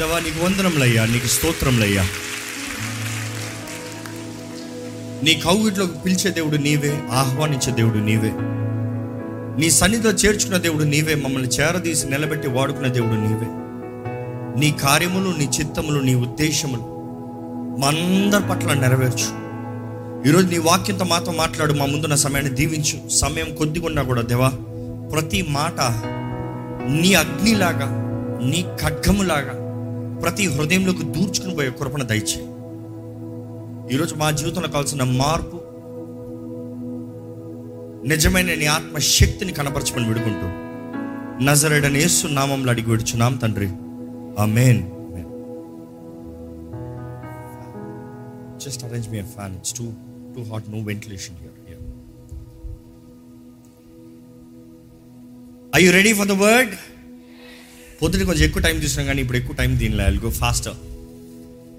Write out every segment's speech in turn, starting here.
దేవా నీకు వందనములయ్యా నీకు స్తోత్రములయ్యా. నీ కౌగిట్లోకి పిలిచే దేవుడు నీవే ఆహ్వానించే దేవుడు నీవే. నీ సన్నిధిలో చేర్చుకున్న దేవుడు నీవే మమ్మల్ని చేరదీసి నిలబెట్టి వాడుకున్న దేవుడు నీవే. నీ కార్యములు నీ చిత్తములు నీ ఉద్దేశములు మా అందరి పట్ల నెరవేర్చు. ఈరోజు నీ వాక్యంతో మాతో మాట్లాడు మా ముందున్న సమయాన్ని దీవించు. సమయం కొద్దిగా కూడా దేవా ప్రతి మాట నీ అగ్నిలాగా నీ ఖడ్గములాగా ప్రతి హృదయంలోకి దూర్చుకుని పోయే కృపణ దయచేయి. ఈరోజు మా జీవితంలో కావాల్సిన మార్పు నిజమైన నీ ఆత్మ శక్తిని కనపరచమని విడుకుంటూ నజరడని యేసు నామంలో అడిగి విడుచున్నాం తండ్రి. ఆ main just arrange me fan it's too too hot no ventilation here I you ready for the word పొద్దున కొంచెం ఎక్కువ టైం తీసుకున్నాం కానీ ఇప్పుడు ఎక్కువ టైం దీనిలో ఐ గో ఫాస్టర్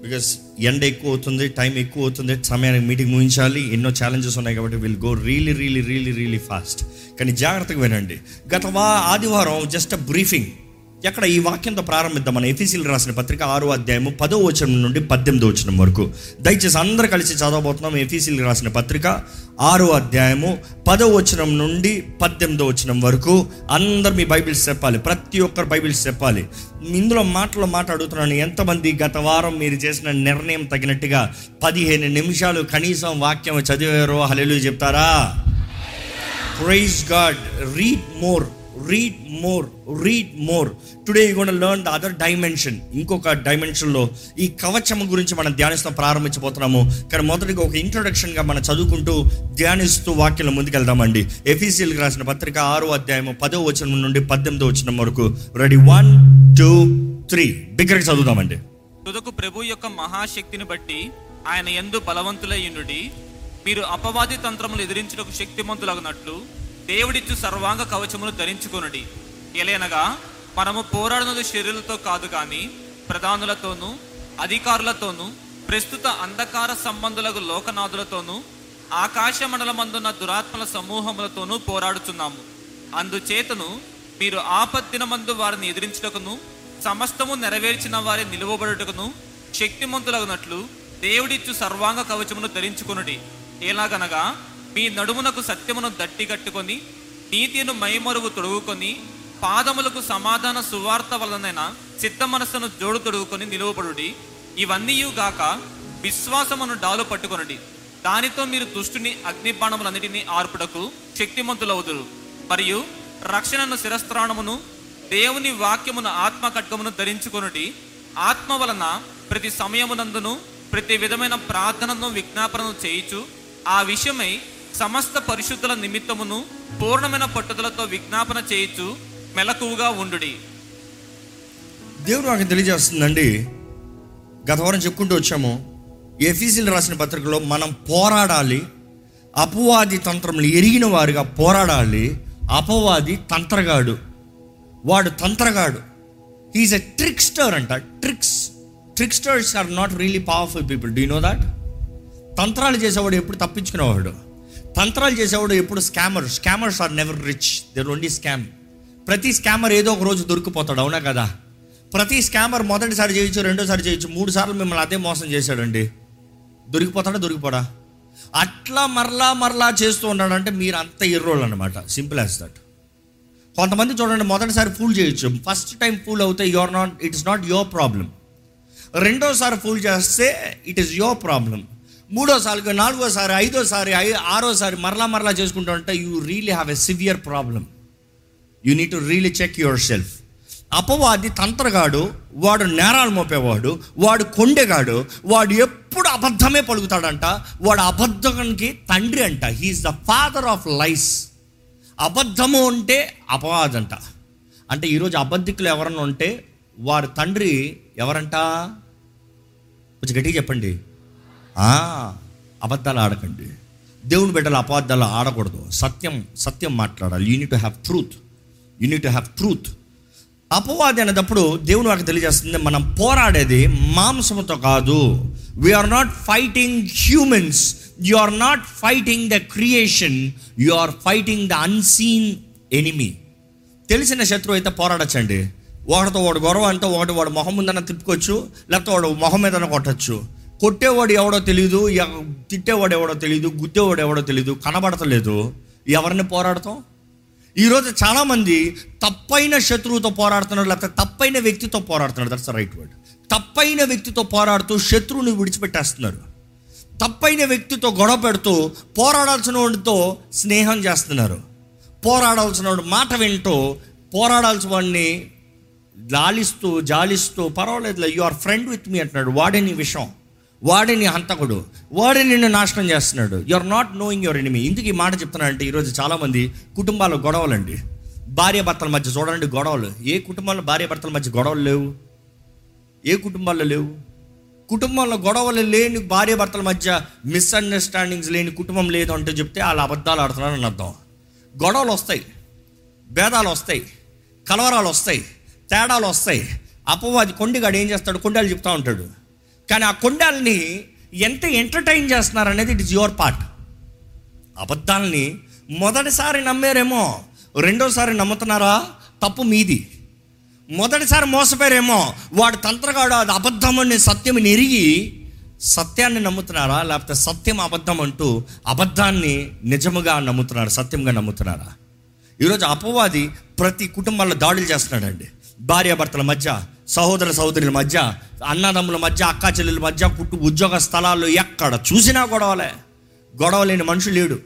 బికాస్ ఎండ ఎక్కువ అవుతుంది టైం ఎక్కువ అవుతుంది సమయానికి మీటింగ్ ముగించాలి ఎన్నో ఛాలెంజెస్ ఉన్నాయి కాబట్టి will go really really really really fast కానీ జాగ్రత్తగా వినండి. గత వా ఆదివారం జస్ట్ అ బ్రీఫింగ్ ఎక్కడ ఈ వాక్యంతో ప్రారంభిద్దాం మన ఎఫీసీలు రాసిన పత్రిక ఆరో అధ్యాయము పదో వచనం నుండి పద్దెనిమిదో వచనం వరకు. దయచేసి అందరు కలిసి చదవబోతున్నాం ఎఫీసీలు రాసిన పత్రిక ఆరో అధ్యాయము పదో వచనం నుండి పద్దెనిమిదో వచనం వరకు. అందరు మీ బైబిల్స్ చెప్పాలి ప్రతి ఒక్కరు బైబిల్స్ చెప్పాలి. ఇందులో మాటలు మాట్లాడుతున్నాను. ఎంతమంది గత వారం మీరు చేసిన నిర్ణయం తగినట్టుగా పదిహేను నిమిషాలు కనీసం వాక్యం చదివారో హలెలు చెప్తారా? Praise God read more read more read more today you gonna learn the other dimension ఇంకొక డైమెన్షన్లో ఈ కవచం గురించి మనం ధ్యానిస్తాం ప్రారంభించబోతున్నాము. కానీ మొదటిగా ఒక ఇంట్రొడక్షన్గా మనం చదువుకుంటూ ధ్యానిస్తూ వాక్యం ముందుకెళ్దామండి. ఎఫీసీలకు రాసిన పత్రిక ఆరో అధ్యాయము పదో వచనం నుండి పద్దెనిమిదో వచనం వరకు. రెడీ వన్ టూ త్రీ బిగ్గరగా చదువుదామండి. తుదకు ప్రభు యొక్క మహాశక్తిని బట్టి ఆయన ఎందు బలవంతులయ్యుండుడి మీరు అపవాది తంత్రములు ఎదిరించుటకు శక్తిమంతులగునట్లు దేవుడిచ్చు సర్వాంగ కవచమును ధరించుకొనుడి. ఎలేనగా మనము పోరాడునది శరీరులతో కాదు కానీ ప్రధానులతోనూ అధికారులతోనూ ప్రస్తుత అంధకార సంబంధులకు లోకనాథులతోనూ ఆకాశ మండలమందున్న దురాత్మల సమూహములతోనూ పోరాడుచున్నాము. అందుచేతను మీరు ఆపద్దినమందు వారిని ఎదిరించుటకును సమస్తము నెరవేర్చిన వారి నిలువబడుటకును శక్తిమంతులగునట్లు దేవుడిచ్చు సర్వాంగ కవచమును ధరించుకునుడి. ఎలాగనగా మీ నడుమునకు సత్యమును దట్టి కట్టుకొని నీతిను మైమరుగు తొడుగుకొని పాదములకు సమాధాన సువార్త వలనైన చిత్త మనస్సును జోడు తొడుగుకొని నిలువబడుడి. ఇవన్నీయుగాక గాక విశ్వాసమును డాలు పట్టుకొనడి. దానితో మీరు దుష్టుని అగ్నిబాణములన్నిటినీ ఆర్పుటకు శక్తిమంతులవుదురు. మరియు రక్షణను శిరస్త్రాణమును దేవుని వాక్యమును ఆత్మ ఖడ్గమును ధరించుకొనుడి. ఆత్మ వలన ప్రతి సమయమునందును ప్రతి విధమైన ప్రార్థనను విజ్ఞాపనను చేయుచు. ఆ విషయమై సమస్త పరిశుద్ధుల నిమిత్తమును పూర్ణమైన పట్టుదలతో విజ్ఞాపన చేయుచు మెలకువగా ఉండుడి. దేవుడు నాకు తెలియజేస్తుందండి. గత వారం చెప్పుకుంటూ వచ్చాము. ఎఫీసీలు రాసిన పత్రికలో మనం పోరాడాలి అపవాది తంత్రములు ఎరిగిన వారిగా పోరాడాలి అపవాది తంత్రగాడు వాడు తంత్రగాడు. హీఈస్ ఎ ట్రిక్స్టర్ అంట. Tricks tricksters are not really powerful people do know that తంత్రాలు చేసేవాడు ఎప్పుడు తప్పించుకునేవాడు? తంత్రాలు చేసేవాడు ఎప్పుడు scammer. Scammers are never rich there only scam ప్రతి స్కామర్ ఏదో ఒక రోజు దొరికిపోతాడు అవునా కదా? ప్రతి స్కామర్ మొదటిసారి చేయొచ్చు రెండోసారి చేయొచ్చు మూడు సార్లు మిమ్మల్ని అదే మోసం చేశాడండి. దొరికిపోతాడా దొరికిపోడా? అట్లా మరలా మరలా చేస్తూ ఉన్నాడంటే మీరు అంత ఎర్రోళ్ళు అనమాట సింపుల్ యాజ్ దట్ కొంతమంది చూడండి మొదటిసారి ఫూల్ చేయొచ్చు. ఫస్ట్ టైం ఫూల్ అవుతే you're not it is not your problem రెండోసారి ఫూల్ చేస్తే ఇట్ ఈస్ యువర్ ప్రాబ్లం మూడోసారి నాలుగోసారి ఐదోసారి ఐ ఆరోసారి మరలా మరలా చేసుకుంటూ ఉంటే you really have a severe problem you need to really check yourself అపవాది తంత్రగాడు వాడు నేరాలు మోపేవాడు వాడు కొండెగాడు వాడు ఎప్పుడు అబద్ధమే పలుకుతాడంట వాడు అబద్ధానికి తండ్రి అంట. He's the father of lies అబద్ధము అంటే అపవాదంట. అంటే ఈరోజు అబద్ధికులు ఎవరన్నా ఉంటే వారి తండ్రి ఎవరంట? కొంచెం గట్టిగా చెప్పండి. అబద్ధాలు ఆడకండి. దేవుని బిడ్డలు అబద్ధాలు ఆడకూడదు. సత్యం సత్యం మాట్లాడాలి. You need to have truth you need to have truth అపవాది అనేటప్పుడు దేవుని వారికి తెలియజేస్తుంది మనం పోరాడేది మాంసముతో కాదు. We're not fighting humans you are not fighting the creation you are fighting the unseen enemy తెలిసిన శత్రువు అయితే పోరాడచ్చండి. ఒకటితో వాడు గొడవ అంటే ఒకటి వాడు మొహం ముందన తిప్పుకోవచ్చు లేకపోతే వాడు మొహం మీదన కొట్టచ్చు. కొట్టేవాడు ఎవడో తెలియదు తిట్టేవాడు ఎవడో తెలియదు గుద్దేవాడు ఎవడో తెలియదు కనబడతలేదు. ఎవరిని పోరాడతాం? ఈరోజు చాలామంది తప్పైన శత్రువుతో పోరాడుతున్నారు లేకపోతే తప్పైన వ్యక్తితో పోరాడుతున్నారు. దట్స్ రైట్ వర్డ్ తప్పైన వ్యక్తితో పోరాడుతూ శత్రువుని విడిచిపెట్టేస్తున్నారు. తప్పైన వ్యక్తితో గొడవ పెడుతూ పోరాడాల్సిన వాడితో స్నేహం చేస్తున్నారు. పోరాడాల్సిన వాడు మాట వింటూ పోరాడాల్సిన వాడిని లాలిస్తూ జాలిస్తూ పర్వాలేదు you are friend with me అంటున్నాడు. వాడే నీ వాడే నీ హంతకుడు వాడే నిన్ను నాశనం చేస్తున్నాడు. You are not knowing your enemy ఇందుకు ఈ మాట చెప్తున్నానంటే ఈరోజు చాలామంది కుటుంబాల గొడవలండి. భార్య భర్తల మధ్య చూడండి గొడవలు. ఏ కుటుంబంలో భార్య భర్తల మధ్య గొడవలు లేవు? ఏ కుటుంబాల్లో లేవు? కుటుంబంలో గొడవలు లేని భార్య భర్తల మధ్య మిస్అండర్స్టాండింగ్స్ లేని కుటుంబం లేదు అంటే చెప్తే వాళ్ళు అబద్ధాలు ఆడుతున్నారని అర్థం. గొడవలు వస్తాయి. భేదాలు వస్తాయి. కలవరాలు వస్తాయి. తేడాలు వస్తాయి. అపవాది కొండిగాడు ఏం చేస్తాడు? కొండాలు చెప్తా ఉంటాడు. కానీ ఆ కొండల్ని ఎంత ఎంటర్టైన్ చేస్తున్నారు అనేది ఇట్ ఇస్ యువర్ పార్ట్ అబద్ధాలని మొదటిసారి నమ్మారేమో రెండోసారి నమ్ముతున్నారా? తప్పు మీది. మొదటిసారి మోసపోయారేమో వాడు తంత్రగాడు అది అబద్ధం అని సత్యం ఎరిగి సత్యాన్ని నమ్ముతున్నారా? లేకపోతే సత్యం అబద్ధం అంటూ అబద్ధాన్ని నిజముగా నమ్ముతున్నారు? సత్యంగా నమ్ముతున్నారా? ఈరోజు అపవాది ప్రతి కుటుంబాల్లో దాడులు చేస్తున్నాడండి. భార్యాభర్తల మధ్య సహోదర సహోదరుల మధ్య అన్నదమ్ముల మధ్య అక్కా చెల్లెల మధ్య కుట్టు ఉద్యోగ స్థలాల్లో ఎక్కడ చూసినా గొడవలే. గొడవ లేని మనుషులు లేడు.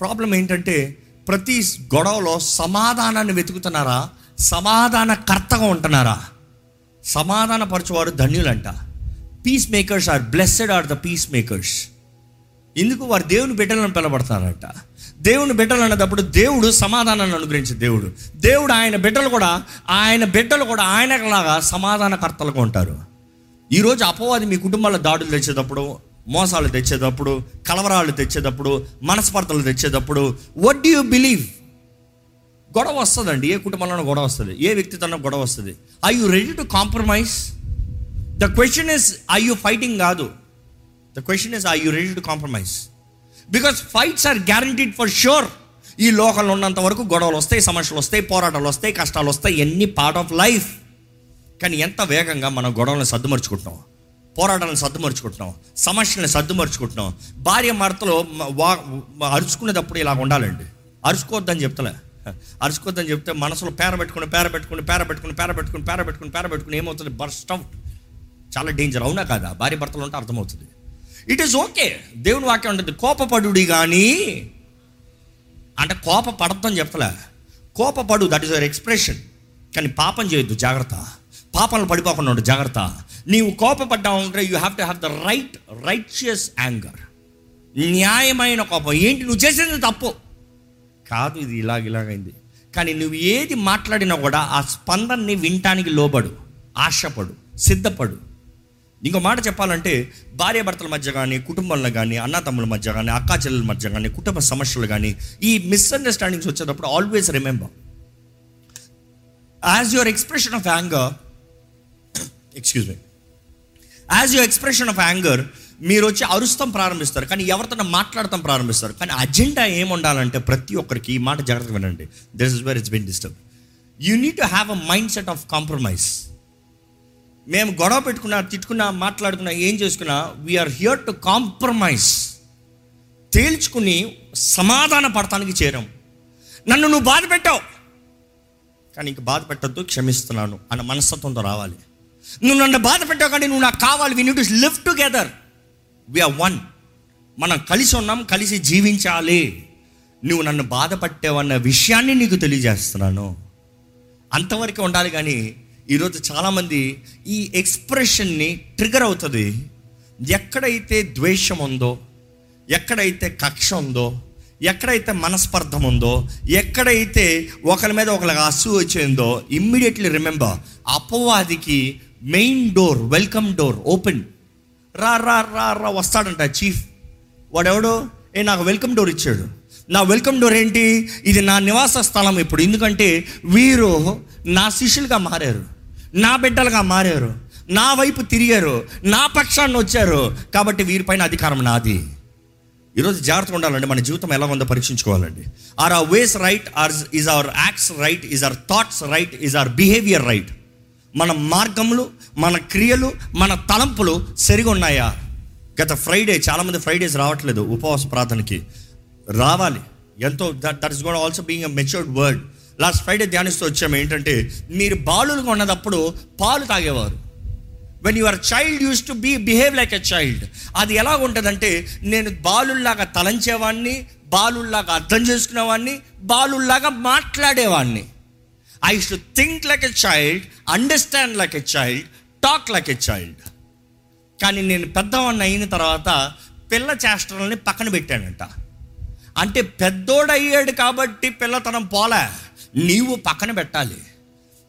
ప్రాబ్లం ఏంటంటే ప్రతి గొడవలో సమాధానాన్ని వెతుకుతున్నారా? సమాధాన కర్తగా ఉంటున్నారా? సమాధానపరచువారు ధన్యులంట. Peacemakers are blessed are the peacemakers ఎందుకు వారు దేవుని బిడ్డలను పిలబడతారంట. దేవుని బిడ్డలు అన్నప్పుడు దేవుడు సమాధానాన్ని అనుగ్రహించే దేవుడు. దేవుడు ఆయన బిడ్డలు కూడా ఆయన బిడ్డలు కూడా ఆయనలాగా సమాధానకర్తలుగా ఉంటారు. ఈరోజు అపవాది మీ కుటుంబాల దాడులు తెచ్చేటప్పుడు మోసాలు తెచ్చేటప్పుడు కలవరాలు తెచ్చేటప్పుడు మనస్పర్ధలు తెచ్చేటప్పుడు వట్ డూ యూ బిలీవ్ గొడవ వస్తుందండి. ఏ కుటుంబంలోనూ గొడవ వస్తుంది. ఏ వ్యక్తితోనో గొడవ వస్తుంది. I you ready to compromise the question is I you fighting కాదు. The question is I you ready to compromise because fights are guaranteed for sure ఈ లోకంలో ఉన్నంత వరకు గొడవలు వస్తాయి సమస్యలు వస్తాయి పోరాటాలు వస్తాయి కష్టాలు వస్తాయి ఎన్ని పార్ట్ ఆఫ్ లైఫ్ కానీ ఎంత వేగంగా మనం గొడవలను సర్దుమరుచుకుంటున్నాం? పోరాటాలను సర్దుమరుచుకుంటున్నాం? సమస్యలను సర్దుమరుచుకుంటున్నాం? భార్య మరతలో వా అరుచుకునేటప్పుడు ఇలా ఉండాలండి. అరుచుకోవద్దని చెప్తలే. అరుచుకోవద్దని చెప్తే మనసులో పేర పెట్టుకుని పేర పెట్టుకుని పేర పెట్టుకుని పేర పెట్టుకుని పేర పెట్టుకుని పేర పెట్టుకుని ఏమవుతుంది? Burst out. చాలా డేంజర్. అవునా కాదా? భార్య భర్తలు ఉంటే అర్థమవుతుంది. ఇట్ ఈస్ ఓకే దేవుని వాక్యం ఉంటుంది కోపపడుడి కానీ అంటే కోప పడద్దని చెప్పలే కోపపడు దట్ ఈస్ అవర్ ఎక్స్ప్రెషన్ కానీ పాపం చేయొద్దు జాగ్రత్త. పాపంలో పడిపోకుండా ఉండు జాగ్రత్త. నీవు కోపపడ్డావు అంటే you have to have the right righteous anger న్యాయమైన కోపం. ఏంటి? నువ్వు చేసేది తప్పు. కాదు ఇది ఇలాగ ఇలాగైంది. కానీ నువ్వు ఏది మాట్లాడినా కూడా ఆ స్పందనని వినటానికి లోబడు ఆశపడు సిద్ధపడు. ఇంకో మాట చెప్పాలంటే భార్యాభర్తల మధ్య కానీ కుటుంబంలో కానీ అన్నతమ్ముల మధ్య కానీ అక్కా చెల్లెల మధ్య కానీ కుటుంబ సమస్యలు కానీ ఈ మిస్అండర్స్టాండింగ్స్ వచ్చేటప్పుడు always remember as your expression of anger excuse me as your expression of anger మీరు వచ్చి అరుస్తాం ప్రారంభిస్తారు. కానీ ఎవరితో మాట్లాడతాం ప్రారంభిస్తారు. కానీ అజెండా ఏముండాలంటే ప్రతి ఒక్కరికి ఈ మాట జాగ్రత్తగా వినండి. This is very it's been disturb you need to have a mindset of compromise మేము గొడవ పెట్టుకున్నా తిట్టుకున్నా మాట్లాడుకున్నా ఏం చేసుకున్నా we are here to compromise తేల్చుకుని సమాధాన పడటానికి చేరాం. నన్ను నువ్వు బాధ పెట్టావు కానీ ఇంక బాధ పెట్టద్దు క్షమిస్తున్నాను అన్న మనస్తత్వంతో రావాలి. నువ్వు నన్ను బాధ పెట్టావు కానీ నువ్వు నాకు కావాలి. We need to live together we're one మనం కలిసి ఉన్నాం కలిసి జీవించాలి. నువ్వు నన్ను బాధపట్టేవన్న విషయాన్ని నీకు తెలియజేస్తున్నాను. అంతవరకు ఉండాలి కానీ ఈరోజు చాలామంది ఈ ఎక్స్ప్రెషన్ని ట్రిగర్ అవుతుంది. ఎక్కడైతే ద్వేషం ఉందో ఎక్కడైతే కక్ష ఉందో ఎక్కడైతే మనస్పర్ధం ఉందో ఎక్కడైతే ఒకరి మీద ఒకరికి అసూ వచ్చిందో ఇమ్మీడియట్లీ రిమెంబర్ అపవాదికి main door welcome door open రా రా రా రా వస్తాడంట చీఫ్ వాడెవడో? ఏ నాకు వెల్కమ్ డోర్ ఇచ్చాడు. నా వెల్కమ్ డోర్ ఏంటి? ఇది నా నివాస స్థలం ఇప్పుడు. ఎందుకంటే వీరు నా శిష్యులుగా మారారు. నా బిడ్డలుగా మారారు. నా వైపు తిరిగారు. నా పక్షాన్ని వచ్చారు. కాబట్టి వీరిపైన అధికారం నాది. ఈరోజు జాగ్రత్తగా ఉండాలండి. మన జీవితం ఎలా ఉందో పరీక్షించుకోవాలండి. Our uh ways right are is our acts right is our thoughts right is our behaviour right మన మార్గములు మన క్రియలు మన తలంపులు సరిగా ఉన్నాయా? గత ఫ్రైడే చాలామంది ఫ్రైడేస్ రావట్లేదు ఉపవాస ప్రార్థనకి. రావాలి. ఎంతో that that is God also being a matured word last Friday ధ్యానిస్తూ వచ్చాము ఏంటంటే మీరు బాలులుగా ఉన్నదప్పుడు పాలు తాగేవారు. When your child use to be behave like a child అది ఎలా ఉంటుందంటే నేను బాలుల్లాగా తలంచేవాడిని బాలుల్లాగా అర్థం చేసుకునేవాడిని బాలుల్లాగా మాట్లాడేవాడిని I should think like a child understand like a child talk like a child కానీ నేను పెద్దవాడిని అయిన తర్వాత పిల్ల చేష్టలని పక్కన పెట్టానంట. అంటే పెద్దోడయ్యాడు కాబట్టి పిల్లతనం పోలే. నీవు పక్కన పెట్టాలి.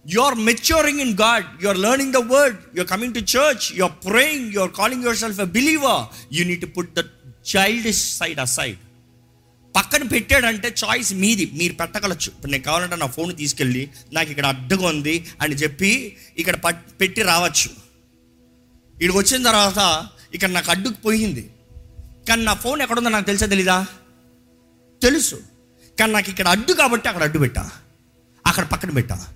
You are maturing in God you are learning the word you are coming to church you are praying you are calling yourself a believer you need put the child side aside పక్కన పెట్టాడంటే choice మీది. మీరు పెట్టగలచ్చు. ఇప్పుడు నేను కావాలంటే నా phone తీసుకెళ్ళి నాకు ఇక్కడ అడ్డగా ఉంది అని చెప్పి ఇక్కడ పెట్టి రావచ్చు. ఇక్కడికి వచ్చిన తర్వాత ఇక్కడ నాకు అడ్డుకు పోయింది. కానీ నా ఫోన్ ఎక్కడుందో నాకు తెలుసా తెలీదా? తెలుసు. కానీ నాకు ఇక్కడ అడ్డు కాబట్టి అక్కడ అడ్డు పెట్టా. అక్కడ పక్కన పెట్టా.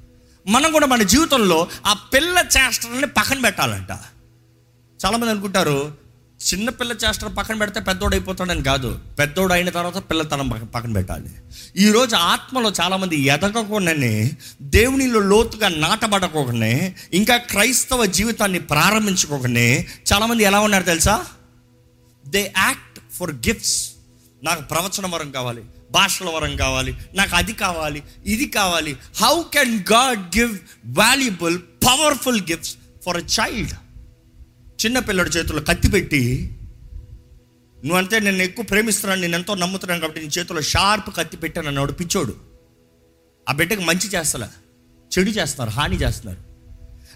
మనం కూడా మన జీవితంలో ఆ పిల్ల చేష్టలని పక్కన పెట్టాలంట. చాలామంది అనుకుంటారు చిన్నపిల్ల చేష్టలు పక్కన పెడితే పెద్దోడు అయిపోతాడని కాదు. పెద్దోడు అయిన తర్వాత పిల్లతనం పక్కన పెట్టాలి. ఈరోజు ఆత్మలో చాలామంది ఎదగకుండానే దేవునిలో లోతుగా నాటబడకోకనే ఇంకా క్రైస్తవ జీవితాన్ని ప్రారంభించుకోకనే చాలామంది ఎలా ఉన్నారు తెలుసా? దే యాక్ట్ ఫర్ గిఫ్ట్స్ నాకు ప్రవచన వరం కావాలి భాషల వరం కావాలి నాకు అది కావాలి ఇది కావాలి. How can God give valuable powerful gifts for a child చిన్న చేతిలో చేతుల్లో కత్తి పెట్టి నువ్వంటే నేను ఎక్కువ ప్రేమిస్తున్నాను నేను ఎంతో నమ్ముతున్నాను కాబట్టి నీ చేతిలో షార్ప్ కత్తి పెట్టాను అన్నాడు పిచ్చోడు. ఆ బిడ్డకు మంచి చేస్తలే చెడు చేస్తున్నారు హాని చేస్తున్నారు.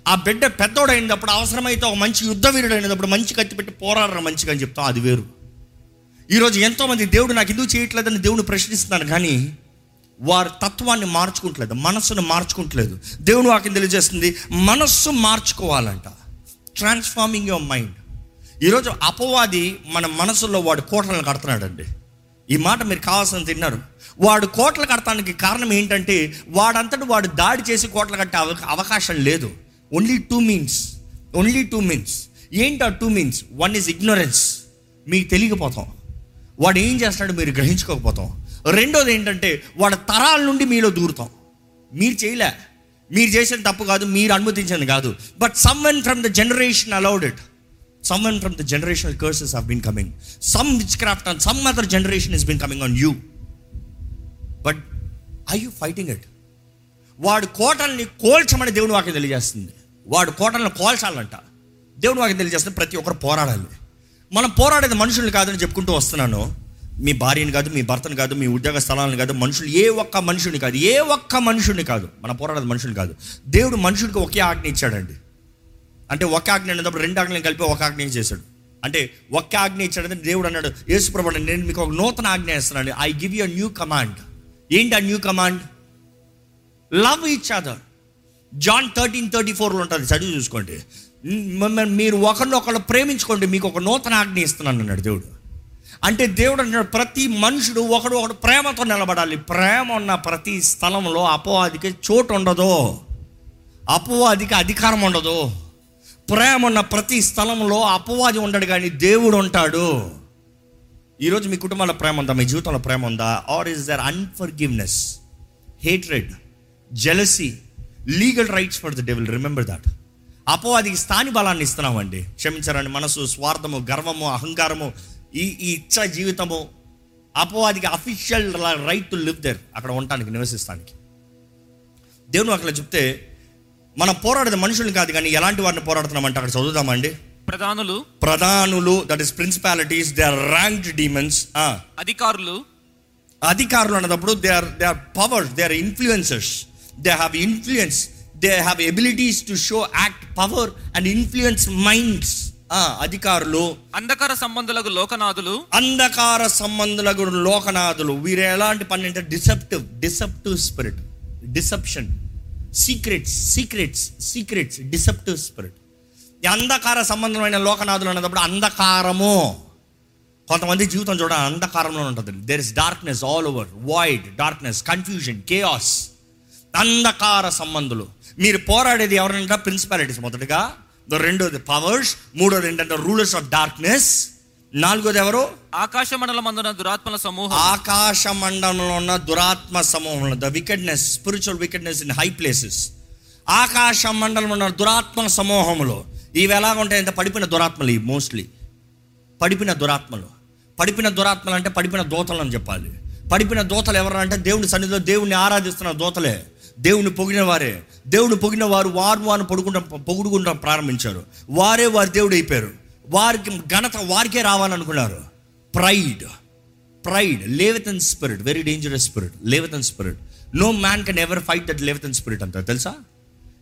ఆ బిడ్డ పెద్దోడైనప్పుడు అవసరమైతే ఒక మంచి యుద్ధ వీరుడైనప్పుడు మంచి కత్తి పెట్టి పోరాడరా మంచిగా అని చెప్తాం అది వేరు. ఈరోజు ఎంతోమంది దేవుడు నాకు ఎందుకు చేయట్లేదని దేవుని ప్రశ్నిస్తున్నాను కానీ వారి తత్వాన్ని మార్చుకుంటలేదు మనస్సును మార్చుకుంటలేదు. దేవుడు వాకి తెలియజేస్తుంది మనస్సు మార్చుకోవాలంట. ట్రాన్స్ఫార్మింగ్ యువర్ మైండ్ ఈరోజు అపవాది మన మనసులో వాడు కోటలను కడుతున్నాడండి. ఈ మాట మీరు కావాల్సిన తిన్నారు. వాడు కోటలు కడతానికి కారణం ఏంటంటే వాడంతటి వాడు దాడి చేసి కోటలు కట్టే అవ- అవకాశం లేదు. Only two means only two means ఏంటి ఆ two means one is ignorance మీకు తెలియకపోతాం. వాడు ఏం చేస్తాడో మీరు గ్రహించుకోకపోతాం. రెండోది ఏంటంటే వాడు తరాల నుండి మీలో దూరుతాం. మీరు చేయలే. మీరు చేసిన తప్పు కాదు మీరు అనుమతించింది కాదు. But someone from the generation allowed it someone from the generational curses have been coming some witchcraft and some other generation is been coming on you but I you fighting it వాడు కోటల్ని కోల్చమని దేవుని వాక్యం తెలియజేస్తుంది. వాడు కోటలను కోల్చాలంట. దేవుని వాక్యం తెలియజేస్తుంది ప్రతి ఒక్కరు పోరాడాలి. మనం పోరాడేది మనుషుల్ని కాదని చెప్పుకుంటూ వస్తున్నాను. మీ భార్యని కాదు మీ భర్తను కాదు మీ ఉద్యోగ స్థలాలను కాదు మనుషులు ఏ ఒక్క మనుషుని కాదు ఏ ఒక్క మనుషుని కాదు మన పోరాడదు మనుషుని కాదు. దేవుడు మనుషుడికి ఒకే ఆజ్ఞ ఇచ్చాడండి. అంటే ఒక ఆజ్ఞ అనేటప్పుడు రెండు ఆజ్ఞలు కలిపి ఒక ఆజ్ఞ చేశాడు? అంటే ఒక్క ఆజ్ఞ ఇచ్చాడంటే దేవుడు అన్నాడు యేసుప్రభు నేను మీకు ఒక నూతన ఆజ్ఞ ఇస్తున్నాను I give you new command ఏంటి ఆ new command love each other John thirteen thirty ఫోర్లో ఉంటుంది చదివి చూసుకోండి. మీరు ఒకరినొకరు ప్రేమించుకోండి మీకు ఒక నూతన ఆజ్ఞ ఇస్తున్నాను అన్నాడు దేవుడు. అంటే దేవుడు అంటున్నాడు ప్రతి మనుషుడు ఒకడు ఒకడు ప్రేమతో నిలబడాలి. ప్రేమ ఉన్న ప్రతి స్థలంలో అపవాదికి చోటు ఉండదు. అపవాదికి అధికారం ఉండదు. ప్రేమ ఉన్న ప్రతి స్థలంలో అపవాది ఉండడు కానీ దేవుడు ఉంటాడు. ఈరోజు మీ కుటుంబంలో ప్రేమ ఉందా? మీ జీవితంలో ప్రేమ ఉందా? Or is there unforgiveness hatred jealousy legal rights for the devil remember that అపవాదికి స్థాని బలాన్ని ఇస్తున్నామండి. క్షమించారండి. మనసు స్వార్థము గర్వము అహంకారము ఈ ఈ ఇచ్చ జీవితము అపవాదికి official right to live there అక్కడ ఉండటానికి నివసిస్తానికి. దేవుని అక్కడ చెప్తే మనం పోరాడేది మనుషుల్ని కాదు కానీ ఎలాంటి వారిని పోరాడుతున్నామంటే అక్కడ చదువుదామండి ప్రధానులు. ప్రధానులు that is principalities they are ranked demons అధికారులు. అధికారులు అన్నప్పుడు they are they are powers they are influencers they have influence they have abilities to show act power and influence minds అధికారులు అంధకార సంబంధులకు లోకనాథులు అంధకార సంబంధులకు లోకనాథులు. వీరు ఎలాంటి పని అంటే deceptive deceptive spirit deception. Secrets secrets secrets deceptive spirit. ఈ అంధకార సంబంధమైన లోకనాథులు అన్నప్పుడు అంధకారము. కొంతమంది జీవితం చూడ అంధకారంలో ఉంటుంది. There is darkness all over void darkness confusion chaos అంధకార సంబంధులు. మీరు పోరాడేది ఎవరంటే? ప్రిన్సిపాలిటీస్ మొదటగా. రెండోది పవర్స్ మూడోది ఏంటంటే రూలర్స్ ఆఫ్ డార్క్నెస్ నాలుగోది ఎవరు? ఆకాశ మండలం అందున దురాత్మల సమూహం. ఆకాశ మండలంలో ఉన్న దురాత్మ సమూహంలో the wickedness spiritual wickedness in high places ఆకాశ మండలంలో ఉన్న దురాత్మ సమూహంలో ఇవి ఎలాగ ఉంటాయంటే పడిపోయిన దురాత్మలు ఇవి మోస్ట్లీ పడిపిన దురాత్మలు. పడిపిన దురాత్మలు అంటే పడిపిన దోతలు అని చెప్పాలి. పడిపిన దోతలు ఎవరు అంటే దేవుని సన్నిధిలో దేవుణ్ణి ఆరాధిస్తున్న దోతలే. దేవుని పొగిన వారే. దేవుని పొగిన వారు వారు వారు పొడుకుంటా పొగుడుకుంటాం ప్రారంభించారు. వారే వారు దేవుడు అయిపోయారు. వారికి ఘనత వారికే రావాలనుకున్నారు. Pride pride Leviathan spirit very dangerous spirit Leviathan spirit no man can ever fight that Leviathan spirit అంటారు తెలుసా?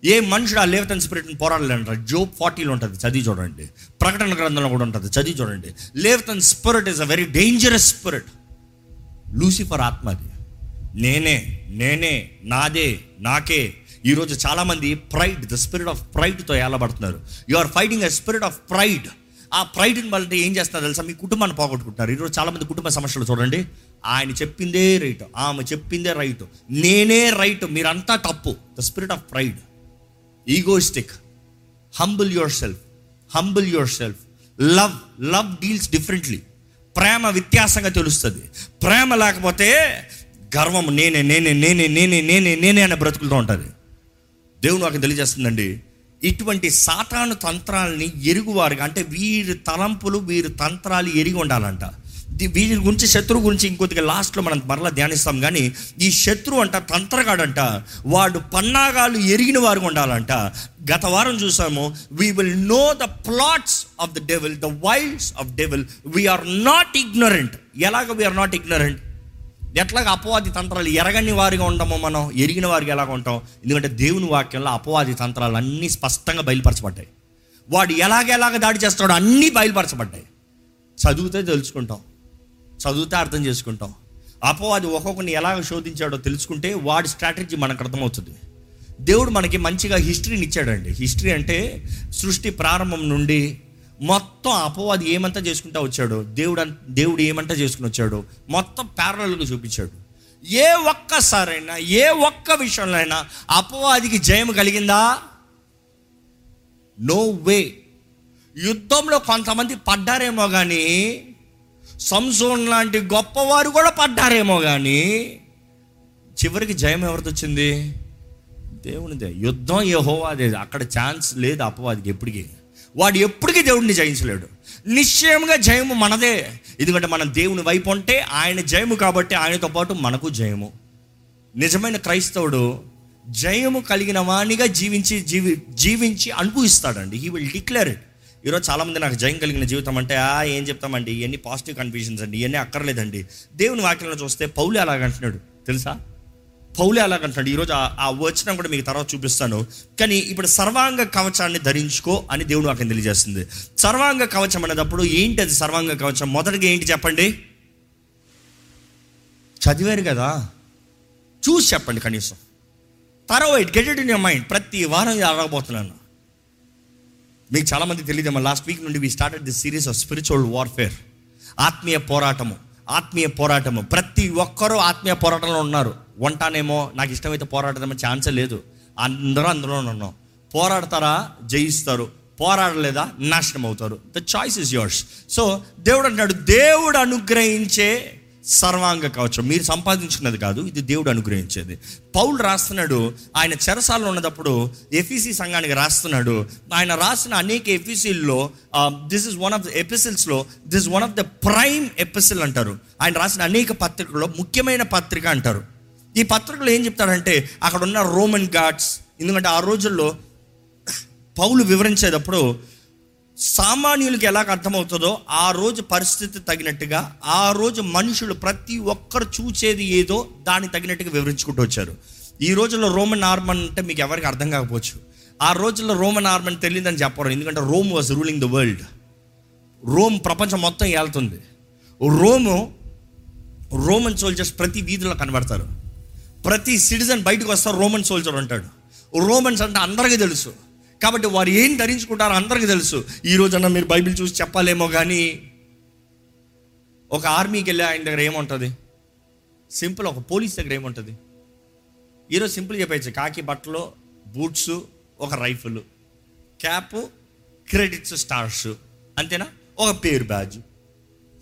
ఏ మనుషుడు ఆ లేవతన్ స్పిరిట్ని పోరాడాలంటారు జోబ్ ఫార్టీలో ఉంటుంది. చదివి చూడండి. ప్రకటన గ్రంథంలో కూడా ఉంటుంది. చదివి చూడండి. Leviathan spirit is a very dangerous spirit Lucifer ఆత్మ అది. నేనే నేనే నాదే నాకే. ఈరోజు చాలామంది ప్రైడ్ ద స్పిరిట్ ఆఫ్ ప్రైడ్తో ఏలబడుతున్నారు. You are fighting a spirit of pride. ఆ ప్రైడ్ని బట్టి ఏం చేస్తున్నారు తెలుసా? మీ కుటుంబాన్ని పోగొట్టుకుంటున్నారు. ఈరోజు చాలామంది కుటుంబ సమస్యలు చూడండి. ఆయన చెప్పిందే రైట్ ఆమె చెప్పిందే రైట్. నేనే రైట్ మీరంతా తప్పు. The spirit of pride. Egoistic. Humble yourself humble yourself love love deals differently. ప్రేమ వ్యత్యాసంగా తెలుస్తుంది. ప్రేమ లేకపోతే గర్వం నేనే నేనే నేనే నేనే నేనే నేనే అనే బ్రతుకులతో ఉంటుంది. దేవుడు నాకు తెలియజేస్తుందండి ఇటువంటి సాతాను తంత్రాలని ఎరుగువారుగా అంటే వీరి తలంపులు వీరి తంత్రాలు ఎరిగి ఉండాలంట. వీరి గురించి శత్రువు గురించి ఇంకొద్దిగా లాస్ట్లో మనం మరలా ధ్యానిస్తాం కానీ ఈ శత్రువు అంట తంత్రగాడంట వాడు పన్నాగాలు ఎరిగిన వారు ఉండాలంట. గత వారం చూసాము we will know the plots of the devil the wiles of devil we are not ignorant ఎలాగ వీఆర్ నాట్ ఇగ్నరెంట్ ఎట్లాగ అపవాది తంత్రాలు ఎరగని వారిగా ఉంటామో మనం ఎరిగిన వారికి ఎలాగ ఉంటాం? ఎందుకంటే దేవుని వాక్యంలో అపవాది తంత్రాలు అన్నీ స్పష్టంగా బయలుపరచబడ్డాయి. వాడు ఎలాగెలాగ దాడి చేస్తాడో అన్నీ బయలుపరచబడ్డాయి. చదివితే తెలుసుకుంటాం. చదివితే అర్థం చేసుకుంటాం. అపవాది ఒక్కొక్కరిని ఎలాగ శోధించాడో తెలుసుకుంటే వాడి స్ట్రాటజీ మనకు అర్థమవుతుంది దేవుడు మనకి మంచిగా హిస్టరీని ఇచ్చాడండి. హిస్టరీ అంటే సృష్టి ప్రారంభం నుండి మొత్తం అపవాది ఏమంతా చేసుకుంటా వచ్చాడు దేవుడు దేవుడు ఏమంతా చేసుకుని వచ్చాడు మొత్తం ప్యారలల్గా చూపించాడు. ఏ ఒక్కసారైనా ఏ ఒక్క విషయంలో అయినా అపవాదికి జయం కలిగిందా? నో వే యుద్ధంలో కొంతమంది పడ్డారేమో కానీ సంసోన్ లాంటి గొప్పవారు కూడా పడ్డారేమో కానీ చివరికి జయం ఎవరిది వచ్చింది దేవునిదే. యుద్ధం యెహోవాదే అక్కడ ఛాన్స్ లేదు అపవాదికి ఎప్పటికీ. వాడు ఎప్పటికీ దేవుడిని జయించలేడు. నిశ్చయంగా జయము మనదే. ఎందుకంటే మనం దేవుని వైపు ఉంటే ఆయన జయము కాబట్టి ఆయనతో పాటు మనకు జయము. నిజమైన క్రైస్తవుడు జయము కలిగిన వాణిగా జీవించి జీవి జీవించి అనుభవిస్తాడండి. హీ విల్ డిక్లేర్ ఇట్ ఈరోజు చాలామంది నాకు జయం కలిగిన జీవితం అంటే ఆ ఏం చెప్తామండి? ఇవన్నీ పాజిటివ్ కన్ఫ్యూజన్స్ అండి. ఇవన్నీ అక్కర్లేదండి. దేవుని వాక్యంలో చూస్తే పౌలు అలాగంటున్నాడు తెలుసా? పౌలే అలాగంటున్నాడు ఈరోజు ఆ- వచనం కూడా మీకు తర్వాత చూపిస్తాను. కానీ ఇప్పుడు సర్వాంగ కవచాన్ని ధరించుకో అని దేవుడు నాకు తెలియజేస్తుంది. సర్వాంగ కవచం అనేటప్పుడు ఏంటి అది సర్వాంగ కవచం? మొదటిగా ఏంటి చెప్పండి? చదివారు కదా. చూసి చెప్పండి కనీసం. తర్వాత it get it in your mind ప్రతి వారం ఇది అడగబోతున్నాను మీకు చాలామంది తెలియదేమో లాస్ట్ వీక్ నుండి we started this series of spiritual warfare ఆత్మీయ పోరాటము. ఆత్మీయ పోరాటము. ప్రతి ఒక్కరూ ఆత్మీయ పోరాటంలో ఉన్నారు. వంటానేమో నాకు ఇష్టమైతే పోరాడదామో ఛాన్సే లేదు. అందరూ అందులో ఉన్నాం. పోరాడతారా? జయిస్తారు. పోరాడలేదా? నాశనం అవుతారు the choice is yours so దేవుడు అంటాడు దేవుడు అనుగ్రహించే సర్వాంగ కవచం. మీరు సంపాదించుకున్నది కాదు ఇది దేవుడు అనుగ్రహించేది. పౌలు రాస్తున్నాడు ఆయన చెరసాలలో ఉన్నప్పుడు ఎఫీసీ సంఘానికి రాస్తున్నాడు. ఆయన రాసిన అనేక ఎఫీసీల్లో this is one of the ఎపిసిల్స్లో this one of the prime epistle అంటారు. ఆయన రాసిన అనేక పత్రికల్లో ముఖ్యమైన పత్రిక అంటారు. ఈ పత్రికలో ఏం చెప్తాడంటే అక్కడ ఉన్న రోమన్ గాడ్స్ ఎందుకంటే ఆ రోజుల్లో పౌలు వివరించేటప్పుడు సామాన్యులకి ఎలాగ అర్థమవుతుందో ఆ రోజు పరిస్థితి తగినట్టుగా ఆ రోజు మనుషులు ప్రతి ఒక్కరు చూసేది ఏదో దానికి తగినట్టుగా వివరించుకుంటూ వచ్చారు. ఈ రోజుల్లో రోమన్ ఆర్మన్ అంటే మీకు ఎవరికి అర్థం కాకపోవచ్చు. ఆ రోజుల్లో రోమన్ ఆర్మన్ తెలియదని చెప్పరు. ఎందుకంటే Rome was ruling the world Rome ప్రపంచం మొత్తం ఏళ్తుంది రోము రోమన్ సోల్జర్స్ ప్రతి వీధిలో కనబడతారు. ప్రతి సిటిజన్ బయటకు వస్తారు రోమన్ సోల్జర్ ఉంటాడు రోమన్స్ అంటే అందరికీ తెలుసు. కాబట్టి వారు ఏం ధరించుకుంటారో అందరికీ తెలుసు. ఈ రోజన్నా మీరు బైబిల్ చూసి చెప్పాలేమో కానీ ఒక ఆర్మీకి వెళ్ళి ఆయన దగ్గర ఏముంటుంది? సింపుల్ ఒక పోలీస్ దగ్గర ఏముంటుంది? ఈరోజు సింపుల్ చెప్పచ్చు కాకి బట్టలు బూట్స్ ఒక రైఫిల్. Cap credits stars. అంతేనా? ఒక పేరు బ్యాజ్.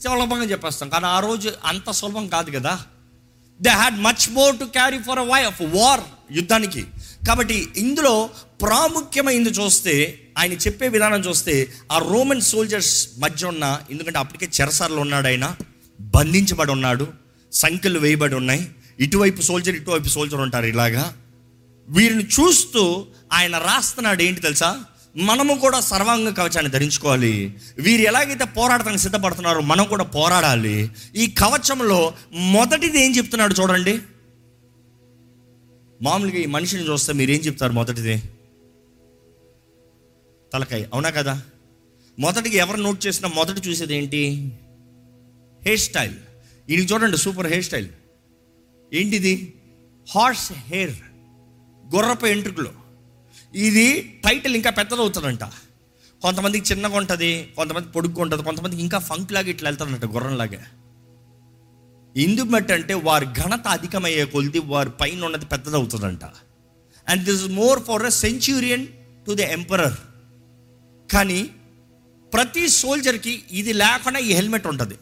సులభంగా చెప్పేస్తాం. కానీ ఆ రోజు అంత సులభం కాదు కదా. They had much more to carry for a way of war యుద్ధానికి. కాబట్టి ఇందులో ప్రాముఖ్యమైంది చూస్తే ఆయన చెప్పే విధానం చూస్తే ఆ రోమన్ సోల్జర్స్ మధ్య ఉన్న ఎందుకంటే అప్పటికే చెరసార్లు ఉన్నాడు ఆయన బంధించబడి ఉన్నాడు సంఖ్యలు వేయబడి ఉన్నాయి. ఇటువైపు సోల్జర్ ఇటువైపు సోల్జర్ ఉంటారు ఇలాగా. వీరిని చూస్తూ ఆయన రాస్తున్నాడు ఏంటి తెలుసా? మనము కూడా సర్వాంగ కవచాన్ని ధరించుకోవాలి. వీరు ఎలాగైతే పోరాడటానికి సిద్ధపడుతున్నారో మనం కూడా పోరాడాలి. ఈ కవచంలో మొదటిది ఏం చెప్తున్నాడు చూడండి. మామూలుగా ఈ మనిషిని చూస్తే మీరు ఏం చెప్తారు మొదటిది? తలకాయ. అవునా కదా? మొదటికి ఎవరు నోట్ చేసినా మొదటి చూసేది ఏంటి? Hairstyle. ఇది చూడండి సూపర్ హెయిర్ స్టైల్. ఏంటిది? Horse hair. గుర్రపు ఎంట్రుకలు ఇది టైటిల్ ఇంకా పెద్దదవుతుందంట. కొంతమందికి చిన్నగా ఉంటుంది కొంతమంది పొడుగ్గా ఉంటుంది కొంతమందికి ఇంకా ఫంక్ లాగా ఇట్లా వెళ్తారంట గుర్రంలాగా. ఎందుకు అంటే వారి ఘనత అధికమయ్యే కొలిది వారి పైన ఉన్నది పెద్దదవుతుందంట. And this is more for a centurion to the emperor కానీ ప్రతి సోల్జర్కి ఇది లేకుండా ఈ హెల్మెట్ ఉంటుంది.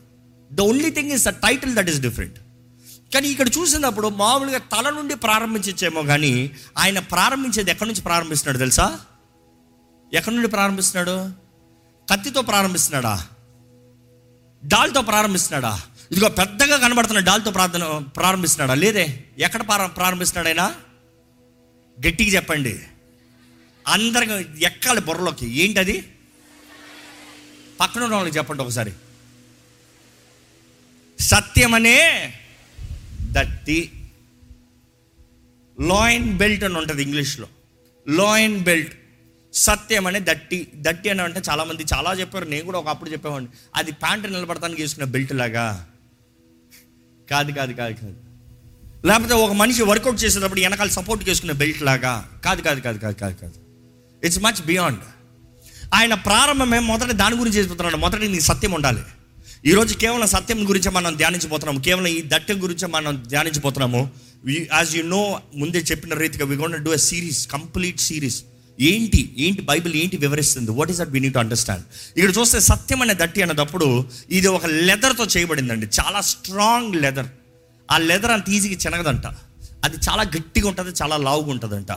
The only thing is the title that is different కానీ ఇక్కడ చూసినప్పుడు మామూలుగా తల నుండి ప్రారంభించేమో కానీ ఆయన ప్రారంభించేది ఎక్కడి నుంచి ప్రారంభిస్తున్నాడు తెలుసా? ఎక్కడి నుండి ప్రారంభిస్తున్నాడు? కత్తితో ప్రారంభిస్తున్నాడా? డాల్తో ప్రారంభిస్తున్నాడా? ఇదిగో పెద్దగా కనబడుతున్న డాల్తో ప్రార్థన ప్రారంభిస్తున్నాడా? లేదే. ఎక్కడ ప్రారం ప్రారంభిస్తున్నాడు ఆయన గట్టిగా చెప్పండి. అందరికి ఎక్కాలి బుర్రలోకి. ఏంటది? పక్కన ఉన్న వాళ్ళకి చెప్పండి ఒకసారి. సత్యమనే దట్టి. లాయిన్ బెల్ట్ అని ఉంటుంది ఇంగ్లీష్లో. Lyon belt. సత్యం అనే దట్టి. దట్టి అని అంటే చాలామంది చాలా చెప్పారు. నేను కూడా ఒకప్పుడు చెప్పేవాడిని. అది ప్యాంటు నిలబడటానికి వేసుకున్న బెల్ట్ లాగా. కాదు కాదు కాదు కాదు. లేకపోతే ఒక మనిషి వర్కౌట్ చేసేటప్పుడు వెనకాల సపోర్ట్ చేసుకునే బెల్ట్ లాగా. కాదు కాదు కాదు కాదు కాదు కాదు. ఇట్స్ మచ్ బియాండ్ ఆయన ప్రారంభమే మొదట దాని గురించి చేసిపోతున్నాడు మొదట నీ సత్యం ఉండాలి. ఈరోజు కేవలం సత్యం గురించి మనం ధ్యానించబోతున్నాము. కేవలం ఈ దట్టం గురించి మనం ధ్యానించబోతున్నాము. యాజ్ యు నో ముందే చెప్పిన రీతిగా we gonna do a series complete series ఏంటి ఏంటి బైబిల్ ఏంటి వివరిస్తుంది? What is that we need understand ఇక్కడ చూస్తే సత్యం అనే దట్టి అన్నప్పుడు ఇది ఒక లెదర్తో చేయబడిందండి. చాలా స్ట్రాంగ్ లెదర్ ఆ లెదర్ అంత ఈజీగా చినగదంట. అది చాలా గట్టిగా ఉంటుంది చాలా లావుగా ఉంటుందంట.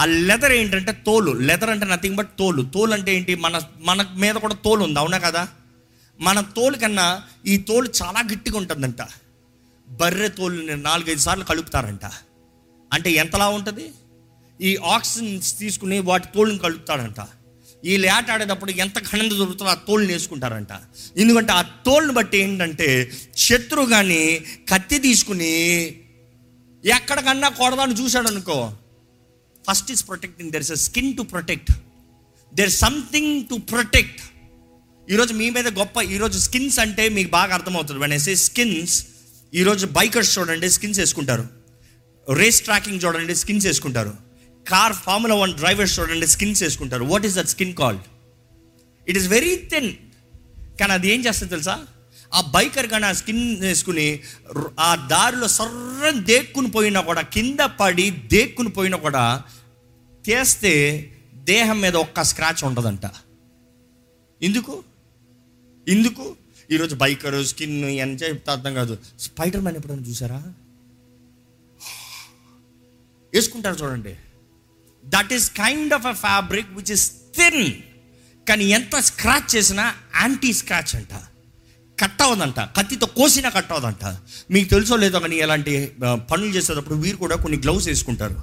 ఆ లెదర్ ఏంటంటే తోలు. లెదర్ అంటే నథింగ్ బట్ తోలు. తోలు అంటే ఏంటి? మన మన మీద కూడా తోలు ఉంది అవునా కదా? మన తోలు కన్నా ఈ తోలు చాలా గట్టిగా ఉంటుందంట. బర్రె తోలుని నాలుగైదు సార్లు కలుపుతారంట. అంటే ఎంతలా ఉంటుంది? ఈ ఆక్సిజన్ తీసుకుని వాటి తోలుని కలుపుతాడంట. ఈ లేట ఆడేటప్పుడు ఎంత ఘనంగా దొరుకుతుందో ఆ తోలుని వేసుకుంటారంట. ఎందుకంటే ఆ తోలుని బట్టి ఏంటంటే శత్రువు కానీ కత్తి తీసుకుని ఎక్కడికన్నా కొడదాన్ని చూశాడు అనుకో first is protecting there is a skin to protect there something to protect ఈరోజు మీ మీద గొప్ప ఈరోజు స్కిన్స్ అంటే మీకు బాగా అర్థమవుతుంది. వెనసే స్కిన్స్ ఈరోజు బైకర్స్ చూడండి స్కిన్స్ వేసుకుంటారు. రేస్ ట్రాకింగ్ చూడండి స్కిన్స్ వేసుకుంటారు. కార్ ఫార్ములా వన్ డ్రైవర్స్ చూడండి స్కిన్స్ వేసుకుంటారు what is that skin called it is very thin కానీ అది ఏం చేస్తుంది తెలుసా? ఆ బైకర్ కానీ ఆ స్కిన్ వేసుకుని ఆ దారిలో సర్రం దేక్కుని పోయినా కూడా కింద పడి దేక్కుని పోయినా కూడా తీస్తే దేహం మీద ఒక్క స్క్రాచ్ ఉండదంట. ఎందుకు? ఎందుకు? ఈరోజు బైకరు స్కిన్ అని చెప్తే అర్థం కాదు. స్పైడర్ మ్యాన్ ఎప్పుడైనా చూసారా? వేసుకుంటారు చూడండి. That is kind of a fabric which is thin కానీ ఎంత స్క్రాచ్ చేసినా యాంటీ స్క్రాచ్ అంట. కట్ అవ్వదంట కత్తితో కోసినా కట్ అవ్వదంట మీకు తెలుసో లేదో కానీ ఎలాంటి పనులు చేసేటప్పుడు వీరు కూడా కొన్ని గ్లౌస్ వేసుకుంటారు.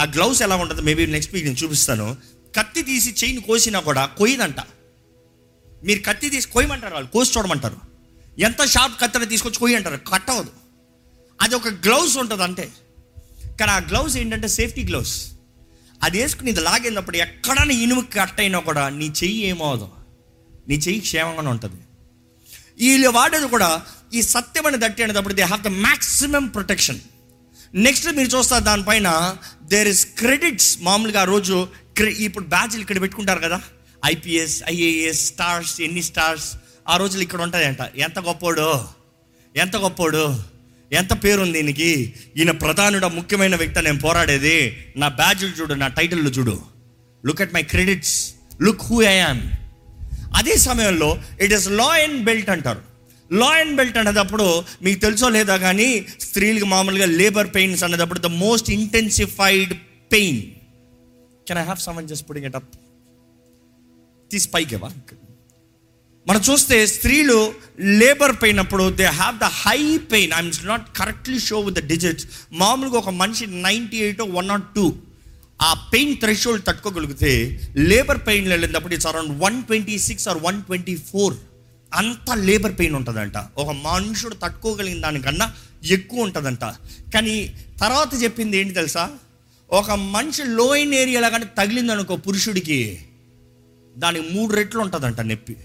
ఆ గ్లౌస్ ఎలా ఉంటుంది మేబీ నెక్స్ట్ వీక్ నేను చూపిస్తాను. కత్తి తీసి చైన్ కోసినా కూడా కొయ్యదంట. మీరు కత్తి తీసి కొయ్యమంటారు వాళ్ళు కోసి చూడమంటారు. ఎంత షార్ప్ కత్తిని తీసుకొచ్చి కొయ్యి అంటారు కట్ అవ్వదు అది ఒక గ్లౌస్ ఉంటుంది అంతే కానీ ఆ గ్లౌస్ ఏంటంటే సేఫ్టీ గ్లౌస్ అది వేసుకుని ఇది లాగేటప్పుడు ఎక్కడైనా ఇనుము కట్ అయినా కూడా నీ చెయ్యి ఏమవదు నీ చెయ్యి క్షేమంగానే ఉంటుంది. వీళ్ళు వాడేది కూడా ఈ సత్యమైన దట్టి అనేటప్పుడు they have the maximum protection next మీరు చూస్తారు దానిపైన దేర్ ఇస్ క్రెడిట్స్ మామూలుగా ఆ రోజు ఇప్పుడు బ్యాచ్లు ఇక్కడ పెట్టుకుంటారు కదా ఐపీఎస్ ఐఏఎస్ స్టార్స్ ఎన్ని స్టార్స్ ఆ రోజులు ఇక్కడ ఉంటాయంట. ఎంత గొప్పోడు? ఎంత గొప్పోడు? ఎంత పేరుంది దీనికి ఈయన ప్రధానుడ ముఖ్యమైన వ్యక్తి నేను పోరాడేది. నా బ్యాడ్జ్లు చూడు నా టైటిల్ చూడు. Look at my credits look who I am అదే సమయంలో it is law and belt అంటారు. లా అండ్ బెల్ట్ అనేటప్పుడు మీకు తెలుసో లేదా కానీ స్త్రీలకు మామూలుగా లేబర్ పెయిన్స్ అనేటప్పుడు the most intensified pain can I have some just putting it up తీసి పైకేవా మనం చూస్తే స్త్రీలు లేబర్ పెయిన్ అప్పుడు they have the high pain I'm not correctly show with the digits మామూలుగా ఒక మనిషి ninety eight one not two ఆ పెయిన్ థ్రెషోల్డ్ తట్టుకోగలిగితే లేబర్ పెయిన్ వెళ్ళినప్పుడు it's around one twenty six or one twenty four అంత labour pain ఉంటుందంట. ఒక మనుషుడు తట్టుకోగలిగిన దానికన్నా ఎక్కువ ఉంటుందంట. కానీ తర్వాత చెప్పింది ఏంటి తెలుసా? ఒక మనిషి లోయిన్ ఏరియాలో కానీ తగిలిందనుకో పురుషుడికి దానికి మూడు రెట్లు ఉంటుందంట నొప్పి.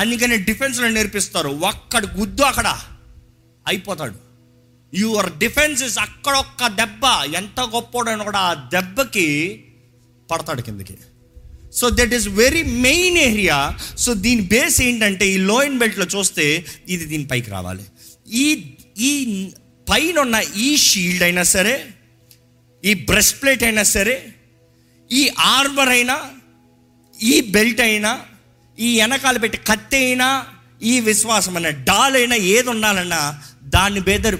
అందుకని డిఫెన్స్లో నేర్పిస్తారు. ఒక్కడు గుద్దు అక్కడ అయిపోతాడు. యువర్ డిఫెన్స్ ఇస్ అక్కడొక్క దెబ్బ. ఎంత గొప్పోడని కూడా ఆ దెబ్బకి పడతాడు కిందకి. So that is very main area so దీని బేస్ ఏంటంటే ఈ లోయన్ బెల్ట్లో చూస్తే ఇది దీని పైకి రావాలి. ఈ ఈ పైన ఉన్న ఈ షీల్డ్ అయినా సరే ఈ బ్రెస్ట్ ప్లేట్ అయినా సరే ఈ ఆర్మర్ అయినా ఈ బెల్ట్ అయినా ఈ వెనకాల పెట్టి కత్తి అయినా ఈ విశ్వాసం అయినా డాల్ అయినా ఏది ఉండాలన్నా దాన్ని బేదర్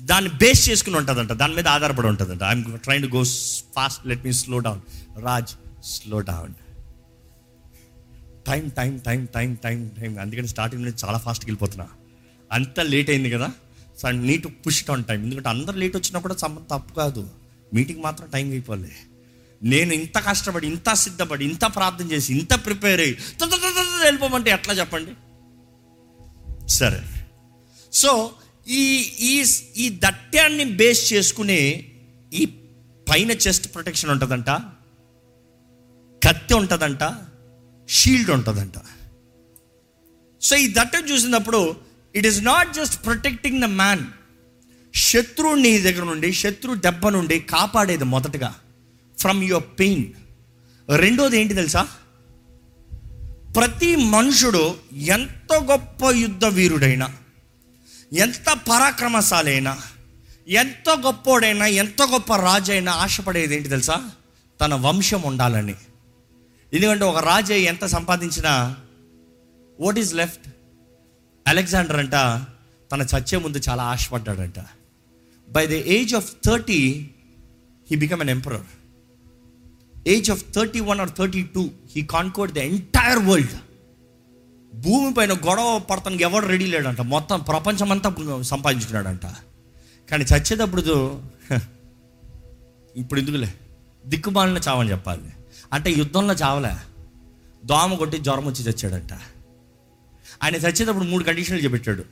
దాన్ని బేస్ చేసుకుని ఉంటుందంట. దాని మీద ఆధారపడి ఉంటుందంట. I'm train to go fast let me slow down Raj slow down time time time time time time అందుకని స్టార్టింగ్ నుంచి చాలా ఫాస్ట్కి వెళ్ళిపోతున్నా. అంత లేట్ అయింది కదా. So neat push on time ఎందుకంటే అందరు లేట్ వచ్చినా కూడా సంబంధం తప్పు కాదు. మీటింగ్ మాత్రం టైం అయిపోలే నేను ఇంత కష్టపడి ఇంత సిద్ధపడి ఇంత ప్రార్థన చేసి ఇంత ప్రిపేర్ అయ్యి వెళ్ళిపోమంటే ఎట్లా చెప్పండి? సరే. సో ఈ ఈ ఈ దట్యాన్ని బేస్ చేసుకునే ఈ పైన చెస్ట్ ప్రొటెక్షన్ ఉంటుందంట కత్తి ఉంటుందంట షీల్డ్ ఉంటుందంట. సో ఈ దట్టం చూసినప్పుడు it is not just protecting the man శత్రువు నీ దగ్గర నుండి శత్రు దెబ్బ నుండి కాపాడేది మొదటగా. ఫ్రమ్ యువర్ పెయిన్ రెండోది ఏంటి తెలుసా? ప్రతి మనుషుడు ఎంత గొప్ప యుద్ధ వీరుడైనా ఎంత పరాక్రమశాలైనా ఎంత గొప్పోడైనా ఎంత గొప్ప రాజు అయినా ఆశపడేది ఏంటి తెలుసా? తన వంశం ఉండాలని. ఎందుకంటే ఒక రాజు ఎంత సంపాదించినా వాట్ ఈజ్ లెఫ్ట్ అలెగ్జాండర్ అంట తన చచ్చే ముందు చాలా ఆశపడ్డాడంట. By the age of thirty he become an emperor age of thirty one or thirty two he conquered the entire world భూమి పైన గొడవ పడతానికి ఎవరు రెడీ లేడంట. మొత్తం ప్రపంచం అంతా సంపాదించుకున్నాడంట. కానీ చచ్చేటప్పుడు ఇప్పుడు ఎందుకులే? దిక్కుమాలిన చావని చెప్పాలి. అంటే యుద్ధంలో చావలే. దోమ కొట్టి జ్వరం వచ్చి చచ్చాడంట. ఆయన చచ్చేటప్పుడు మూడు కండిషన్లు చెప్పాడు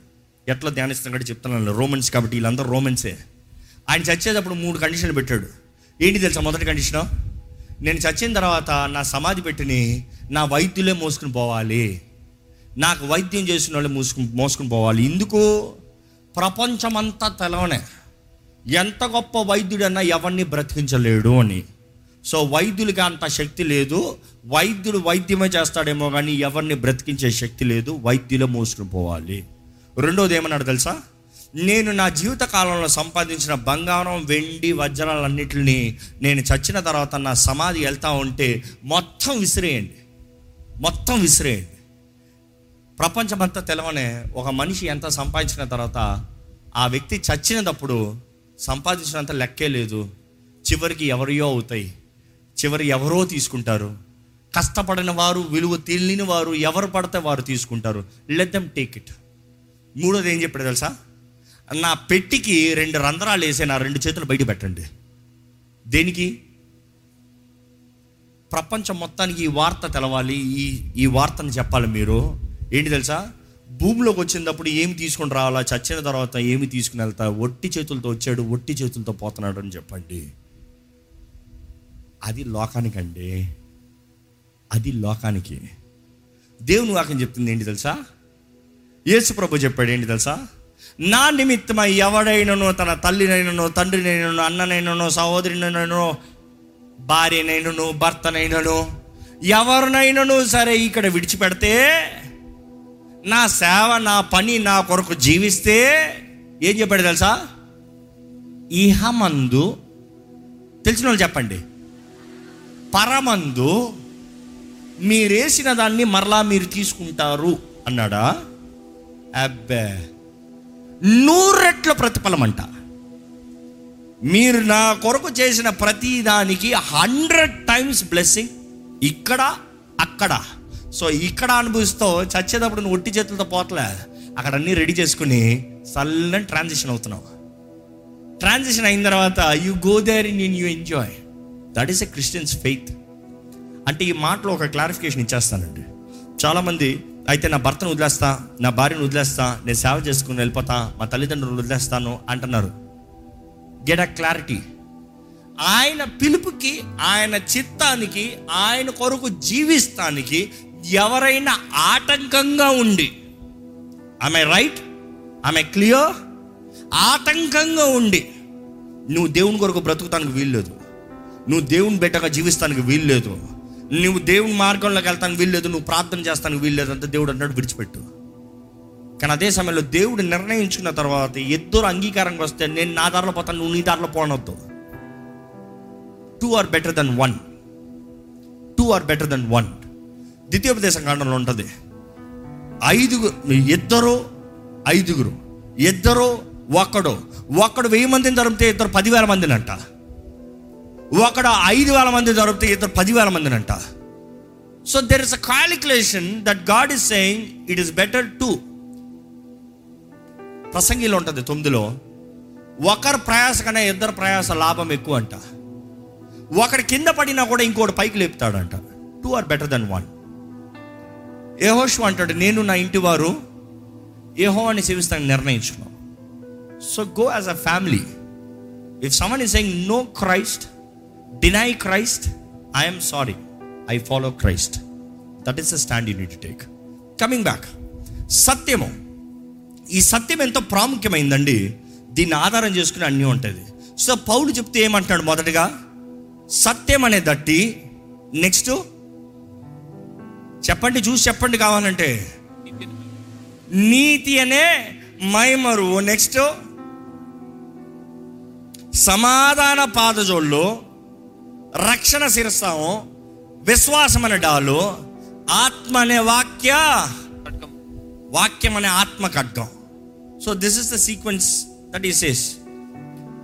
ఎట్లా ధ్యానిస్తాం కూడా చెప్తున్నాను రోమన్స్ కాబట్టి వీళ్ళందరూ రోమన్సే ఆయన చచ్చేటప్పుడు మూడు కండిషన్లు పెట్టాడు. ఏంటి తెలుసా మొదటి కండిషను నేను చచ్చిన తర్వాత నా సమాధి పెట్టిని నా వైద్యులే మోసుకుని పోవాలి. నాకు వైద్యం చేసిన వాళ్ళు మోసుకుని మోసుకుని పోవాలి. ఎందుకు ప్రపంచమంతా తెలవనే. ఎంత గొప్ప వైద్యుడన్నా ఎవరిని బ్రతికించలేడు అని. సో వైద్యులకి అంత శక్తి లేదు. వైద్యుడు వైద్యమే చేస్తాడేమో కానీ ఎవరిని బ్రతికించే శక్తి లేదు. వైద్యులే మోసుకుని పోవాలి. రెండోది ఏమన్నాడు తెలుసా? నేను నా జీవిత కాలంలో సంపాదించిన బంగారం వెండి వజ్రాలన్నిటిని నేను చచ్చిన తర్వాత నా సమాధి వెళ్తా ఉంటే మొత్తం విసిరేయండి. మొత్తం విసిరేయండి. ప్రపంచమంతా తెలవనే ఒక మనిషి ఎంత సంపాదించిన తర్వాత ఆ వ్యక్తి చచ్చినప్పుడు సంపాదించినంత లెక్కే లేదు. చివరికి ఎవరియో అవుతాయి. చివరి ఎవరో తీసుకుంటారు. కష్టపడిన వారు విలువ తెలియని వారు ఎవరు పడితే వారు తీసుకుంటారు. లెట్ దెమ్ టేక్ ఇట్ మూడోది ఏం చెప్పాడు తెలుసా? నా పెట్టికి రెండు రంధ్రాలు వేసే నా రెండు చేతులు బయట పెట్టండి. దేనికి? ప్రపంచం మొత్తానికి ఈ వార్త తెలవాలి ఈ ఈ వార్తను చెప్పాలి మీరు. ఏంటి తెలుసా? భూమిలోకి వచ్చినప్పుడు ఏమి తీసుకొని రావాలా? చచ్చిన తర్వాత ఏమి తీసుకుని వెళ్తా? ఒట్టి చేతులతో వచ్చాడు ఒట్టి చేతులతో పోతున్నాడు అని చెప్పండి. అది లోకానికండి. అది లోకానికి. దేవుని వాక్యం చెప్తుంది ఏంటి తెలుసా? యేసు ప్రభు చెప్పాడు ఏంటి తెలుసా? నా నిమిత్తమై ఎవడైనను తన తల్లినైనను తండ్రినైనను అన్ననైనను సహోదరినైనను భార్యనైనను భర్తనైనను ఎవరినైనను సరే ఇక్కడ విడిచిపెడితే నా సేవ నా పని నా కొరకు జీవిస్తే ఏం చెప్పాడు తెలుసా? ఇహమందు తెలిసిన వాళ్ళు చెప్పండి. పరమందు మీరేసిన దాన్ని మరలా మీరు తీసుకుంటారు అన్నాడా? అబ్బే. నూరెట్ల ప్రతిఫలం అంట మీరు నా కొరకు చేసిన ప్రతి దానికి హండ్రెడ్ టైమ్స్ బ్లెస్సింగ్ ఇక్కడ అక్కడ. సో ఇక్కడ అనుభవిస్తావు చచ్చేటప్పుడు నువ్వు ఒట్టి చేతులతో పోతలే అక్కడ అన్నీ రెడీ చేసుకుని సల్లని ట్రాన్సిషన్ అవుతున్నావు. ట్రాన్సిషన్ అయిన తర్వాత you go there in you enjoy that is a Christians faith అంటే ఈ మాటలో ఒక క్లారిఫికేషన్ ఇచ్చేస్తానండి. చాలామంది అయితే నా భర్తను వదిలేస్తా నా భార్యను వదిలేస్తా నేను సేవ చేసుకుని వెళ్ళిపోతా మా తల్లిదండ్రులు వదిలేస్తాను అంటున్నారు. గెట్ అ క్లారిటీ ఆయన పిలుపుకి ఆయన చిత్తానికి ఆయన కొరకు జీవిస్తానికి ఎవరైనా ఆటంకంగా ఉండి ఆమె రైట్ ఆమె క్లియర్ ఆటంకంగా ఉండి నువ్వు దేవుని కొరకు బ్రతుకుతానికి వీల్లేదు. నువ్వు దేవుని బిడ్డగా జీవిస్తానికి వీల్లేదు. నువ్వు దేవుని మార్గంలోకి వెళ్తాను వీల్లేదు నువ్వు ప్రార్థన చేస్తాను వీల్లేదు అంత దేవుడు అన్నాడు విడిచిపెట్టు. కానీ అదే సమయంలో దేవుడు నిర్ణయించుకున్న తర్వాత ఇద్దరు అంగీకారం వస్తే నేను నా దారిలో పోతాను నువ్వు నీ దారిలో పోనొద్దు. Two are better than one two are better than one ద్వితీయోపదేశ కాండంలో ఉంటుంది. ఐదుగురు ఇద్దరు ఐదుగురు. ఇద్దరు ఒక్కడు ఒక్కడు వెయ్యి మందిని తరిమితే ఇద్దరు పదివేల మందిని అంట. ఒకడు ఐదు వేల మంది దొరికితే ఇద్దరు పదివేల మందిని అంట so there is a calculation that God is saying it is better to ప్రసంగిలో ఉంటుంది తొమ్మిదిలో ఒకరు ప్రయాస కన్నా ఇద్దరు ప్రయాస లాభం ఎక్కువ అంట ఒకటి కింద పడినా కూడా ఇంకోటి పైకి లేపుతాడంట. Two are better than one ఏహోష్ అంటాడు నేను నా ఇంటి వారు ఏహో అని సేవిస్తాను నిర్ణయించుకున్నాం so go as a family if someone is saying no Christ deny Christ I'm sorry I follow Christ that is the stand you need take coming back సత్యము. ఈ సత్యం ఎంతో ప్రాముఖ్యమైందండి. దీన్ని ఆధారం చేసుకుని అన్నీ ఉంటుంది సో పౌలు చెప్తే ఏమంటున్నాడు మొదటగా? సత్యం అనే దట్టి నెక్స్ట్ చెప్పండి చూసి చెప్పండి కావాలంటే. నీతి అనే మైమరు నెక్స్ట్ సమాధాన పాదజోళ్ళు రక్షణ శిరస్సాము విశ్వాసం అనే డాలు ఆత్మ అనే వాక్య. వాక్యం అనే ఆత్మ ఖడ్గం. So this is the sequence that he says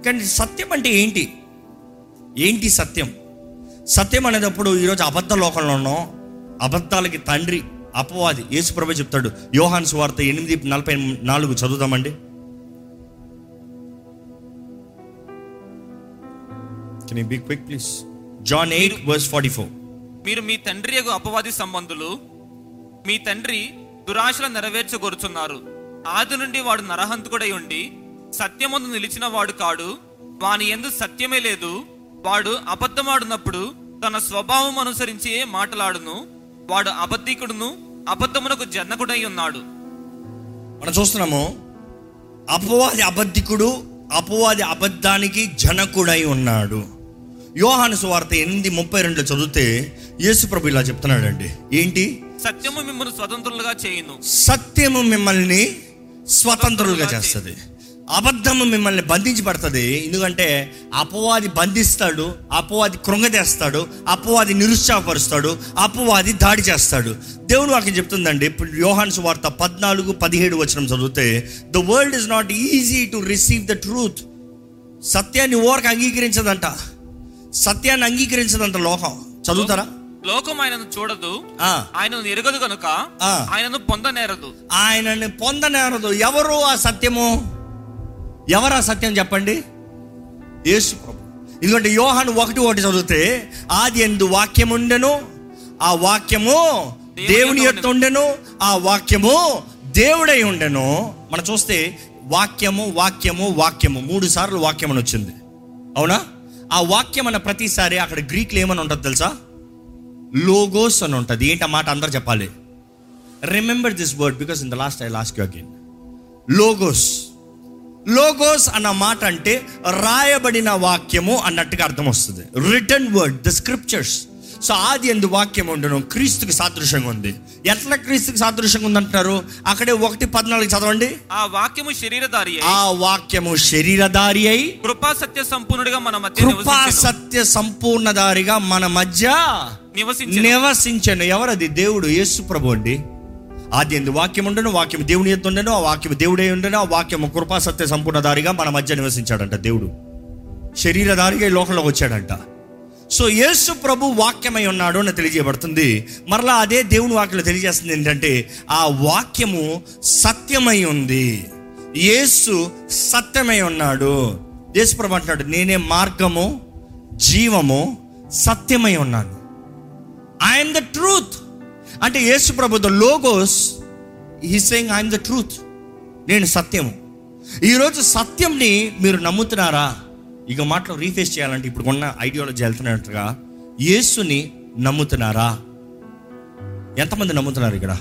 కానీ సత్యం అంటే ఏంటి? ఏంటి సత్యం? సత్యం అనేటప్పుడు ఈరోజు అబద్ధ లోకంలో ఉన్నాం. అబద్ధాలకి తండ్రి అపవాది యేసు ప్రభు చెప్తాడు. యోహాన్ సువార్త ఎనిమిది నలభై నాలుగు చదువుదామండి. Can be quick please John eight verse forty four మీరు మీ తండ్రి యొక్క అపవాది సంబంధులు మీ తండ్రి దురాశలు నెరవేర్చగోరుచున్నారు. ఆది నుండి వాడు నరహంతకుడై ఉండి సత్యమందు నిలిచిన వాడు కాడు. వాని ఎందు సత్యమే లేదు. వాడు అబద్ధమాడునప్పుడు తన స్వభావం అనుసరించి మాటలాడును. వాడు అబద్ధికుడును అబద్ధమునకు జనకుడై ఉన్నాడు. మనం చూస్తున్నాము అపవాది అబద్ధికుడు అపవాది అబద్ధానికి జనకుడై ఉన్నాడు. యోహాను సువార్త ఎనిమిది ముప్పై రెండు చదివితే యేసు ప్రభు ఇలా చెప్తున్నాడండి. ఏంటి? సత్యము మిమ్మల్ని స్వతంత్రులుగా చేయును. సత్యము మిమ్మల్ని స్వతంత్రులుగా చేస్తుంది. అబద్ధము మిమ్మల్ని బంధించి పడుతుంది ఎందుకంటే అపవాది బంధిస్తాడు అపవాది కృంగతేస్తాడు అపవాది నిరుత్సాహపరుస్తాడు అపవాది దాడి చేస్తాడు. దేవుడు వాక్యం చెప్తుందండి. ఇప్పుడు యోహాన్ సువార్త పద్నాలుగు పదిహేడు వచనం చదివితే the world is not easy to receive the truth సత్యాన్ని ఓరకు అంగీకరించదంట. సత్యాన్ని అంగీకరించదంట లోకం చదువుతారా? లోకం ఆయనను చూడదు. ఆయనను ఎరగదు కనుక. ఆయనను పొందనేరదు. ఆయనని పొందనేరదు. ఎవరు ఆ సత్యము? ఎవరు ఆ సత్యం చెప్పండి? యేసు ప్రభు. ఎందుకంటే యోహాను ఒకటి ఒకటి చదివితే ఆది ఎందు వాక్యం ఉండెను ఆ వాక్యము దేవుని యొక్క ఉండెను ఆ వాక్యము దేవుడై ఉండెను. మనం చూస్తే వాక్యము వాక్యము వాక్యము మూడు సార్లు వాక్యం అని వచ్చింది అవునా? ఆ వాక్యం అన్న ప్రతిసారి అక్కడ గ్రీక్లో ఏమని ఉంటుంది తెలుసా? లోగోస్ అని ఉంటుంది. ఏంటి ఆ మాట అందరు చెప్పాలి? Remember this word because in the last I last you again logos logos అన్న మాట అంటే రాయబడిన వాక్యము అన్నట్టుగా అర్థం వస్తుంది. Return word the scriptures so ఆది ఎందు వాక్యం ఉండను. క్రీస్తుకి సాదృశ్యంగా ఉంది. ఎట్లా క్రీస్తుకి సాదృశ్యంగా ఉంది అంటున్నారు అక్కడే ఒకటి పద్నాలుగు చదవండి. ఆ వాక్యము శరీరధారి ఆ వాక్యము శరీరధారి అయి కృపా సత్య సంపూర్ణుడిగా మన మధ్య కృపా నివసించెను. సత్య సంపూర్ణధారిగా మన మధ్య నివసించెను. ఎవరది? దేవుడు యేసు ప్రభు అండి. ఆది ఎందు వాక్యం ఉండను వాక్యం దేవుని ఎద్దు ఉండను ఆ వాక్యం దేవుడే ఉండను ఆ వాక్యము కృపా సత్య సంపూర్ణధారిగా మన మధ్య నివసించాడంట దేవుడు. శరీరధారిగా ఈ లోకంలోకి వచ్చాడంట. సో యేసు ప్రభు వాక్యమై ఉన్నాడు అని తెలియజేయబడుతుంది. మరలా అదే దేవుని వాక్యం తెలియజేస్తుంది ఏంటంటే ఆ వాక్యము సత్యమై ఉంది. యేసు సత్యమై ఉన్నాడు. యేసు ప్రభు అంటున్నాడు నేనే మార్గము జీవము సత్యమై ఉన్నాను. ఐఎమ్ ద ట్రూత్ అంటే యేసు ప్రభు the logos he saying I'm the truth నేను సత్యము. ఈరోజు సత్యంని మీరు నమ్ముతున్నారా? ఇక మాటలో రీఫేస్ చేయాలంటే ఇప్పుడు ఉన్న ఐడియాలజీ వెళ్తున్నట్టుగా యేసుని నమ్ముతున్నారా? ఎంతమంది నమ్ముతున్నారు ఇక్కడ?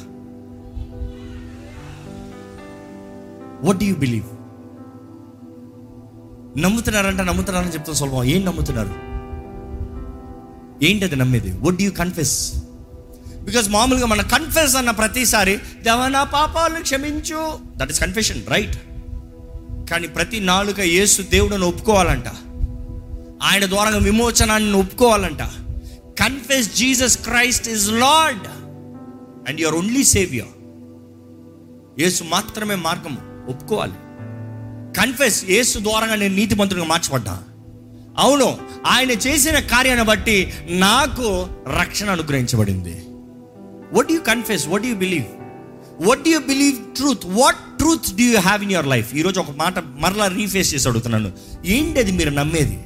వాట్ డూ యూ బిలీవ్ నమ్ముతున్నారంటే నమ్ముతున్నారని చెప్తాను సులభం ఏం నమ్ముతున్నారు? ఏంటి అది నమ్మేది? వడ్ యూ కన్ఫెస్ బికాస్ మామూలుగా మన కన్ఫెస్ అన్న ప్రతిసారి దేవా నా పాపాలను క్షమించు. దట్ ఇస్ కన్ఫెషన్ రైట్ కానీ ప్రతి నాలుక యేసు దేవుడిని ఒప్పుకోవాలంట. ఆయన ద్వారా విమోచనాన్ని ఒప్పుకోవాలంట. Confess Jesus Christ is Lord and your only saviour Yesu మాత్రమే మార్గం ఒప్పుకోవాలి. కన్ఫెస్ యేసు ద్వారా నేను నీతిమంతుడిగా మార్చబడ్డా. అవును ఆయన చేసిన కార్యాన్ని బట్టి నాకు రక్షణ అనుగ్రహించబడింది. What you confess what you believe what you believe truth what truth do you have in your life ఈరోజు ఒక మాట మరలా రీఫేస్ చేసి అడుగుతున్నాను. ఏంటి అది మీరు నమ్మేది?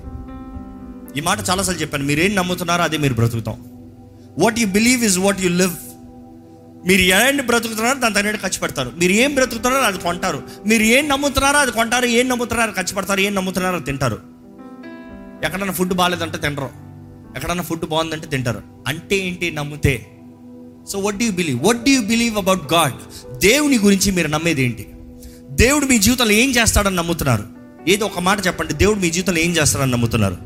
ఈ మాట చాలాసార్లు చెప్పాను. మీరు ఏం నమ్ముతున్నారో అదే మీరు బ్రతుకుతాం. What you believe is what you live మీరు ఏంటి బ్రతుకుతున్నారో దాని తగ్గట్టు ఖర్చు పెడతారు. మీరు ఏం బ్రతుకుతున్నారో అది కొంటారు. మీరు ఏం నమ్ముతున్నారో అది కొంటారు. ఏం నమ్ముతున్నారో ఖర్చు పెడతారు. ఏం నమ్ముతున్నారో అది తింటారు. ఎక్కడన్నా ఫుడ్ బాగాలేదంటే తినరు. ఎక్కడన్నా ఫుడ్ బాగుందంటే తింటారు. అంటే ఏంటి నమ్మితే? So what do believe what do believe about God దేవుని గురించి మీరు నమ్మేది ఏంటి? దేవుడు మీ జీవితంలో ఏం చేస్తాడని నమ్ముతున్నారు? ఏదో ఒక మాట చెప్పండి. దేవుడు మీ జీవితంలో ఏం చేస్తాడని నమ్ముతున్నారు?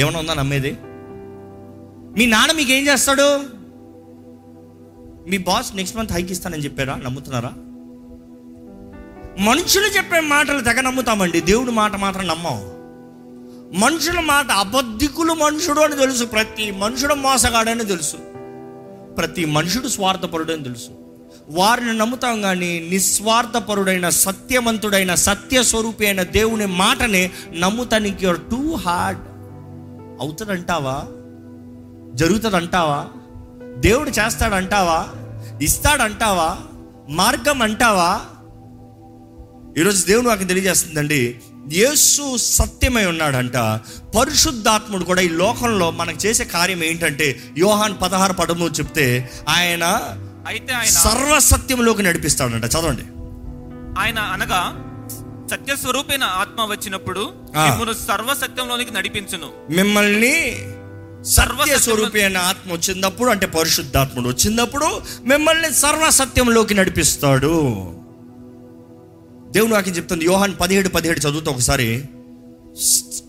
ఏమైనా ఉందా నమ్మేది? మీ నాన్న మీకు ఏం చేస్తాడు? మీ బాస్ నెక్స్ట్ మంత్ హైక్ ఇస్తానని చెప్పారా? నమ్ముతున్నారా? మనుషులు చెప్పే మాటలు తెగ నమ్ముతామండి. దేవుడి మాట మాత్రం నమ్మం. మనుషుల మాట అబద్ధికులు మనుషుడు అని తెలుసు. ప్రతి మనుషుడు మోసగాడని తెలుసు. ప్రతి మనుషుడు స్వార్థపరుడు అని తెలుసు. వారిని నమ్ముతాం కానీ నిస్వార్థపరుడైన సత్యవంతుడైన సత్య స్వరూపి అయిన దేవుని మాటనే నమ్ముతానికి యువర్ టూ హార్డ్ అవుతుందంటావా? జరుగుతుందంటావా? దేవుడు చేస్తాడంటావా? ఇస్తాడంటావా? మార్గం అంటావా? ఈరోజు దేవుడు నాకు తెలియజేస్తుందండి యేసు సత్యమై ఉన్నాడంట. పరిశుద్ధాత్ముడు కూడా ఈ లోకంలో మనకు చేసే కార్యం ఏంటంటే యోహాన్ పదహారు పదము చెప్తే ఆయన అయితే ఆయన సర్వసత్యంలోకి నడిపిస్తాడంట. చదవండి. ఆయన అనగా సత్య స్వరూపైన ఆత్మ వచ్చినప్పుడు. మిమ్మల్ని సర్వ సత్యంలోనికి నడిపించును. మిమ్మల్ని సర్వ స్వరూపి ఆత్మ వచ్చినప్పుడు అంటే పరిశుద్ధాత్ముడు వచ్చినప్పుడు మిమ్మల్ని సర్వసత్యంలోకి నడిపిస్తాడు. దేవుడు నాకు చెప్తుంది యోహాన్ పదిహేడు పదిహేడు చదువుతా ఒకసారి.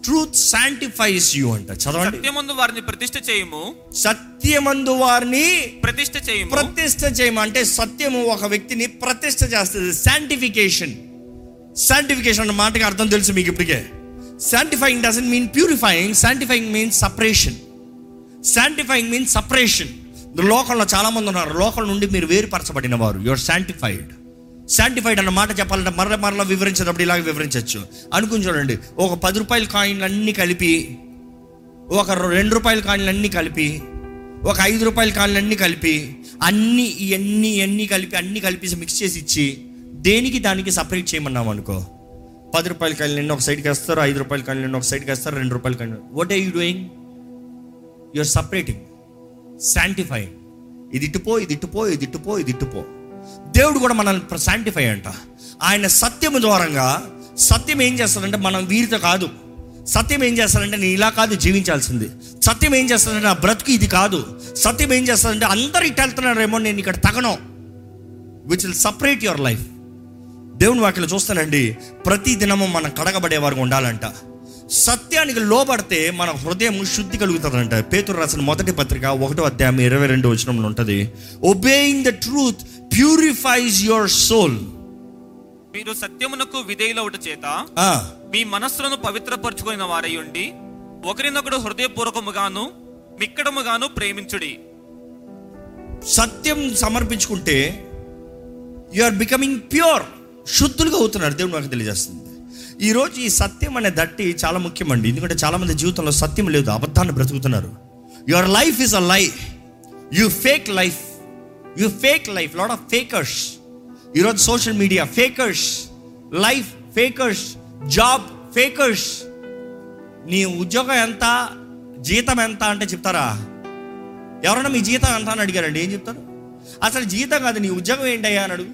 ట్రూత్ శాంటిఫైస్ యూ అంట. చదవండి. సత్యమందు వారిని ప్రతిష్ఠ చేయము. సత్యమందు వారిని ప్రతిష్ఠ చేయము. ప్రతిష్ట చేయము. అంటే సత్యము ఒక వ్యక్తిని ప్రతిష్ట చేస్తుంది. శాంటిఫికేషన్ శాంటిఫికేషన్ అన్న మాటకి అర్థం తెలుసు మీకు ఇప్పటికే. Sanctifying doesn't mean purifying sanctifying means separation sanctifying means separation లోకంలో చాలా మంది ఉన్నారు. లోకం నుండి మీరు వేరుపరచబడిన వారు. యువర్ శాంటిఫైడ్ శాంటిఫైడ్ అన్న మాట చెప్పాలంటే మరల మరల వివరించేటప్పుడు ఇలాగ వివరించవచ్చు. అనుకుని చూడండి ఒక పది రూపాయల కాయిన్లు అన్నీ కలిపి ఒక రెండు రూపాయల కాయిన్లు అన్నీ కలిపి ఒక ఐదు రూపాయల కాయిన్లు అన్నీ కలిపి అన్ని ఇవన్నీ అన్నీ కలిపి అన్నీ కలిపి మిక్స్ చేసి ఇచ్చి దేనికి దానికి సపరేట్ చేయమన్నాం అనుకో? పది రూపాయల కాయలు నిన్న ఒక సైడ్కి వేస్తారు ఐదు రూపాయల కాయలు నిన్న ఒక సైడ్కి వేస్తారు రెండు రూపాయల కాయలు what are you doing you're separating sanctifying ఇది ఇటుపో ఇది ఇటుపో ఇది ఇటుపో ఇది ఇటుపో దేవుడు కూడా మనల్ని శాంటిఫై అంట. ఆయన సత్యము ద్వారంగా సత్యం ఏం చేస్తాడంటే మనం వీరితో కాదు. సత్యం ఏం చేస్తాడంటే నేను ఇలా కాదు జీవించాల్సింది. సత్యం ఏం చేస్తాడంటే నా బ్రతుకు ఇది కాదు. సత్యం ఏం చేస్తాడంటే అందరు ఇటు వెళ్తున్నారేమో నేను ఇక్కడ తగను. Which will separate your life దేవుని వాక్యలు చూస్తానండి ప్రతి దినము మనం కడగబడేవారు ఉండాలంట. సత్యానికి లోబడితే మన హృదయం శుద్ధి కలుగుతుందంట. పేతురు రాసిన మొదటి పత్రిక ఒకటో అధ్యాయం ఇరవై రెండు వచనంలో ఉంటుంది. Obeying the truth purifies your soul మీరు సత్యమునకు విధేయులవుట చేత మీ మనస్సులను పవిత్రపరచుకున్న వారై ఉండి ఒకరినొకడు హృదయపూర్వకముగాను మిక్కడముగాను ప్రేమించుడి. సత్యం సమర్పించుకుంటే యు ఆర్ బికమింగ్ ప్యూర్ శుద్ధులుగా అవుతున్నారు. దేవుడు నాకు తెలియజేస్తుంది. ఈరోజు ఈ సత్యం అనే దట్టి చాలా ముఖ్యమండి. ఎందుకంటే చాలా మంది జీవితంలో సత్యం లేదు అబద్ధాన్ని బ్రతుకుతున్నారు. Your life is a life you fake life you fake life lot of fakers ఈరోజు social media fakers life fakers job fakers నీ ఉద్యోగం ఎంత? జీతం ఎంత అంటే చెప్తారా? ఎవరైనా మీ జీతం ఎంత అని అడిగారండి ఏం చెప్తారు? అసలు జీతం కాదు నీ ఉద్యోగం ఏంటయ్యా అని అడుగు.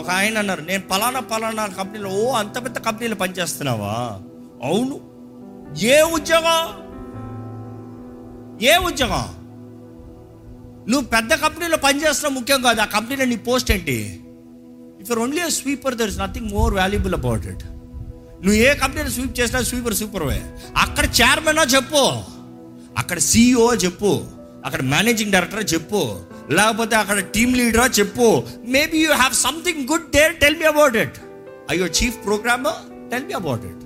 ఒక ఆయన అన్నారు నేను పలానా పలానా కంపెనీలో ఓ అంత పెద్ద కంపెనీలో పనిచేస్తున్నావా? అవును. ఏ ఉద్యోగం? ఏ ఉద్యోగం? నువ్వు పెద్ద కంపెనీలో పనిచేస్తున్నావు ముఖ్యం కాదు. ఆ కంపెనీలో నీ పోస్ట్ ఏంటి? If you're only sweeper there is nothing more valuable about it నువ్వు ఏ కంపెనీలో స్వీప్ చేసినా స్వీపర్ సూపర్వే అక్కడ చైర్మన్ చెప్పు. అక్కడ సీఈఓ చెప్పు. అక్కడ మేనేజింగ్ డైరెక్టర్ చెప్పు. లేకపోతే అక్కడ టీమ్ లీడరా చెప్పు. Maybe you have something good there tell me about it అయ్యో chief program tell me about it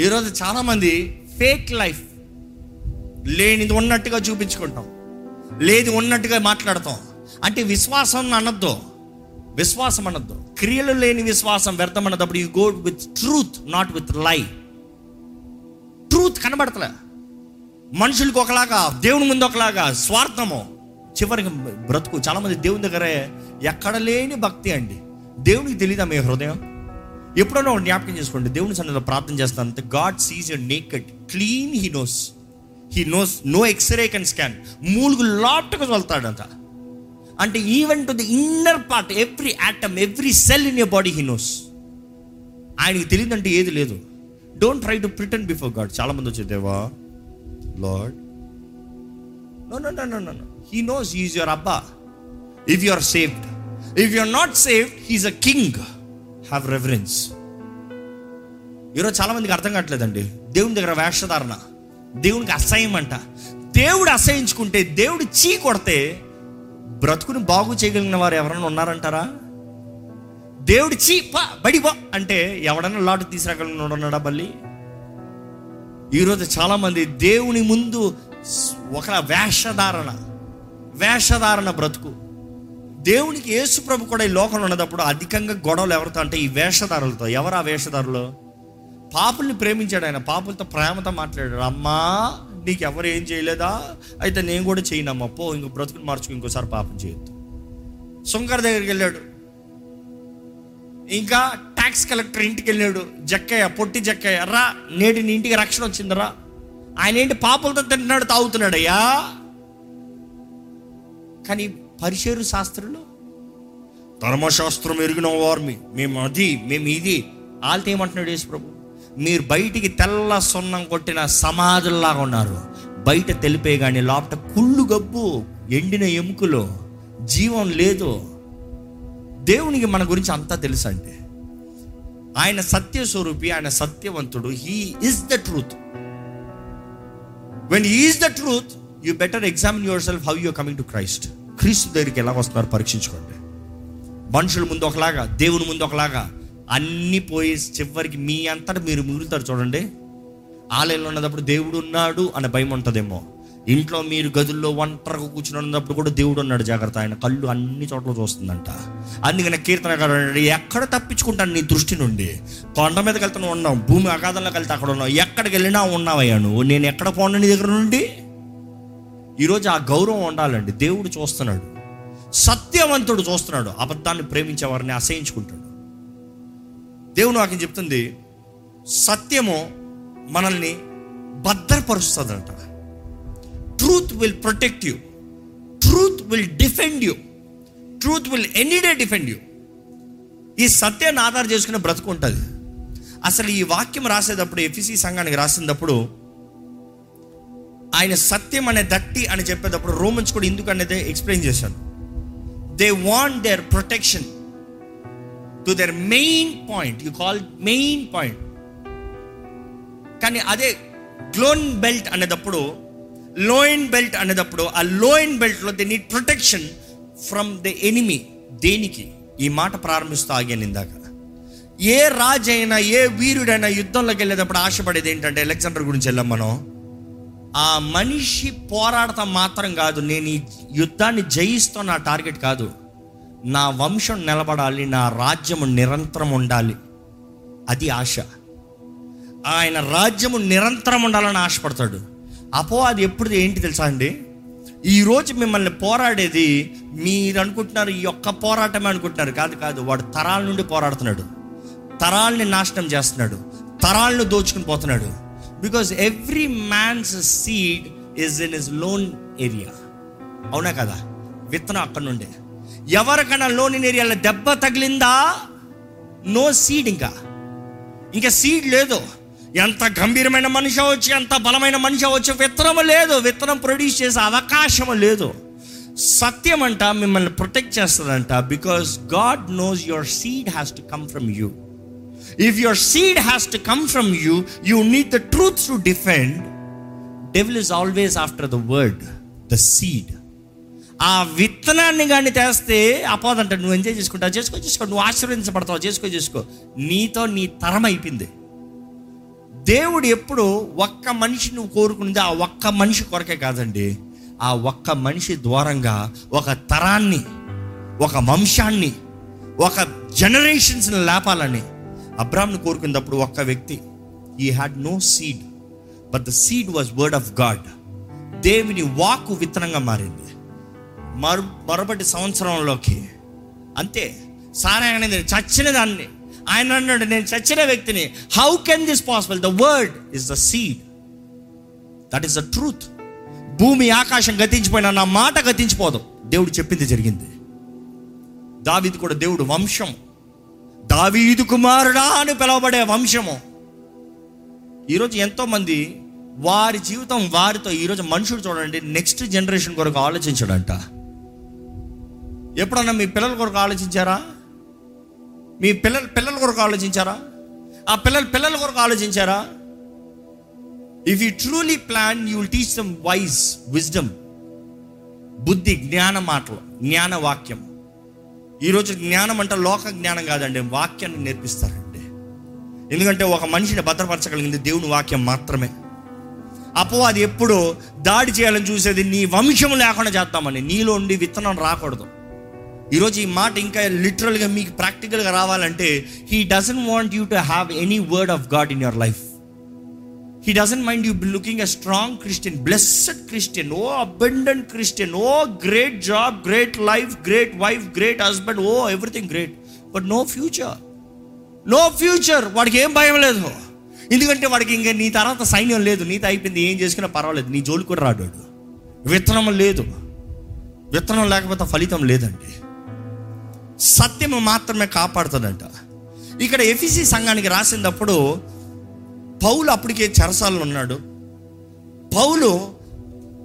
ఈరోజు చాలామంది ఫేక్ లైఫ్ లేనిది ఉన్నట్టుగా చూపించుకుంటాం. లేదు ఉన్నట్టుగా మాట్లాడతాం. అంటే విశ్వాసం అనొద్దు. విశ్వాసం అనొద్దు. క్రియలు లేని విశ్వాసం వ్యర్థం అన్నప్పుడు you go with truth not with lie truth కనబడతలే. మనుషులకు ఒకలాగా దేవుని ముందు ఒకలాగా స్వార్థము. చివరికి బ్రతుకు. చాలామంది దేవుని దగ్గరే ఎక్కడ లేని భక్తి అండి. దేవునికి తెలియదా మీ హృదయం? ఎప్పుడైనా జ్ఞాపకం చేసుకోండి. దేవుని సన్నిధిలో ప్రార్థన చేస్తాను. God sees your naked clean he knows he knows no x-ray can scan మూలుగు లోపటకు వెళ్తాడంట. అంటే even to the inner part every atom every cell in your body he knows ఆయనకి తెలియదంటే ఏది లేదు. Don't try to pretend before God చాలా మంది వచ్చే దేవా Lord no no no no no he knows is your అబ్బా if you are saved if you are not saved he's a king have reference ఈరోజు చాలా మందికి అర్థం కావట్లేదండి. దేవుని దగ్గర వేషధారణ. దేవునికి అసహ్యం అంట దేవుడు అసహించుకుంటే దేవుడు చీ కొడితే బ్రతుకుని బాగు చేయగలిగిన వారు ఎవరైనా ఉన్నారంటారా? దేవుడు చీ పా బడి పా అంటే ఎవడన్నా లాటు తీసుకురాగలిగిన ఉన్నాడా బల్లి? ఈరోజు చాలామంది దేవుని ముందు ఒక వేషధారణ వేషధారణ బ్రతుకు. దేవునికి యేసు ప్రభు కూడా ఈ లోకంలో ఉన్నప్పుడు అధికంగా గొడవలు ఎవరితో అంటే ఈ వేషధారులతో. ఎవరు ఆ వేషధారులు? పాపుల్ని ప్రేమించాడు ఆయన. పాపులతో ప్రేమతో మాట్లాడాడు. అమ్మా నీకు ఎవరు ఏం చేయలేదా? అయితే నేను కూడా చేయనమ్మా. పో ఇంకో బ్రతుకుని మార్చుకు ఇంకోసారి పాపం చేయొద్దు. సుంకర్ దగ్గరికి వెళ్ళాడు. ఇంకా ట్యాక్స్ కలెక్టర్ ఇంటికి వెళ్ళాడు. జక్కయ్య పొట్టి జక్కయ్య రా నేటి నీ ఇంటికి రక్షణ వచ్చిందిరా ఆయన ఏంటి పాపలతో తింటున్నాడు తాగుతున్నాడు అయ్యా? కానీ పరిశేరు శాస్త్రులు ధర్మశాస్త్రం ఎరిగిన వారిని మేము అది మేము ఇది. వాళ్ళతో ఏమంటున్నాడు యేసు ప్రభు మీరు బయటికి తెల్ల సున్నం కొట్టిన సమాధుల్లాగా ఉన్నారు. బయట తెలిపే కానీ లోపట కుళ్ళు గబ్బు ఎండిన ఎముకలు జీవం లేదు. దేవునికి మన గురించి అంతా తెలుసు అంటే ఆయన సత్య స్వరూపి ఆయన సత్యవంతుడు. He is the truth when is the truth you better examine yourself how you coming to Christ క్రీస్తు దగ్గరికి ఎలా వస్తున్నారు పరీక్షించుకోండి. మనుషుల ముందు ఒకలాగా దేవుని ముందు ఒకలాగా అన్నీ పోయి చివరికి మీ అంతటా మీరు మిగులుతారు చూడండి. ఆలయంలో ఉన్నప్పుడు దేవుడు ఉన్నాడు అనే భయం ఉంటుందేమో. ఇంట్లో మీరు గదుల్లో ఒంటరిగా కూర్చుని ఉన్నప్పుడు కూడా దేవుడు ఉన్నాడు జాగ్రత్త ఆయన. కళ్ళు అన్ని చోట్ల చూస్తుందంట. అందుకని కీర్తన ఎక్కడ తప్పించుకుంటాను నీ దృష్టి నుండి? కొండ మీదకి వెళ్తాను ఉన్నావు భూమి అగాధంలోకి వెళ్తే అక్కడ ఉన్నావు. ఎక్కడికి వెళ్ళినా ఉన్నావయ్యా నువ్వు? నేను ఎక్కడ పోను నీ దగ్గర నుండి? ఈరోజు ఆ గౌరవం ఉండాలండి. దేవుడు చూస్తున్నాడు. సత్యవంతుడు చూస్తున్నాడు. అబద్ధాన్ని ప్రేమించే వారిని అసహించుకుంటాడు. దేవుడు నాకు చెప్తుంది? సత్యము మనల్ని భద్రపరుస్తుందంట. Truth will protect you truth will defend you truth will any day defend you ఈ సత్యాన్ని ఆధారం చేసుకుని బ్రతుకుంటుంది అసలు ఈ వాక్యం రాసేటప్పుడు ఎఫ్సి సంఘానికి రాసినప్పుడు ఆయన సత్యం అనే దట్టి అని చెప్పేటప్పుడు రోమన్స్ కూడా ఎందుకు అనేది ఎక్స్ప్లెయిన్ చేశాను they want their protection to their main point you call main point కానీ అదే గ్లోన్ బెల్ట్ అనేటప్పుడు లోయిన్ బెల్ట్ అనేటప్పుడు ఆ loin బెల్ట్లో they need protection from the enemy దేనికి? ఈ మాట ప్రారంభిస్తూ ఆగాను ఇందాక. ఏ రాజైనా ఏ వీరుడైనా యుద్ధంలోకి వెళ్ళేటప్పుడు ఆశపడేది ఏంటంటే అలెగ్జాండర్ గురించి వెళ్ళాం మనం. ఆ మనిషి పోరాడటం మాత్రం కాదు నేను ఈ యుద్ధాన్ని జయిస్తాను నా టార్గెట్ కాదు. నా వంశం నిలబడాలి నా రాజ్యము నిరంతరం ఉండాలి. అది ఆశ. ఆయన రాజ్యము నిరంతరం ఉండాలని ఆశపడతాడు. అపో అది ఎప్పుడు ఏంటి తెలుసా అండి? ఈరోజు మిమ్మల్ని పోరాడేది మీరు అనుకుంటున్నారు ఈ యొక్క పోరాటమే అనుకుంటున్నారు. కాదు కాదు వాడు తరాల నుండి పోరాడుతున్నాడు. తరాల్ని నాశనం చేస్తున్నాడు. తరాలను దోచుకుని పోతున్నాడు. Because every man's seed is in is loin area అవునా కదా? విత్తనం అక్కడ నుండే. ఎవరికైనా లోని ఏరియాలో దెబ్బ తగిలిందా? నో సీడ్ ఇంకా. ఇంకా సీడ్ లేదు. ఎంత గంభీరమైన మనిషి అవ్వచ్చు ఎంత బలమైన మనిషి అవ్వచ్చు విత్తనం లేదు. విత్తనం ప్రొడ్యూస్ చేసే అవకాశం లేదు. సత్యం అంట మిమ్మల్ని ప్రొటెక్ట్ చేస్తుందంట because God knows your seed has to come from you if your seed has to come from you you need the truth to defend devil is always after the word the seed ఆ విత్తనాన్ని కానీ తెస్తే అపోదంట నువ్వు enjoy చేసుకుంటావు చేసుకో చేసుకో నువ్వు ఆశీర్వదించబడతావు చేసుకో చేసుకో. నీతో నీ తరం అయిపోయింది. దేవుడు ఎప్పుడు ఒక్క మనిషి నువ్వు కోరుకున్నది ఆ ఒక్క మనిషి కొరకే కాదండి. ఆ ఒక్క మనిషి ద్వారంగా ఒక తరాన్ని ఒక వంశాన్ని ఒక జనరేషన్స్ని లేపాలని అబ్రామ్ను కోరుకున్నప్పుడు ఒక్క వ్యక్తి he had no seed but the seed was word of God దేవుని వాక్ విత్తనంగా మారింది. మరు మరొకటి సంవత్సరంలోకి. అంతే. సారా అనేది చచ్చిన దాన్ని. ఆయన అన్నాడు నేను చచ్చిన వ్యక్తిని. How can this possible the word is the seed that is the truth భూమి ఆకాశం గతించిపోయినా నా మాట గతించిపోదు. దేవుడు చెప్పింది జరిగింది. దావీది కూడా దేవుడు వంశం. దావీదు కుమారుడా అని పిలువబడే వంశము. ఈరోజు ఎంతో మంది వారి జీవితం వారితో ఈరోజు మనుషులు చూడండి నెక్స్ట్ జనరేషన్ కొరకు ఆలోచించడంట. ఎప్పుడన్నా మీ పిల్లల కొరకు ఆలోచించారా? మీ పిల్లల పిల్లల కొరకు ఆలోచించారా? ఆ పిల్లల పిల్లల కొరకు ఆలోచించారా? If you truly plan you will teach them wise wisdom బుద్ధి జ్ఞాన మాటలు జ్ఞాన వాక్యం. ఈరోజు జ్ఞానం అంటే లోక జ్ఞానం కాదండి వాక్యాన్ని నేర్పిస్తారండి. ఎందుకంటే ఒక మనిషిని భద్రపరచగలిగింది దేవుని వాక్యం మాత్రమే. అపవాది ఎప్పుడు దాడి చేయాలని చూసేది నీ వంశం లేకుండా చేద్దామని నీలో ఉండి విత్తనం రాకూడదు. ఈరోజు ఈ మాట ఇంకా లిటరల్గా మీకు ప్రాక్టికల్గా రావాలంటే he doesn't want you to have any word of God in your life he doesn't mind you looking a strong Christian blessed Christian oh abundant Christian oh great job great life great wife great husband oh everything great but no future no future వాడికి ఏం భయం లేదు. ఎందుకంటే వాడికి ఇంకా నీ తర్వాత సైన్యం లేదు. నీతో అయిపోయింది ఏం చేసుకున్నా పర్వాలేదు. నీ జోలు కూడా రాడు విత్తనం లేదు. విత్తనం లేకపోతే ఫలితం లేదండి. సత్యము మాత్రమే కాపాడుతుందంట. ఇక్కడ ఎఫీసీ సంఘానికి రాసినప్పుడు పౌలు అప్పటికే చెరసాలలో ఉన్నాడు. పౌలు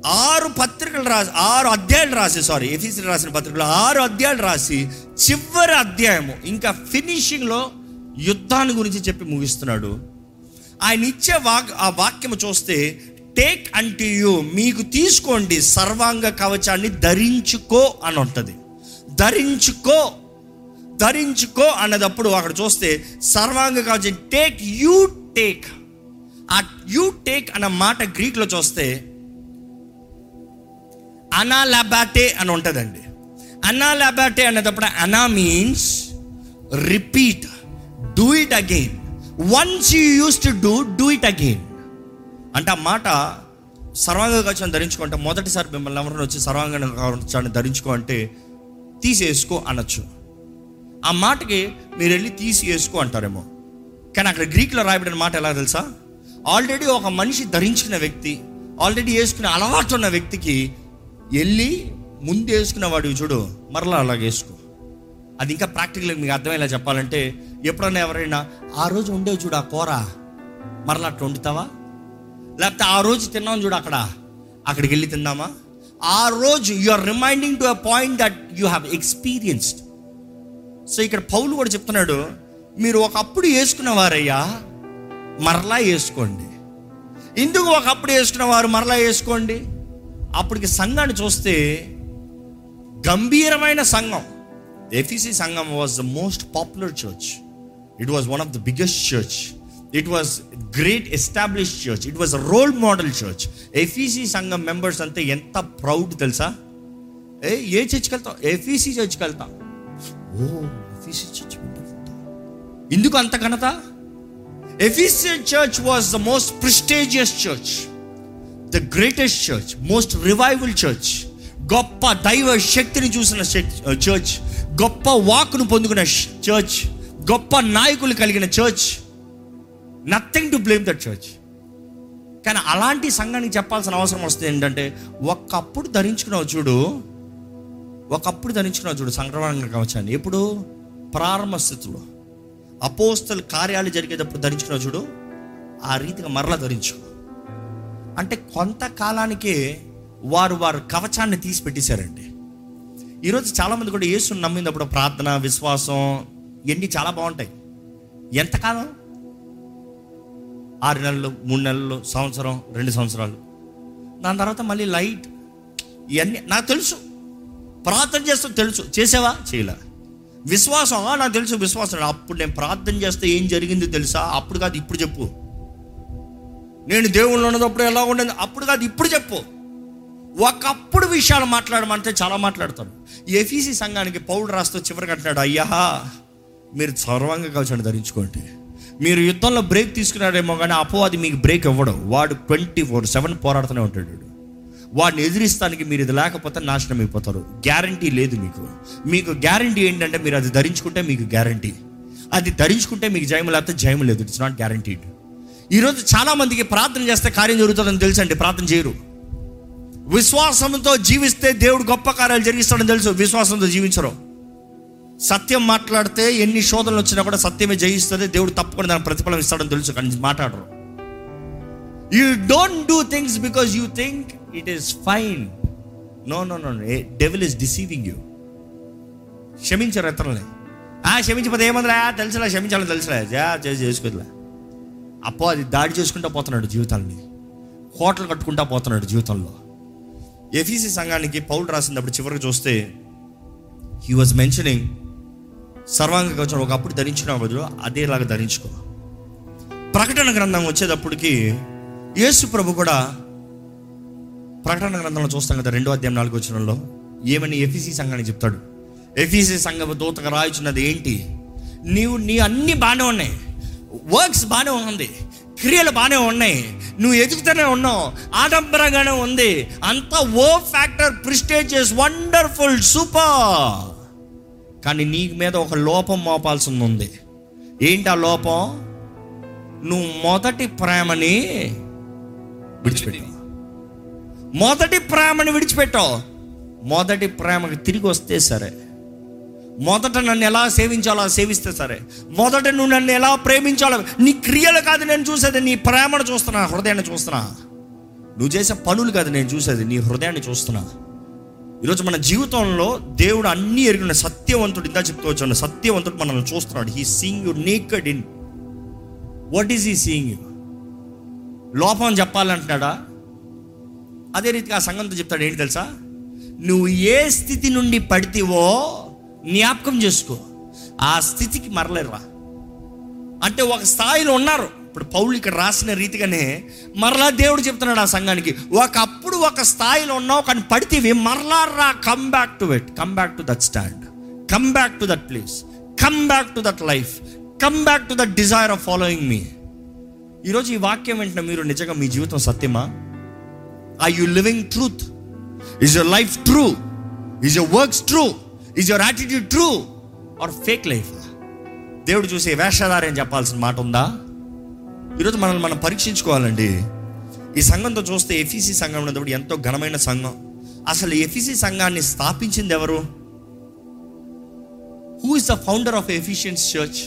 ఆరు పత్రికలు రాసి ఆరు అధ్యాయులు రాసి సారీ ఎఫీసీ రాసిన పత్రికలు ఆరు అధ్యాయులు రాసి చివరి అధ్యాయము ఇంకా ఫినిషింగ్లో యుద్ధాన్ని గురించి చెప్పి ముగిస్తున్నాడు. ఆయన ఇచ్చే వాక్ ఆ వాక్యము చూస్తే టేక్ అంటే యూ మీకు తీసుకోండి సర్వాంగ కవచాన్ని ధరించుకో అని ఉంటుంది. ధరించుకో. ధరించుకో అన్నదప్పుడు అక్కడ చూస్తే సర్వాంగ కావచ్చు take you take uh you take అన్న మాట గ్రీక్లో చూస్తే అనాలాబాటే అని ఉంటుందండి. అనాలాబాటే అనేటప్పుడు అనా means repeat do it again once you use to do do it again అంటే ఆ మాట సర్వాంగ కవచాన్ని ధరించుకుంటే మొదటిసారి మిమ్మల్ని ఎవరైనా వచ్చి సర్వాంగ కవచాన్ని ధరించుకో అంటే తీసేసుకో అనొచ్చు. ఆ మాటకి మీరు వెళ్ళి తీసి వేసుకో అంటారేమో. కానీ అక్కడ గ్రీక్లో రాయబడిన మాట ఎలా తెలుసా? ఆల్రెడీ ఒక మనిషి ధరించుకున్న వ్యక్తి ఆల్రెడీ వేసుకునే అలవాటు ఉన్న వ్యక్తికి వెళ్ళి ముందు వేసుకున్న వాడు చూడు మరలా అలాగ వేసుకో అది ఇంకా ప్రాక్టికల్ మీకు అర్థమయ్యేలా చెప్పాలంటే ఎప్పుడన్నా ఎవరైనా ఆ రోజు ఉండేవి చూడు ఆ కూర మరలా అట్లా వండుతావా? లేకపోతే ఆ రోజు తిన్నాం చూడు అక్కడ అక్కడికి వెళ్ళి తిందామా? ఆ రోజు you are reminding to a point that you have experienced so ఇక్కడ పౌలు కూడా చెప్తున్నాడు మీరు ఒకప్పుడు వేసుకున్నవారయ్యా మరలా వేసుకోండి. ఇందుకు ఒకప్పుడు వేసుకున్న వారు మరలా వేసుకోండి. అప్పటికి సంఘాన్ని చూస్తే గంభీరమైన సంఘం. ఎఫీసీ సంఘం was the most popular church it was one of the biggest church it was great establish church it was role model church ఎఫీసీ సంఘం మెంబర్స్ అంతే ఎంత ప్రౌడ్ తెలుసా? ఏ ఏ చర్చ్కి వెళ్తాం ఎఫీసీ చర్చ్కి వెళ్తాం ఓ ఎఫీసియన్ చర్చ్ ఎందుకు అంత ఘనత Ephesian church was the most prestigious church the greatest church most revival church గొప్ప దైవ శక్తిని చూసిన చర్చ్ గొప్ప వాక్ను పొందుకున్న చర్చ్ గొప్ప నాయకులు కలిగిన church nothing to blame that church కానీ అలాంటి సంఘానికి చెప్పాల్సిన అవసరం వస్తుంది ఏంటంటే ఒక్కప్పుడు ధరించుకున్నావు చూడు ఒకప్పుడు ధరించుకున్నావు చూడు సంక్రమణ కవచాన్ని ఎప్పుడు? ప్రారంభ స్థితిలో. అపోస్తల కార్యాలు జరిగేటప్పుడు ధరించుకున్నావు చూడు ఆ రీతిగా మరలా ధరించుకో అంటే కొంతకాలానికే వారు వారు కవచాన్ని తీసి పెట్టేశారండి. ఈరోజు చాలామంది కూడా యేసుని నమ్మినప్పుడు ప్రార్థన విశ్వాసం ఇవన్నీ చాలా బాగుంటాయి. ఎంతకాలం? ఆరు నెలలు మూడు నెలలు సంవత్సరం రెండు సంవత్సరాలు. దాని తర్వాత మళ్ళీ లైట్ ఇవన్నీ నాకు తెలుసు. ప్రార్థన చేస్తా తెలుసు. చేసావా? చేయలే. విశ్వాసం నాకు తెలుసు విశ్వాసం. అప్పుడు నేను ప్రార్థన చేస్తే ఏం జరిగింది తెలుసా? అప్పుడు కాదు ఇప్పుడు చెప్పు. నేను దేవుళ్ళు ఉన్నదప్పుడు ఎలా ఉండేది? అప్పుడు కాదు ఇప్పుడు చెప్పు. ఒకప్పుడు విషయాలు మాట్లాడమంటే చాలా మాట్లాడతాను ఎఫీసీ సంఘానికి పౌరుడు రాస్తూ చివరికి అంటున్నాడు అయ్యా మీరు సర్వంగా కవచాన్ని ధరించుకోండి. మీరు యుద్ధంలో బ్రేక్ తీసుకున్నాడేమో కానీ అపవాది మీకు బ్రేక్ ఇవ్వడు. వాడు ట్వంటీ ఫోర్ సెవెన్ పోరాడుతూనే ఉంటాడు. వాడిని ఎదిరిస్తానికి మీరు ఇది లేకపోతే నాశనం అయిపోతారు. గ్యారంటీ లేదు మీకు. మీకు గ్యారంటీ ఏంటంటే మీరు అది ధరించుకుంటే మీకు గ్యారంటీ. అది ధరించుకుంటే మీకు జయం లేకపోతే జయం లేదు. ఇట్స్ నాట్ గ్యారంటీడ్ ఈరోజు చాలామందికి ప్రార్థన చేస్తే కార్యం జరుగుతుందని తెలుసండి. ప్రార్థన చేయరు. విశ్వాసంతో జీవిస్తే దేవుడు గొప్ప కార్యాలు జరిగిస్తాడని తెలుసు. విశ్వాసంతో జీవించరు. సత్యం మాట్లాడితే ఎన్ని శోధనలు వచ్చినా కూడా సత్యమే జయిస్తుంది. దేవుడు తప్పకుండా దాని ప్రతిఫలం ఇస్తాడని తెలుసు. కానీ మాట్లాడరు. You don't do things because you think it is fine no no no devil is deceiving you క్షమించరు ఇతరులని ఆ క్షమించకపోతే ఏమందిరా? తెలుసులే క్షమించాలని తెలుసులే జా చేసి చేసుకోదులే అప్పో అది దాడి చేసుకుంటా పోతున్నాడు జీవితాన్ని హోటల్ కట్టుకుంటా పోతున్నాడు జీవితంలో. ఎఫీసీ సంఘానికి పౌలు రాసినప్పుడు చివరికి చూస్తే హీ వాజ్ మెన్షనింగ్ సర్వాంగ కవచం ఒకప్పుడు ధరించిన బదులు అదేలాగా ధరించుకో. ప్రకటన గ్రంథం వచ్చేటప్పటికి యేసు ప్రభు కూడా ప్రకటన గ్రంథంలో చూస్తాం కదా రెండో అధ్యాయం నాలుగు వచ్చినంలో ఏమని? ఎఫీసీ సంఘానికి చెప్తాడు. ఎఫీసీ సంఘం దూతగా రాయిచున్నది ఏంటి? నీవు నీ అన్ని బాగానే ఉన్నాయి. వర్క్స్ బాగానే ఉంది. క్రియలు బాగానే ఉన్నాయి. నువ్వు ఎదుగుతూనే ఉన్నావు. ఆడంబరంగానే ఉంది. అంతా oh factor prestigious wonderful super. కానీ నీ మీద ఒక లోపం మోపాల్సి ఉంది. ఏంటి ఆ లోపం? నువ్వు మొదటి ప్రేమని విడిచిపెట్టావు మొదటి ప్రేమని విడిచిపెట్టావు. మొదటి ప్రేమకి తిరిగి వస్తే సరే. మొదట నన్ను ఎలా సేవించాలో అలా సేవిస్తే సరే. మొదట నువ్వు నన్ను ఎలా ప్రేమించాలో నీ క్రియలు కాదు నేను చూసేది నీ ప్రేమను చూస్తున్నా హృదయాన్ని చూస్తున్నా. నువ్వు చేసే పనులు కాదు నేను చూసేది నీ హృదయాన్ని చూస్తున్నా. ఈరోజు మన జీవితంలో దేవుడు అన్ని ఎరిగిన సత్యవంతుడు ఇందా చెప్తూ వచ్చాను సత్యవంతుడు మనల్ని చూస్తున్నాడు. He seeing you naked in what is he seeing you లోపం చెప్పాలంటున్నాడా? అదే రీతిగా ఆ సంఘంతో చెప్తాడు ఏంటి తెలుసా? నువ్వు ఏ స్థితి నుండి పడితేవో జ్ఞాపకం చేసుకో. ఆ స్థితికి మరలేరా అంటే ఒక స్థాయిలో ఉన్నారు. ఇప్పుడు పౌలు ఇక్కడ రాసిన రీతిగానే మరలా దేవుడు చెప్తున్నాడు ఆ సంఘానికి ఒకప్పుడు ఒక స్థాయిలో ఉన్నావు కానీ పడితేవి మరలా రా come back to it come back to that stand come back to that place come back to that life come back to that desire of following మీ ఈరోజు ఈ వాక్యం వెంటనే మీరు నిజంగా మీ జీవితం సత్యమా? I you living truth is your life true is your works true is your attitude true or fake life దేవుడు చూసే వేషధారి అని చెప్పాల్సిన మాట ఉందా? ఈరోజు మనల్ని మనం పరీక్షించుకోవాలండి. ఈ సంఘంతో చూస్తే ఎఫీసీ సంఘం ఉన్నప్పుడు ఎంతో ఘనమైన సంఘం. అసలు ఎఫీసీ సంఘాన్ని స్థాపించింది ఎవరు? Who is the founder of Ephesians church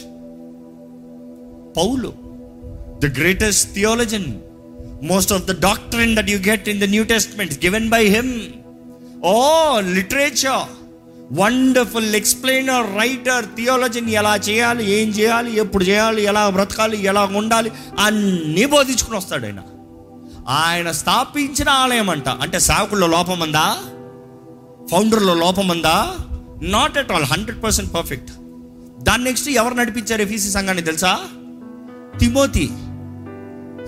Paul. The greatest theologian most of the doctrine that you get in the New Testament given by him oh literature wonderful explainer writer థియాలజీని ఎలా చేయాలి ఏం చేయాలి ఎప్పుడు చేయాలి ఎలా బ్రతకాలి ఎలా ఉండాలి అన్నీ బోధించుకుని వస్తాడు ఆయన. ఆయన స్థాపించిన ఆలయం అంట. అంటే సేవకుల్లో లోపం ఉందా? ఫౌండర్లో లోపం ఉందా? Not at all hundred percent perfect దాని నెక్స్ట్ ఎవరు నడిపించారు ఎఫీసీ సంఘాన్ని తెలుసా? Timothy.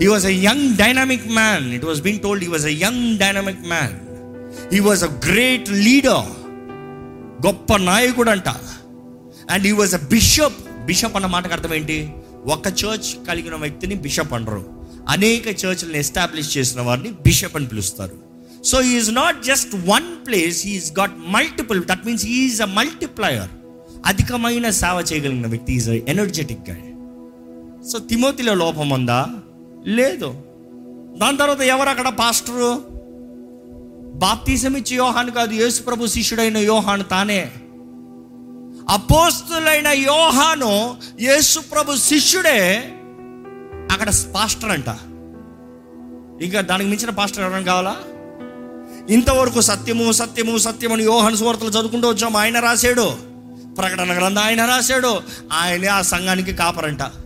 He was a young dynamic man it was been told he was a young dynamic man he was a great leader గొప్ప నాయకుడు అంట. And he was a bishop bishop అన్న మాటకు అర్థం ఏంటి? ఒక చర్చ్ కలిగిన వ్యక్తిని బిషప్ అనరు. అనేక చర్చ్లను ఎస్టాబ్లిష్ చేసిన వారిని బిషప్ అని పిలుస్తారు. So is not just one place is got multiple that means is a multiplier అధికమైన సేవ చేయగలిగిన వ్యక్తి. ఈజ్ ఎనర్జెటిక్గా సో తిమోతిలో లోపం ఉందా? లేదు. దాని తర్వాత ఎవరు అక్కడ పాస్టరు? బాప్తీసం ఇచ్చి యోహాను కాదు యేసు ప్రభు శిష్యుడైన యోహాను తానే. అపోస్తులైన యోహాను యేసు ప్రభు శిష్యుడే అక్కడ పాస్టర్ అంట. ఇంకా దానికి మించిన పాస్టర్ ఎవరైనా కావాలా? ఇంతవరకు సత్యము సత్యము సత్యము అని యోహాను సువార్తలు చదువుకుంటూ వచ్చాము ఆయన రాశాడు. ప్రకటన గ్రంథం ఆయన రాశాడు. ఆయనే ఆ సంఘానికి కాపరంట.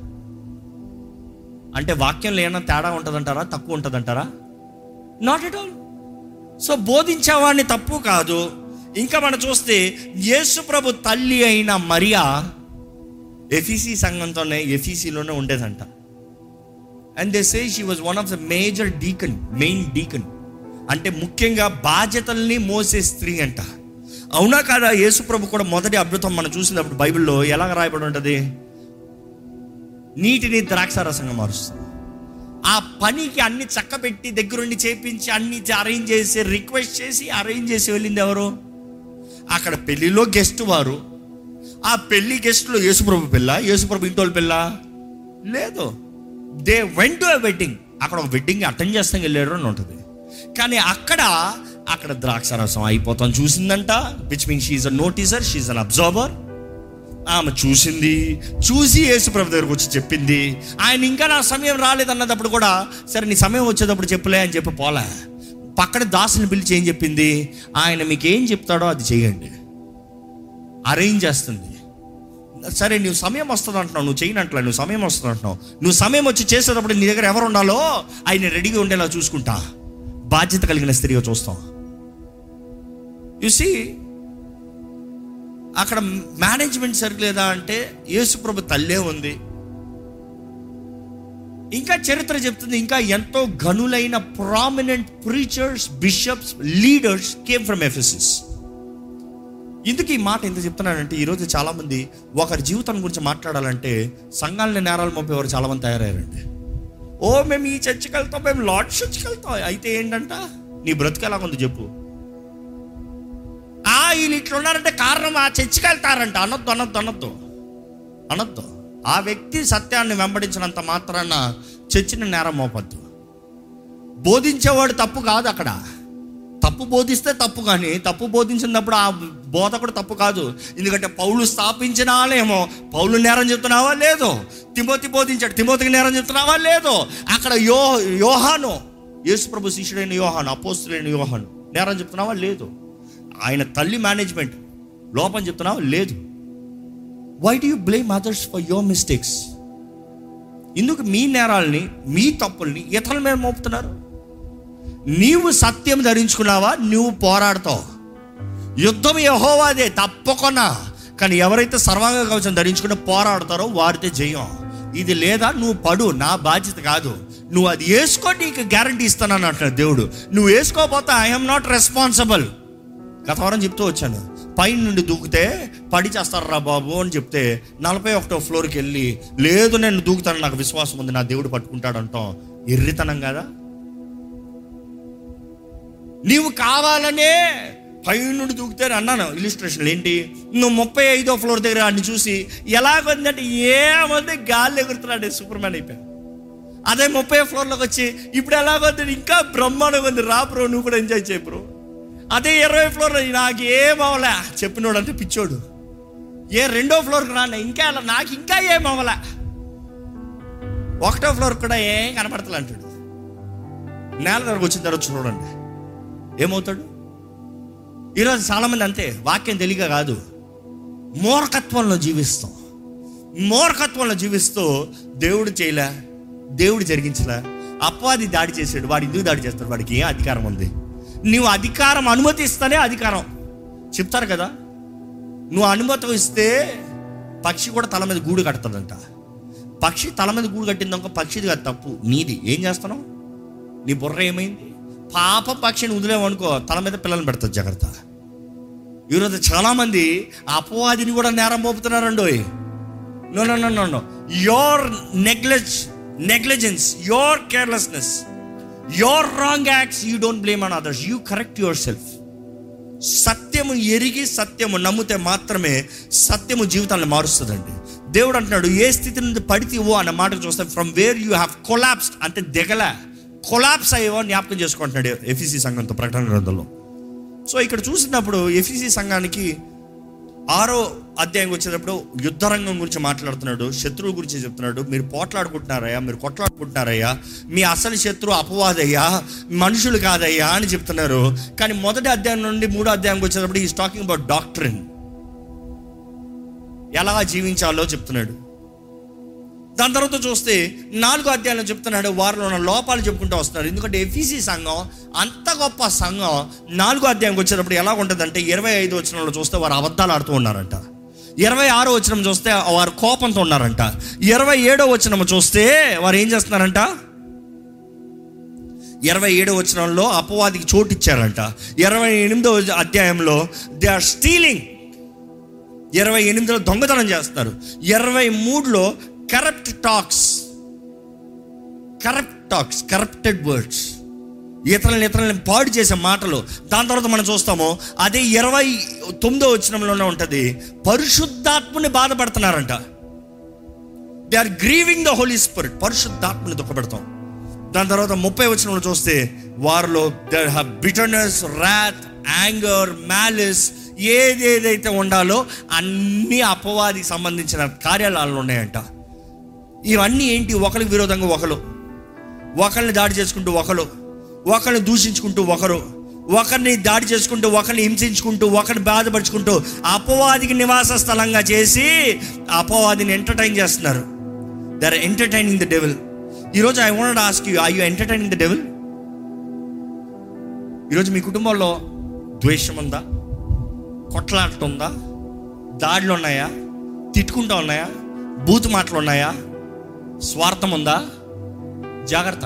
అంటే వాక్యంలో ఏమైనా తేడా ఉంటుందంటారా? తక్కువ ఉంటుందంటారా? నాట్ ఎట్ ఆల్ సో బోధించేవాడిని తప్పు కాదు. ఇంకా మనం చూస్తే యేసుప్రభు తల్లి అయిన మరియా ఎఫీసీ సంఘంతోనే ఎఫీసీలోనే ఉండేదంట. And they say she was one of the major deacon main deacon అంటే ముఖ్యంగా బాధ్యతల్ని మోసే స్త్రీ అంట. అవునా కాదా? యేసుప్రభు కూడా మొదటి అద్భుతం మనం చూసినప్పుడు బైబిల్లో ఎలా రాయబడి ఉంటుంది? నీటిని ద్రాక్షారసంగా మారుస్తుంది. ఆ పనికి అన్ని చక్కబెట్టి దగ్గరుండి చేపించి అన్ని అరేంజ్ చేసి రిక్వెస్ట్ చేసి అరేంజ్ చేసి వెళ్ళింది ఎవరు? అక్కడ పెళ్ళిలో గెస్ట్ వారు. ఆ పెళ్ళి గెస్ట్లో యేసుప్రభు పిల్ల యేసుప్రభు ఇంటోళ్ళ పిల్ల? లేదు. దే వెంట్ టు వెడ్డింగ్ అక్కడ ఒక వెడ్డింగ్ అటెండ్ చేస్తాం వెళ్ళారు అని ఉంటుంది. కానీ అక్కడ అక్కడ ద్రాక్షరసం అయిపోతాం చూసిందంట which mean she a noticer she an observer ఆమె చూసింది. చూసి యేసుప్రభు దగ్గరకు వచ్చి చెప్పింది ఆయన ఇంకా నా సమయం రాలేదన్నప్పుడు కూడా సరే నీ సమయం వచ్చేటప్పుడు చెప్పులే అని చెప్పి పోలే. పక్కన దాసుని పిలిచి ఏం చెప్పింది ఆయన మీకు ఏం చెప్తాడో అది చేయండి. అరేంజ్ చేస్తుంది. సరే నువ్వు సమయం వస్తుంది అంటున్నావు నువ్వు చేయనట్లే నువ్వు సమయం వస్తుంది అంటున్నావు. నువ్వు సమయం వచ్చి చేసేటప్పుడు నీ దగ్గర ఎవరు ఉండాలో ఆయన రెడీగా ఉండేలా చూసుకుంటా. బాధ్యత కలిగిన స్త్రీగా చూస్తాం. సీ అక్కడ మేనేజ్మెంట్ సరిగ్లేదా అంటే యేసుప్రభు తల్లే ఉంది. ఇంకా చరిత్ర చెప్తుంది ఇంకా ఎంతో గనులైన prominent preachers bishops leaders came from Ephesus ఎందుకు ఈ మాట ఎంత చెప్తున్నానంటే ఈరోజు చాలామంది ఒకరి జీవితం గురించి మాట్లాడాలంటే సంఘాలని నేరాలు మోపేవారు చాలామంది తయారయ్యారండి. ఓ మేము ఈ చర్చికి వెళ్తాం మేము లార్డ్ చర్చికి వెళ్తాం. అయితే ఏంటంట? నీ బ్రతుకు ఎలా ఉంది చెప్పు. ఆ వీళ్ళు ఇట్లా ఉన్నారంటే కారణం ఆ చర్చికి వెళ్తారంట. అనొద్దు అనొద్దు అనొద్దు. అనొద్దు. ఆ వ్యక్తి సత్యాన్ని వెంబడించినంత మాత్రాన చర్చిని నేరం మోపద్దు బోధించేవాడు తప్పు కాదు అక్కడ. తప్పు బోధిస్తే తప్పు కానీ తప్పు బోధించినప్పుడు ఆ బోధ కూడా తప్పు కాదు. ఎందుకంటే పౌలు స్థాపించిన ఆలయమో పౌలు నేరం చెప్తున్నావా? లేదు. తిమోతి బోధించాడు. తిమోతికి నేరం చెప్తున్నావా? లేదు. అక్కడ యో యోహాను యేసుప్రభు శిష్యుడైన యోహాను అపోస్తులైన యోహాను నేరం చెప్తున్నావా? లేదు. ఆయన తల్లి మేనేజ్మెంట్ లోపం చెప్తున్నావా? లేదు. Why do you blame others for your mistakes ఎందుకు మీ నేరాలని మీ తప్పుల్ని ఇతరుల మీద మోపుతున్నారు? నీవు సత్యం ధరించుకున్నావా? నువ్వు పోరాడతావు. యుద్ధం యహోవాదే తప్పకుండా. కానీ ఎవరైతే సర్వాంగ కవచం ధరించుకుని పోరాడతారో వారితే జయం. ఇది లేదా నువ్వు పడు నా బాధ్యత కాదు. నువ్వు అది వేసుకో నీకు గ్యారంటీ ఇస్తానని అంటున్నాడు దేవుడు. నువ్వు వేసుకోకపోతే ఐఎమ్ నాట్ రెస్పాన్సిబుల్ గత వారం చెప్తూ వచ్చాను. పైన నుండి దూకితే పడి చేస్తారా బాబు అని చెప్తే నలభై ఒకటో ఫ్లోర్కి వెళ్ళి లేదు నేను దూకుతాను నాకు విశ్వాసం ఉంది నా దేవుడు పట్టుకుంటాడు అంటాం ఎర్రితనం కదా? నీవు కావాలనే పైనుండి దూకితే అన్నాను. ఇలిస్ట్రేషన్ ఏంటి? నువ్వు ముప్పై ఐదో ఫ్లోర్ దగ్గర అన్ని చూసి ఎలాగొందంటే ఏమంది? గాలి ఎగురుతున్నాడు సూపర్ మ్యాన్ అయిపోయాను. అదే ముప్పై ఫ్లోర్లోకి వచ్చి ఇప్పుడు ఎలాగొద్దు ఇంకా బ్రహ్మాండంగా ఉంది. రా బ్రో నువ్వు కూడా ఎంజాయ్ చేయ బ్రో. అదే ఇరవై ఫ్లోర్ నాకు ఏం అవ్వలే చెప్పినోడు అంటే పిచ్చోడు. ఏ రెండో ఫ్లోర్కి రాను ఇంకా నాకు ఇంకా ఏం అవ్వలే ఒకటో ఫ్లోర్ కూడా ఏం కనపడతలే అంటాడు. నేల దగ్గరకు వచ్చిన తర్వాత చూడండి. ఏమవుతాడు? ఈరోజు చాలామంది అంతే వాక్యం తెలియక కాదు. మూర్ఖత్వంలో జీవిస్తాం. మూర్ఖత్వంలో జీవిస్తూ దేవుడు చేయలే దేవుడు జరిగించలే అపవాది దాడి చేశాడు వాడు ఎందుకు దాడి చేస్తాడు వాడికి ఏం అధికారం ఉంది? నువ్వు అధికారం అనుమతిస్తేనే అధికారం. చెప్తారు కదా? నువ్వు అనుమతి ఇస్తే పక్షి కూడా తల మీద గూడు కడుతుందంట. పక్షి తల మీద గూడు కట్టిందనుకో పక్షిది కాదు తప్పు. నీది. ఏం చేస్తున్నావు? నీ బుర్ర ఏమైంది? పాప పక్షిని వదిలేమనుకో తల మీద పిల్లలు పెడతా జాగ్రత్త. ఈరోజు చాలామంది అపవాదిని కూడా నేరం మోపుతున్నారండోయ్. No no no no no your నెగ్లెజ్ negligence your carelessness your wrong acts you don't blame on others you correct your self సత్యము ఎరిగి సత్యము నమ్మితే మాత్రమే సత్యము జీవితాన్ని మారుస్తుందండి. దేవుడు అంటున్నాడు ఏ స్థితి నుండి పడితేవో అన్న మాట చూస్తే from where you have collapsed అంటే దిగల కొలాప్స్ అయ్యేవో జ్ఞాపకం చేసుకుంటున్నాడు ఎఫీసీ సంఘంతో ప్రకటన గ్రంథంలో. సో ఇక్కడ చూసినప్పుడు ఎఫీసీ సంఘానికి ఆరో అధ్యాయం వచ్చేటప్పుడు యుద్ధరంగం గురించి మాట్లాడుతున్నాడు శత్రువు గురించి చెప్తున్నాడు. మీరు పోట్లాడుకుంటున్నారయ్యా మీరు కొట్లాడుకుంటున్నారయ్యా. మీ అసలు శత్రువు అపవాదయ్యా మనుషులు కాదయ్యా అని చెప్తున్నారు. కానీ మొదటి అధ్యాయం నుండి మూడో అధ్యాయంకి వచ్చేటప్పుడు ఈ టాకింగ్ అబౌట్ డాక్టరిన్ ఎలా జీవించాలో చెప్తున్నాడు. దాని తర్వాత చూస్తే నాలుగో అధ్యాయంలో చెప్తున్నాడు వారిలో ఉన్న లోపాలు చెప్పుకుంటూ వస్తున్నారు. ఎందుకంటే ఎఫీసీ సంఘం అంత గొప్ప సంఘం నాలుగో అధ్యాయంకి వచ్చేటప్పుడు ఎలా ఉంటుందంటే ఇరవై ఐదు వచ్చిన చూస్తే వారు అబద్ధాలు ఆడుతూ ఉన్నారంట. ఇరవై ఆరో వచనం చూస్తే వారు కోపంతో ఉన్నారంట. ఇరవై ఏడో వచనం చూస్తే వారు ఏం చేస్తున్నారంట? ఇరవై ఏడో వచనంలో అపవాదికి చోటు ఇచ్చారంట. ఇరవై ఎనిమిదో అధ్యాయంలో దే ఆర్ స్టీలింగ్. ఇరవై ఎనిమిదిలో దొంగతనం చేస్తారు. ఇరవై మూడులో corrupt talks. Corrupt talks corrupted words. ఇతరులను ఇతరులను పాడు చేసే మాటలు. దాని తర్వాత మనం చూస్తాము అదే ఇరవై తొమ్మిదో వచ్చినంలోనే ఉంటుంది పరిశుద్ధాత్మని బాధపడుతున్నారంట. They are grieving the holy spirit పరిశుద్ధాత్మని దుఃఖపెడతాం. దాని తర్వాత ముప్పై వచ్చినంలో చూస్తే వారిలో there have bitterness wrath anger malice ఏదేదైతే ఉండాలో అన్ని అపవాదికి సంబంధించిన కార్యాలయాలు ఉన్నాయంట. ఇవన్నీ ఏంటి? ఒకరికి విరోధంగా ఒకరు ఒకరిని దాడి చేసుకుంటూ ఒకరు ఒకరిని దూషించుకుంటూ ఒకరు ఒకరిని దాడి చేసుకుంటూ ఒకరిని హింసించుకుంటూ ఒకరిని బాధపరుచుకుంటూ అపవాదికి నివాస స్థలంగా చేసి అపవాదిని ఎంటర్టైన్ చేస్తున్నారు. They are entertaining the devil ఈరోజు I want ask you I you entertaining the devil ఈరోజు మీ కుటుంబంలో ద్వేషం ఉందా? కొట్లాట ఉందా? దాడులు ఉన్నాయా? తిట్టుకుంటా ఉన్నాయా? బూతు మాటలు ఉన్నాయా? స్వార్థం ఉందా? జాగ్రత్త.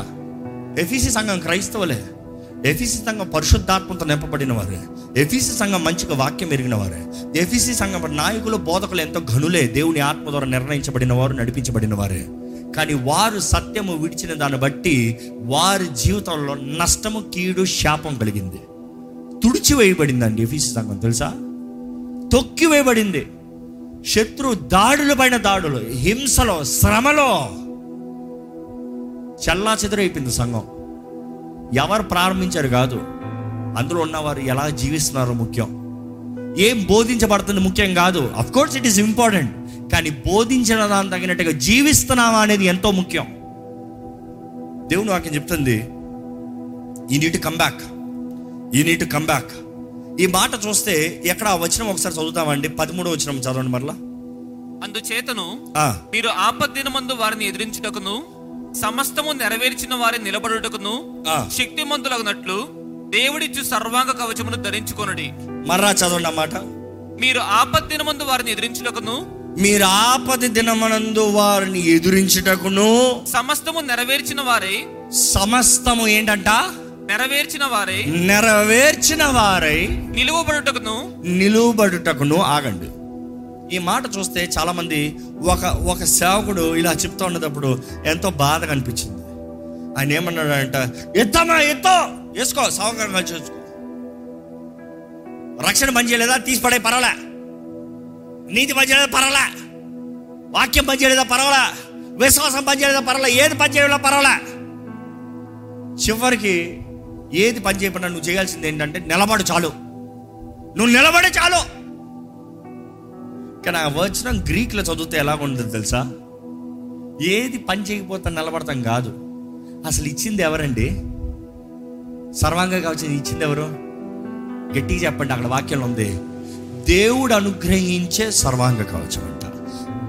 ఎఫీసీ సంఘం క్రైస్తవులే. ఎఫీసీ సంఘం పరిశుద్ధాత్మతో నింపబడిన వారే ఎఫీసీ సంఘం మంచిగా వాక్యం ఎరిగిన వారే ఎఫీసీ సంఘం నాయకులు బోధకులు ఎంతో ఘనులే. దేవుని ఆత్మ ద్వారా నిర్ణయించబడిన వారు నడిపించబడిన వారే కానీ వారు సత్యము విడిచిన దాన్ని బట్టి వారి జీవితంలో నష్టము కీడు శాపం కలిగింది. తుడిచివేయబడిందండి ఎఫీసీ సంఘం తెలుసా? తొక్కివేయబడింది శత్రు దాడుల పైన దాడులు హింసలో శ్రమలో చల్లా చెదరైపోయింది సంఘం. ఎవరు ప్రారంభించారు కాదు. అందులో ఉన్నవారు ఎలా జీవిస్తున్నారో ముఖ్యం. ఏం బోధించబడుతుంది ముఖ్యం కాదు. Of course it is important కానీ బోధించిన దాని తగినట్టుగా జీవిస్తున్నావా అనేది ఎంతో ముఖ్యం. దేవుని వాక్యం చెప్తుంది ఈ నీటి కమ్ బ్యాక్ ఈ నీటి కమ్ బ్యాక్ ఈ మాట చూస్తే ఎక్కడ ఆ వచనం ఒకసారి చదువుతామండి? పదమూడో వచనం చదవండి మరలా. అందుచేతను ఆ, మీరు ఆపద్దినమందు వారిని ఎదిరించుటకును సమస్తము నెరవేర్చిన వారి నిలబడుటకును. శక్తిమంతులగినట్లు దేవుడిచ్చు సర్వాంగ కవచమును ధరించుకొనుడి. మర్రా చదవండి అన్నమాట మీరు ఆపద్దినమందు వారిని ఎదిరించుటకును మీరు ఆపద దినమనందు వారిని ఎదురించుటకును సమస్తము నెరవేర్చిన వారే సమస్తము ఏంటంట? నెరవేర్చిన వారే నెరవేర్చిన వారై నిలువబడుటకును నిలువబడుటకును ఆగండి. ఈ మాట చూస్తే చాలామంది ఒక ఒక సేవకుడు ఇలా చెప్తా ఉన్నప్పుడు ఎంతో బాధగా అనిపించింది. ఆయన ఏమన్నాడంట ఎత్తమా ఎత్తో వేసుకో సౌకర్యంగా చేసుకో రక్షణ పని చేయలేదా తీసి పడే పర్వాలే. నీతి పని చేయలేదా పర్వాలే. వాక్యం పని చేయలేదా పర్వాలే. విశ్వాసం పని చేయలేదా పర్వాలే. ఏది పని చేయలేదా పర్వాలే. చివరికి ఏది పని చేయకుండా నువ్వు చేయాల్సింది ఏంటంటే నిలబడు చాలు. నువ్వు నిలబడే చాలు. కానీ ఆ వచనం గ్రీక్లో చదివితే ఎలా ఉంటుంది తెలుసా? ఏది పని చేయకపోతే నిలబడతాం కాదు. అసలు ఇచ్చింది ఎవరండి? సర్వాంగ కావచ్చు ఇచ్చింది ఎవరు? గట్టిగా చెప్పండి అక్కడ వాక్యంలో ఉంది. దేవుడు అనుగ్రహించే సర్వాంగ కవచం అంట.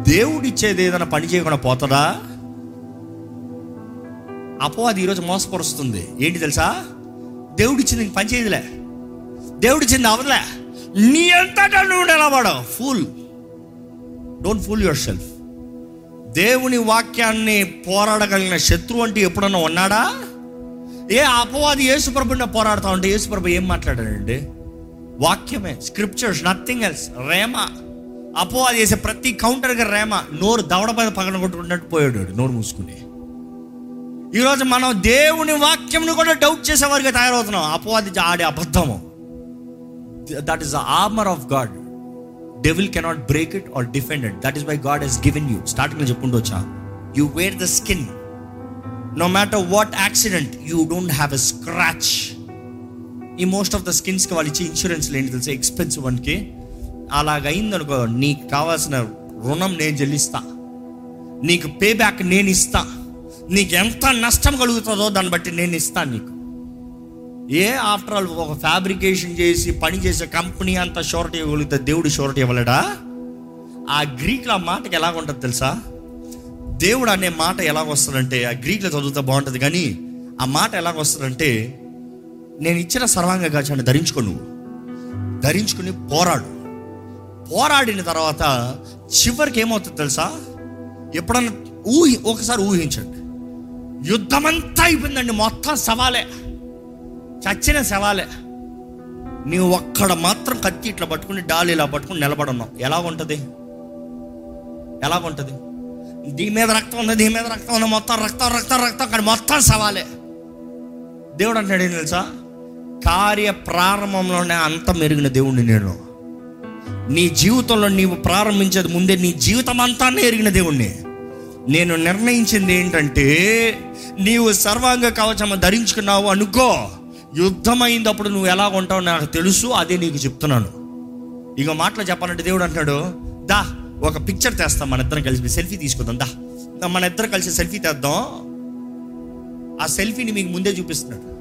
దేవుడు ఇచ్చేది ఏదైనా పని చేయకుండా పోతుందా? అపవాది ఈరోజు మోసపరుస్తుంది. ఏంటి తెలుసా? దేవుడిచ్చింది నీకు పని చేయదులే. దేవుడిచ్చింది అవదులే. నీ అంతటా నువ్వు నిలబడవు. Fool don't fool your self దేవుని వాక్యాన్ని పోరాడగలిగిన శత్రువు అంటే ఎప్పుడన్నా ఉన్నాడా? ఏ అపవాది యేసుప్రభుని పోరాడుతా ఉంటే యేసుప్రభు ఏం మాట్లాడాడండి? వాక్యమే స్క్రిప్చర్స్ నథింగ్ ఎల్స్ రేమ. అపవాది చేసే ప్రతి కౌంటర్గా రేమ. నోరు దవడ మీద పగన కొట్టుకున్నట్టు పోయాడు వాడు, నోరు మూసుకుని. ఈరోజు మనం దేవుని వాక్యంను కూడా డౌట్ చేసేవారిగా తయారవుతున్నాం. అపవాది ఆడే అబద్ధము. That is the armour of God devil cannot break it or defend it that is why God he's given you స్టార్టింగ్లో చెప్పుండొచ్చా you wear the skin no matter what accident you don't have a scratch ఈ most of the స్కిన్స్కి వాళ్ళు ఇచ్చే insurance ఏంటి తెలుసు? Expensive వన్కి అలాగైందనుకో నీకు కావాల్సిన రుణం నేను చెల్లిస్తా. నీకు పే బ్యాక్ నేను ఇస్తా. నీకు ఎంత నష్టం కలుగుతుందో దాన్ని బట్టి నేను ఇస్తాను నీకు. ఏ ఆఫ్టర్ ఆల్ ఒక ఫ్యాబ్రికేషన్ చేసి పని చేసే కంపెనీ అంత షోర్ట్ ఇవ్వగలిగితే దేవుడు షోర్ట్ ఇవ్వలేడా? ఆ గ్రీక్లో ఆ మాటకి ఎలాగుంటుంది తెలుసా? దేవుడు అనే మాట ఎలాగొస్తుందంటే ఆ గ్రీకులో చదువుతా బాగుంటుంది కానీ ఆ మాట ఎలాగొస్తుందంటే నేను ఇచ్చిన సర్వాంగ గాచాన్ని ధరించుకో నువ్వు. ధరించుకుని పోరాడు. పోరాడిన తర్వాత చివరికి ఏమవుతుంది తెలుసా? ఎప్పుడన్నా ఊహి ఒకసారి ఊహించండి. యుద్ధమంతా అయిపోయిందండి మొత్తం సవాలే. చచ్చిన శవాలే. నీవు ఒక్కడ మాత్రం కత్తి ఇట్లా పట్టుకుని డాలు ఇలా పట్టుకుని నిలబడున్నావు. ఎలా ఉంటుంది ఎలా ఉంటుంది దీని మీద రక్తం ఉంది దీని మీద రక్తం ఉంది. మొత్తం రక్తం రక్తం రక్తం కానీ మొత్తం సవాలే దేవుడు అంటాడు ఏం తెలుసా? కార్య ప్రారంభంలోనే అంత మెరిగిన దేవుడిని నేను. నీ జీవితంలో నీవు ప్రారంభించేది ముందే నీ జీవితం అంతా ఎరిగిన దేవుణ్ణి. నేను నిర్ణయించింది ఏంటంటే నీవు సర్వాంగ కవచం ధరించుకున్నావు అనుకో యుద్ధం నువ్వు ఎలా ఉంటావు నాకు తెలుసు అదే నీకు చెప్తున్నాను. ఇక మాటలు చెప్పాలంటే దేవుడు అంటాడు దా ఒక పిక్చర్ తెస్తాం మన ఇద్దరం కలిసి సెల్ఫీ తీసుకుందాం దా. మన ఇద్దరం కలిసి సెల్ఫీ తెద్దాం. ఆ సెల్ఫీని మీకు ముందే చూపిస్తున్నాడు.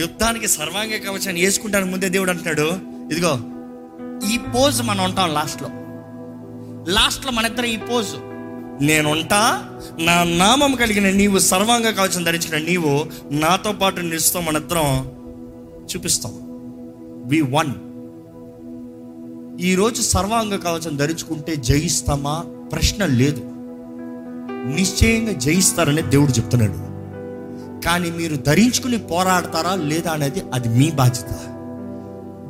యుద్ధానికి సర్వాంగ కవచాన్ని వేసుకుంటానికి ముందే దేవుడు అంటున్నాడు ఇదిగో ఈ పోజ్ మనం ఉంటాం లాస్ట్లో లాస్ట్లో మన ఇద్దరం ఈ పోజ్ నేను ఉంటా నా నామం కలిగిన నీవు సర్వాంగ కవచం ధరించిన నీవు నాతో పాటు నిలుస్తాం మనద్దరం చూపిస్తాం. వి వన్ ఈరోజు సర్వాంగ కవచం ధరించుకుంటే జయిస్తామా? ప్రశ్న లేదు. నిశ్చయంగా జయిస్తారని దేవుడు చెప్తున్నాడు. కానీ మీరు ధరించుకుని పోరాడతారా లేదా అనేది అది మీ బాధ్యత.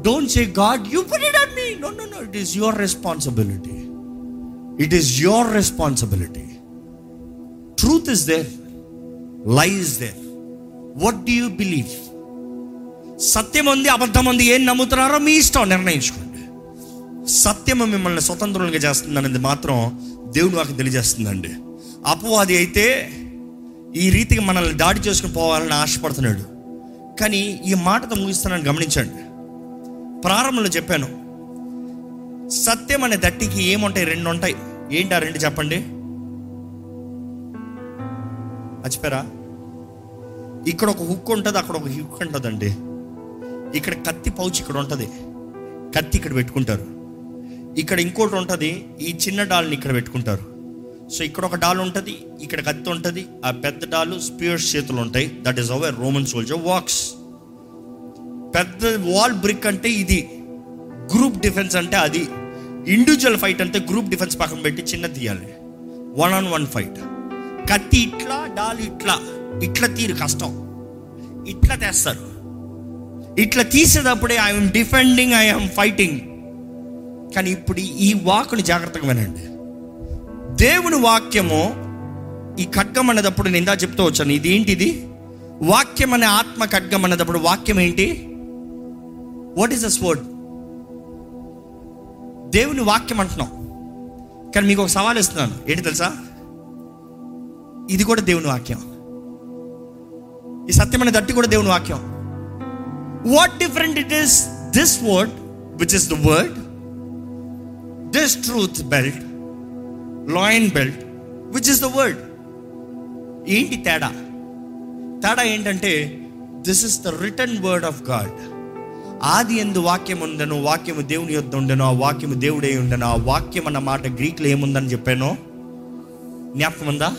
Don't say God you put it on me no no no it is your responsibility it is your responsibility truth is there lie is there what do you believe సత్యం ఉంది అబద్ధం ఉంది ఏం నమ్ముతున్నారో మీ ఇష్టం నిర్ణయించుకోండి. సత్యము మిమ్మల్ని స్వతంత్రులుగా చేస్తుంది అనేది మాత్రం దేవుడు నాకు తెలియజేస్తుందండి. అపవాది అయితే ఈ రీతికి మనల్ని దాడి చేసుకుని పోవాలని ఆశపడుతున్నాడు. కానీ ఈ మాటతో ముగిస్తానని గమనించండి. ప్రారంభంలో చెప్పాను సత్యం అనే దట్టికి ఏముంటాయి? రెండు ఉంటాయి ఏంటి ఆ రెండు చెప్పండి? మర్చిపోయారా? ఇక్కడ ఒక హుక్ ఉంటుంది అక్కడ ఒక హుక్ ఉంటుందండి. ఇక్కడ కత్తి పౌచ్ ఇక్కడ ఉంటుంది. కత్తి ఇక్కడ పెట్టుకుంటారు. ఇక్కడ ఇంకోటి ఉంటుంది ఈ చిన్న డాల్ని ఇక్కడ పెట్టుకుంటారు. సో ఇక్కడ ఒక డాల్ ఉంటుంది ఇక్కడ కత్తి ఉంటుంది ఆ పెద్ద డాలు స్పియర్స్ చేతులు ఉంటాయి. That is our Roman soldier walks పెద్ద వాల్ బ్రిక్ అంటే ఇది. గ్రూప్ డిఫెన్స్ అంటే అది. ఇండివిజువల్ ఫైట్ అంటే గ్రూప్ డిఫెన్స్ పక్కన పెట్టి చిన్న తీయాలి. వన్ ఆన్ వన్ ఫైట్ కత్తి ఇట్లా డాల్ ఇట్లా. ఇట్లా తీరు కష్టం. ఇట్లా తెస్తారు. ఇట్లా తీసేటప్పుడే ఐఎమ్ డిఫెండింగ్ ఐఎమ్ ఫైటింగ్ కానీ ఇప్పుడు ఈ వాకుని జాగ్రత్తగా వినండి. దేవుని వాక్యము ఈ ఖడ్గం అనేటప్పుడు నేను ఇందా చెప్తూ వచ్చాను. ఇది ఏంటిది వాక్యం అనే ఆత్మ ఖడ్గం అనేటప్పుడు వాక్యం ఏంటి? వాట్ ఈస్ ద వర్డ్ దేవుని వాక్యం అంటున్నాం. కానీ మీకు ఒక సవాల్ ఇస్తున్నాను ఏంటి తెలుసా? ఇది కూడా దేవుని వాక్యం. ఈ సత్యమైన దట్టి కూడా దేవుని వాక్యం. What different it is this word which is the word this truth belt loin belt which is the word ఏంటి తేడా? తేడా ఏంటంటే this is the written word of God ఆది ఎందు వాక్యం ఉండను వాక్యము దేవుని యొద్ ఉండను ఆ వాక్యము దేవుడే ఉండను ఆ వాక్యం అన్న మాట గ్రీక్లో ఏముందని చెప్పాను? జ్ఞాపకం ఉందా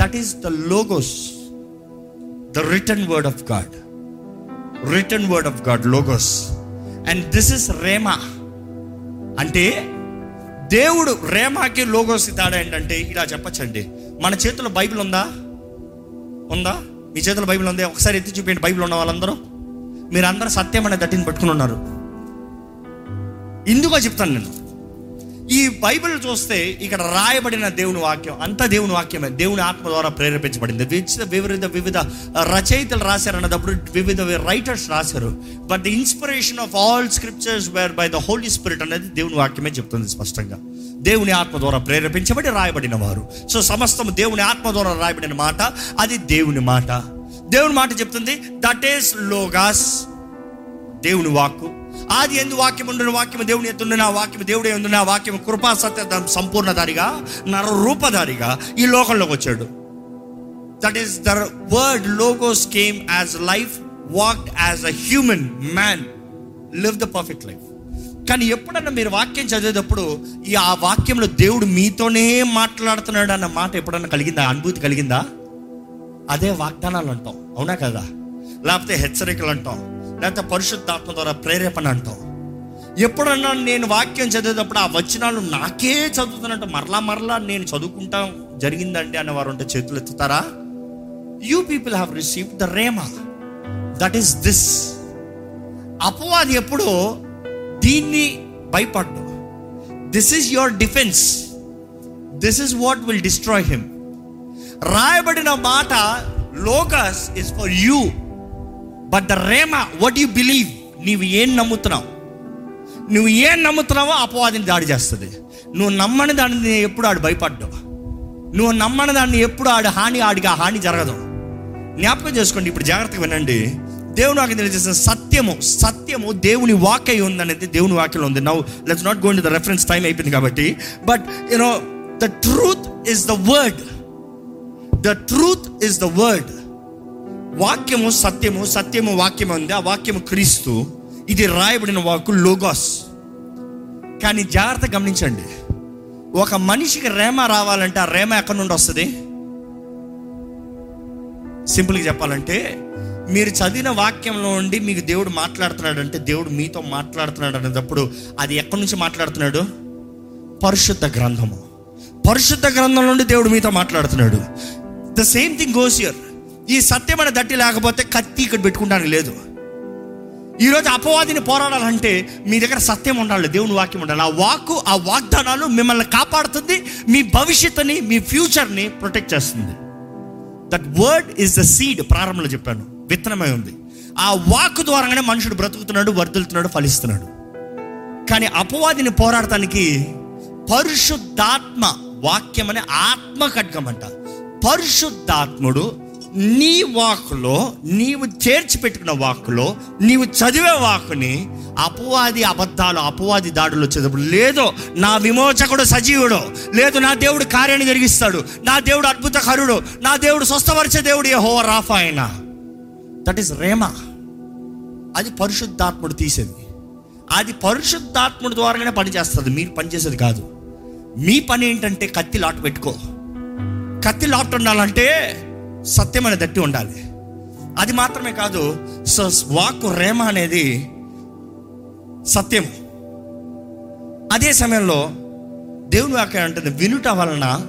that is the logos the written word of God written word of God logos and this is rhema అంటే దేవుడు రేమాకి లోగోస్ తేడా ఏంటంటే ఇలా చెప్పచ్చండి. మన చేతిలో బైబిల్ ఉందా? ఉందా? మీ చేతిలో బైబిల్ ఉందా? ఒకసారి ఎత్తి చూపించండి బైబిల్ ఉన్న వాళ్ళందరూ. మీరు అందరూ సత్యం అనే దట్టిని పట్టుకుని ఉన్నారు. ఇందుకో చెప్తాను నేను. ఈ బైబిల్ చూస్తే ఇక్కడ రాయబడిన దేవుని వాక్యం అంతా దేవుని వాక్యమే. దేవుని ఆత్మ ద్వారా ప్రేరేపించబడింది. వివిధ వివిధ వివిధ రచయితలు రాశారు అన్నప్పుడు వివిధ రైటర్స్ రాశారు. But the inspiration of all scriptures were by the holy spirit అనేది దేవుని వాక్యమే చెప్తుంది స్పష్టంగా. దేవుని ఆత్మ ద్వారా ప్రేరేపించబడి రాయబడిన వారు. సో సమస్తం దేవుని ఆత్మ ద్వారా రాయబడిన మాట అది దేవుని మాట. దేవుని మాట చెప్తుంది దట్ ఈస్ లోగాస్ దేవుని వాక్కు. ఆది ఎందు వాక్యం ఉండిన వాక్యం దేవుని ఎత్తుండిన వాక్యం దేవుడే ఉండిన వాక్యం కృపా సత్య సంపూర్ణధారిగా నర రూపధారిగా ఈ లోకంలోకి వచ్చాడు. That is the word logos came as life walked as a human man live the perfect life కానీ ఎప్పుడన్నా మీరు వాక్యం చదివేటప్పుడు ఈ ఆ వాక్యంలో దేవుడు మీతోనే మాట్లాడుతున్నాడు అన్న మాట ఎప్పుడన్నా కలిగిందా? అనుభూతి కలిగిందా? అదే వాగ్దానాలు అంటాం. అవునా కదా? లేకపోతే హెచ్చరికలు అంటాం. లేకపోతే పరిశుద్ధాత్మ ద్వారా ప్రేరేపణ అంటాం. ఎప్పుడన్నా నేను వాక్యం చదివేటప్పుడు ఆ వచనాలు నాకే చదువుతున్నట్టు మరలా మరలా నేను చదువుకుంటాం జరిగిందండి అన్న వారు ఉంటే చేతులు ఎత్తుతారా? You people have receive the rhema that is this అపవాది ఎప్పుడు దీన్ని భయపడ్డు this is your defence this is what will destroy him రాయబడిన మాట logos is for you but the rhema what you believe నీవు ఏం నమ్ముతున్నావు? నువ్వు ఏం నమ్ముతున్నావో అపవాదిని దాడి చేస్తుంది. నువ్వు నమ్మని దాన్ని ఎప్పుడు ఆడు భయపడ్డావు. నువ్వు నమ్మని దాన్ని ఎప్పుడు ఆడు హాని ఆడికి ఆ హాని జరగదు. జ్ఞాపకం చేసుకోండి ఇప్పుడు జాగ్రత్తగా వినండి. దేవుడు నాకు తెలియజేసిన సత్యము సత్యము దేవుని వాక్య ఉందనేది దేవుని వాక్యంలో ఉంది. Now let's not gone the reference time అయిపోయింది కాబట్టి. But you know the truth is the word the truth is the word వాక్యము సత్యము సత్యము వాక్యం ఉంది. ఆ వాక్యము క్రీస్తు. ఇది రాయబడిన వాకు లోగాస్. కానీ జాగ్రత్త గమనించండి. ఒక మనిషికి రేమ రావాలంటే ఆ రేమ ఎక్కడి నుండి వస్తుంది? సింపుల్గా చెప్పాలంటే మీరు చదివిన వాక్యంలో ఉండి మీకు దేవుడు మాట్లాడుతున్నాడు అంటే దేవుడు మీతో మాట్లాడుతున్నాడు అనేటప్పుడు అది ఎక్కడి నుంచి మాట్లాడుతున్నాడు? పరిశుద్ధ గ్రంథము. పరిశుద్ధ గ్రంథం నుండి దేవుడు మీతో మాట్లాడుతున్నాడు. The same thing goes here ఈ సత్యమైన దట్టి లేకపోతే కత్తి ఇక్కడ పెట్టుకుంటానికి లేదు. ఈరోజు అపవాదిని పోరాడాలంటే మీ దగ్గర సత్యం ఉండాలి దేవుని వాక్యం ఉండాలి. ఆ వాక్కు ఆ వాగ్దానాలు మిమ్మల్ని కాపాడుతుంది మీ భవిష్యత్తుని మీ ఫ్యూచర్ని ప్రొటెక్ట్ చేస్తుంది. That word is the seed ప్రారంభంలో చెప్పాను. విత్తనమై ఉంది. ఆ వాక్ ద్వారానే మనుషుడు బ్రతుకుతున్నాడు వర్దులుతున్నాడు ఫలిస్తున్నాడు. కానీ అపవాదిని పోరాడటానికి పరిశుద్ధాత్మ వాక్యం అనే ఆత్మ ఖడ్గం పరిశుద్ధాత్ముడు నీ వాక్కులో నీవు చేర్చి పెట్టుకున్న వాక్కులో నీవు చదివే వాక్కుని అపవాది అబద్ధాలు అపవాది దాడులు వచ్చేటప్పుడు లేదో నా విమోచకుడు సజీవుడు. లేదు నా దేవుడు కార్యాన్ని జరిగిస్తాడు. నా దేవుడు అద్భుతకరుడు. నా దేవుడు స్వస్థపరిచే దేవుడు ఏ హోవ రాఫా ఆయన దట్ ఈస్ రేమా అది పరిశుద్ధాత్ముడు తీసేది. అది పరిశుద్ధాత్ముడు ద్వారానే పనిచేస్తుంది. మీరు పనిచేసేది కాదు. మీ పని ఏంటంటే కత్తి లాట్ పెట్టుకో. కత్తి లాట్ ఉండాలంటే సత్యమైన దట్టి ఉండాలి. అది మాత్రమే కాదు సో వాక్కు రేమ అనేది సత్యం అదే సమయంలో దేవుని వాక్యం అంటుంది వినుట వలన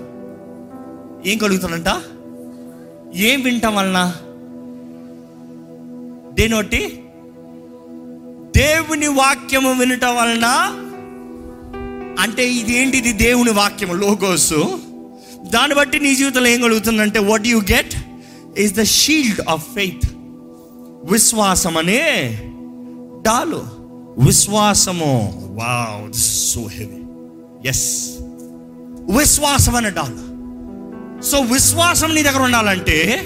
ఏం కలుగుతుందంట? ఏం వినటం వలన? దేనోటి దేవుని వాక్యము వినటం వలన? అంటే ఇదేంటిది దేవుని వాక్యం లోగోసు. దాన్ని బట్టి నీ జీవితంలో ఏం కలుగుతుందంటే what you get is the shield of faith విశ్వాసం అనే డాలు. విశ్వాసము. వావ్ సో హెవీ ఎస్ విశ్వాసం అనే డాలు. సో విశ్వాసం నీ దగ్గర ఉండాలంటే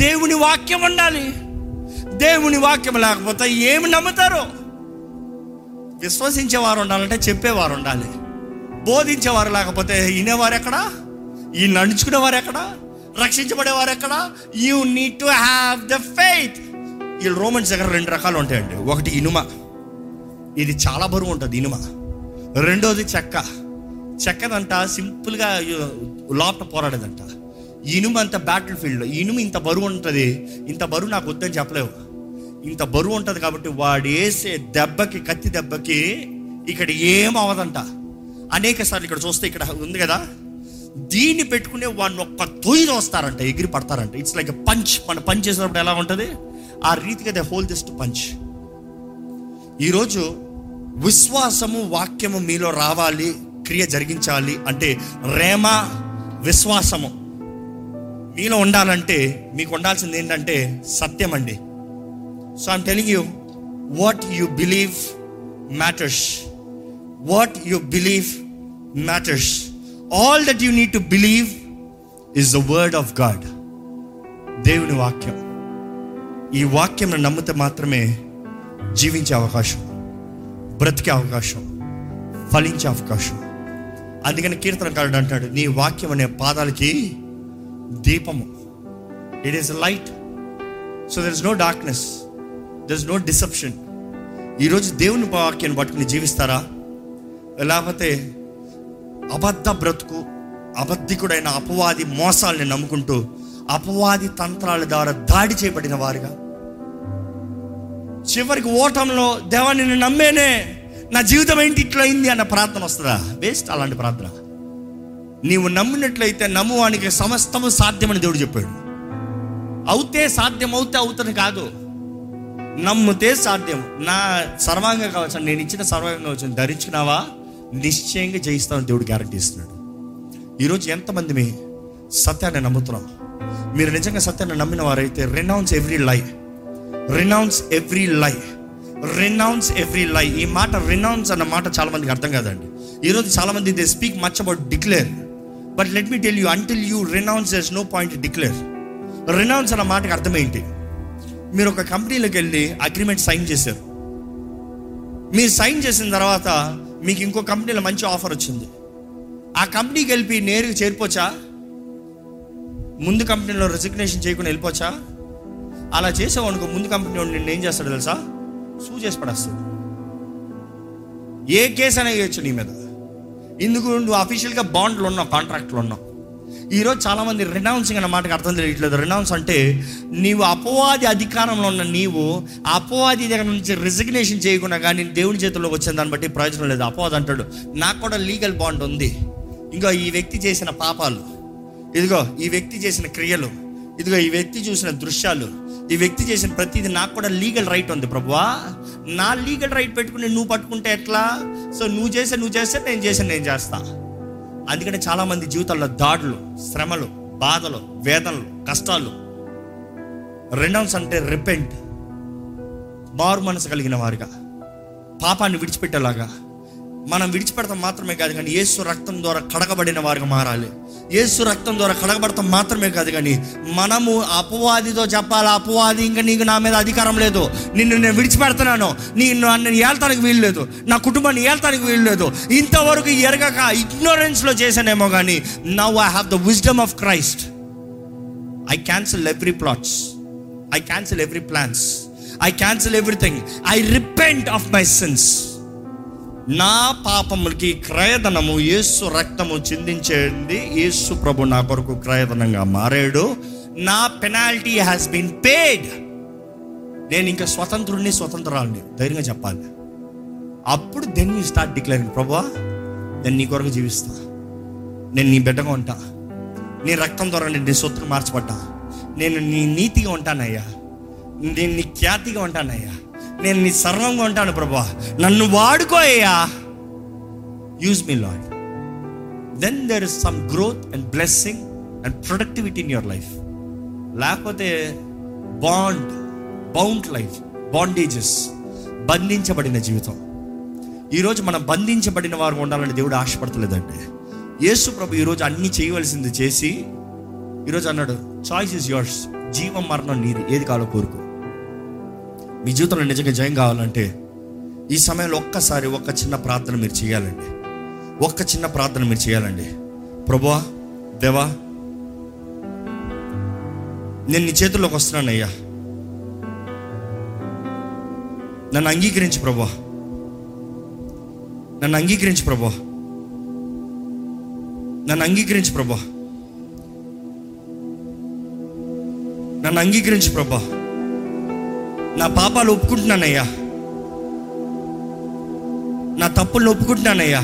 దేవుని వాక్యం ఉండాలి. దేవుని వాక్యం లేకపోతే ఏమి నమ్ముతారు? విశ్వసించేవారు ఉండాలంటే చెప్పేవారు ఉండాలి. బోధించేవారు లేకపోతే వినేవారు ఎక్కడ? ఈ నడుచుకునేవారు ఎక్కడ? రక్షించబడేవారు ఎక్కడ? You need to have the faith ఈ రోమన్స్ దగ్గర రెండు రకాలు ఉంటాయండి. ఒకటి ఇనుమ. ఇది చాలా బరువు ఉంటుంది ఇనుమ. రెండోది చెక్క. చెక్కదంట సింపుల్గా లోపల పోరాడేదంట. ఇనుము అంత బ్యాటిల్ ఫీల్డ్లో ఇనుము ఇంత బరువు ఉంటుంది ఇంత బరువు నాకు వద్దని చెప్పలేవు. ఇంత బరువు ఉంటుంది కాబట్టి వాడు వేసే దెబ్బకి కత్తి దెబ్బకి ఇక్కడ ఏం అవ్వదంట. అనేక సార్లు ఇక్కడ చూస్తే ఇక్కడ ఉంది కదా దీన్ని పెట్టుకునే వాడిని ఒక్క తొయ్యి వస్తారంట ఎగిరి పడతారంట. ఇట్స్ లైక్ పంచ్ మన పంచ్ చేసినప్పుడు ఎలా ఉంటుంది? ఆ రీతిగా the whole this to punch ఈరోజు విశ్వాసము వాక్యము మీలో రావాలి క్రియ జరిగించాలి అంటే రేమ విశ్వాసము. మీలో ఉండాలంటే మీకు ఉండాల్సింది ఏంటంటే సత్యం అండి. So I'm telling you what you believe matters what you believe matters all that you need to believe is the word of God దేవుని వాక్యం. ఈ వాక్యం నమ్మితే మాత్రమే జీవించే అవకాశం బ్రతికే అవకాశం ఫలించే అవకాశం. అందుకని కీర్తనకారుడు అంటాడు నీ వాక్యం అనే పాదాలకి దీపము. It is light so there is no darkness there is no deception ఈరోజు దేవుని వాక్యాన్ని పట్టుకుని జీవిస్తారా? లేకపోతే అబద్ధ బ్రతుకు అబద్ధికుడైన అపవాది మోసాలని నమ్ముకుంటూ అపవాది తంత్రాల ద్వారా దాడి చేయబడిన వారుగా. చివరికి ఓటంలో దేవా నిన్ను నమ్మేనే నా జీవితం ఏంటి ఇట్లా అయింది అన్న ప్రార్థన వస్తుందా? వేస్ట్ అలాంటి ప్రార్థన. నీవు నమ్మినట్లయితే నమ్మువానికి సమస్తము సాధ్యమని దేవుడు చెప్పాడు. అవుతే సాధ్యం అవుతే అవుతుంది కాదు. నమ్ముతే సాధ్యం. నా సర్వాంగ కావచ్చు నేను ఇచ్చిన సర్వాంగ కావచ్చు ధరించినావా నిశ్చయంగా జయిస్తామని దేవుడు గ్యారంటీ ఇస్తున్నాడు. ఈరోజు ఎంతమంది మీ సత్యాన్ని నమ్ముతున్నాం? మీరు నిజంగా సత్యాన్ని నమ్మిన వారైతే renounce every lie renounce every lie renounce every lie ఈ మాట రినౌన్స్ అన్న మాట చాలా మందికి అర్థం కాదండి. ఈరోజు చాలా మంది they speak much about declare but let me tell you until you renounce these no point declare renounce అన్న మాటకి అర్థం ఏంటి? మీరు ఒక కంపెనీలోకి వెళ్ళి అగ్రిమెంట్ సైన్ చేశారు. మీరు సైన్ చేసిన తర్వాత మీకు ఇంకో కంపెనీలో మంచి ఆఫర్ వచ్చింది. ఆ కంపెనీకి వెళ్ళి నేరుగా చేరిపోచా ముందు కంపెనీలో రెసిగ్నేషన్ చేయకుండా వెళ్ళిపోచా అలా చేసావు అనుకో ముందు కంపెనీ వాడు నిన్ను ఏం చేస్తాడు తెలుసా? సూ చేసి పడేస్తాడు. ఏ కేసు అనేది వేయచ్చు నీ మీద. ఇందుకు నువ్వు అఫీషియల్గా బాండ్లు ఉన్నావు కాంట్రాక్ట్లు ఉన్నావు. ఈరోజు చాలామంది రినౌన్సింగ్ అన్న మాటకు అర్థం తెలియట్లేదు. రినౌన్స్ అంటే నీవు అపవాది అధికారంలో ఉన్న నీవు అపవాది దగ్గర నుంచి రిజిగ్నేషన్ చేయకుండా కానీ దేవుని చేతుల్లోకి వచ్చిన దాన్ని బట్టి ప్రయోజనం లేదు. అపవాది అంటాడు నాకు కూడా లీగల్ బాండ్ ఉంది. ఇంకో ఈ వ్యక్తి చేసిన పాపాలు. ఇదిగో ఈ వ్యక్తి చేసిన క్రియలు. ఇదిగో ఈ వ్యక్తి చూసిన దృశ్యాలు. ఈ వ్యక్తి చేసిన ప్రతిదీ నాకు కూడా లీగల్ రైట్ ఉంది ప్రభువా. నా లీగల్ రైట్ పెట్టుకుని నువ్వు పట్టుకుంటే ఎట్లా? సో నువ్వు చేసే నువ్వు చేస్తే నేను చేసే నేను చేస్తాను అందుకని చాలా మంది జీవితాల్లో దాడులు శ్రమలు బాధలు వేదనలు కష్టాలు. రెండవన్స్ అంటే రిపెంట్. మారు మనసు కలిగిన వారుగా. పాపాన్ని విడిచిపెట్టేలాగా. మనం విడిచిపెడతాం మాత్రమే కాదు కానీ యేసు రక్తం ద్వారా కడగబడిన వారుగా మారాలి. యేసు రక్తం ద్వారా కడగబడతాం మాత్రమే కాదు కానీ మనము అపవాదితో చెప్పాలి? అపవాది ఇంకా నీకు నా మీద అధికారం లేదు. నిన్ను నేను విడిచిపెడుతున్నాను. నేను నన్ను ఏళ్తానికి వీలు లేదు. నా కుటుంబాన్ని ఏళ్తానికి వీలు లేదు. ఇంతవరకు ఎరగక ఇగ్నోరెన్స్లో చేశానేమో కానీ now I have the wisdom of Christ I cancel every plots I cancel every plans I cancel everything I repent of my sins నా పాపములకి క్రయధనము యేసు రక్తము చిందించేది యేసు ప్రభు నా కొరకు క్రయధనంగా మారాడు. నా పెనాల్టీ హ్యాస్ బీన్ పేడ్ నేను ఇంకా స్వతంత్రుడిని స్వతంత్రాలని ధైర్యంగా చెప్పాలి. అప్పుడు దెన్ యూ స్టార్ట్ డిక్లేరింగ్ ప్రభా నేను నీ కొరకు జీవిస్తా. నేను నీ బిడ్డగా ఉంటా. నీ రక్తం ద్వారా నేను నీ సొత్తును మార్చబడ్డా. నేను నీ నీతిగా ఉంటానయ్యా. నేను నీ ఖ్యాతిగా ఉంటానయ్యా. నేను నీ సర్వంగా ఉంటాను ప్రభా. నన్ను వాడుకో అయ్యా. Use me Lord then there is some growth and blessing and productivity in your life లేకపోతే బాండ్ బౌండ్ లైఫ్ బాండేజెస్ బంధించబడిన జీవితం. ఈరోజు మనం బంధించబడిన వారు ఉండాలని దేవుడు ఆశపడతలేదండి. యేసు ప్రభు ఈరోజు అన్ని చేయవలసింది చేసి ఈరోజు అన్నాడు చాయిస్ ఇస్ యువర్స్ జీవం మరణం నీది. ఏది కాలో కోరుకో. మీ జీవితంలో నిజంగా జయం కావాలంటే ఈ సమయంలో ఒక్కసారి ఒక్క చిన్న ప్రార్థన మీరు చేయాలండి. ఒక్క చిన్న ప్రార్థన మీరు చేయాలండి. ప్రభువా దేవా నేను నీ చేతుల్లోకి వస్తున్నానయ్యా. నన్ను అంగీకరించి ప్రభా నన్ను అంగీకరించి ప్రభా నన్ను అంగీకరించి ప్రభా నన్ను అంగీకరించు ప్రభా నా పాపాలు ఒప్పుకుంటున్నానయ్యా. నా తప్పులను ఒప్పుకుంటున్నానయ్యా.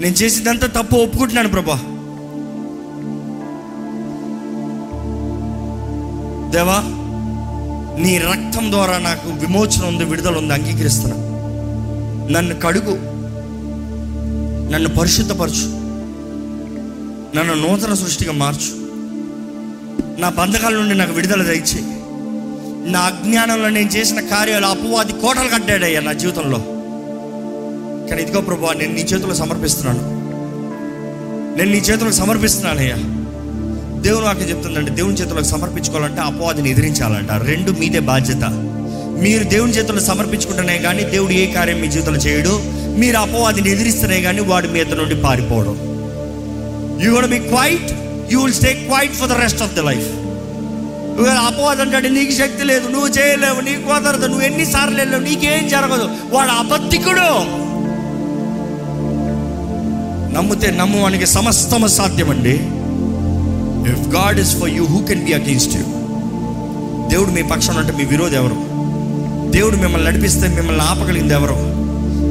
నేను చేసిందంతా తప్పు ఒప్పుకుంటున్నాను ప్రభా. దేవా నీ రక్తం ద్వారా నాకు విమోచన ఉంది విడుదల ఉంది అంగీకరిస్తున్నా. నన్ను కడుగు. నన్ను పరిశుద్ధపరచు. నన్ను నూతన సృష్టిగా మార్చు. నా బంధకాల నుండి నాకు విడుదల దయచేయి. నా అజ్ఞానంలో నేను చేసిన కార్యాలు అపవాది కోటలు కట్టాడయ్యా నా జీవితంలో. కానీ ఇదిగో ప్రభు నేను నీ చేతుల్లో సమర్పిస్తున్నాను. నేను నీ చేతులకు సమర్పిస్తున్నానయ్యా. దేవుని వాక్యం చెప్తుందంటే దేవుని చేతులకు సమర్పించుకోవాలంటే అపవాదిని ఎదిరించాలంట. రెండు మీదే బాధ్యత. మీరు దేవుని చేతుల్లో సమర్పించుకుంటేనే కానీ దేవుడు ఏ కార్యం మీ జీవితంలో చేయడు. మీరు అపవాదిని ఎదిరిస్తేనే కానీ వాడి మీద నుండి పారిపోవడం. You gonna be quiet you will stay quiet for the rest of the life నువ్వు అపవాదం అంటాడు నీకు శక్తి లేదు నువ్వు చేయలేవు నీకు కుదరదు నువ్వు ఎన్నిసార్లు వెళ్ళావు నీకేం జరగదు. వాడు అబద్ధికుడు. నమ్మితే నమ్మువానికి సమస్తము సాధ్యమండి. If God is for you who can be against you దేవుడు మీ పక్షం అంటే మీ విరోధి ఎవరు? దేవుడు మిమ్మల్ని నడిపిస్తే మిమ్మల్ని ఆపగలిగింది ఎవరు?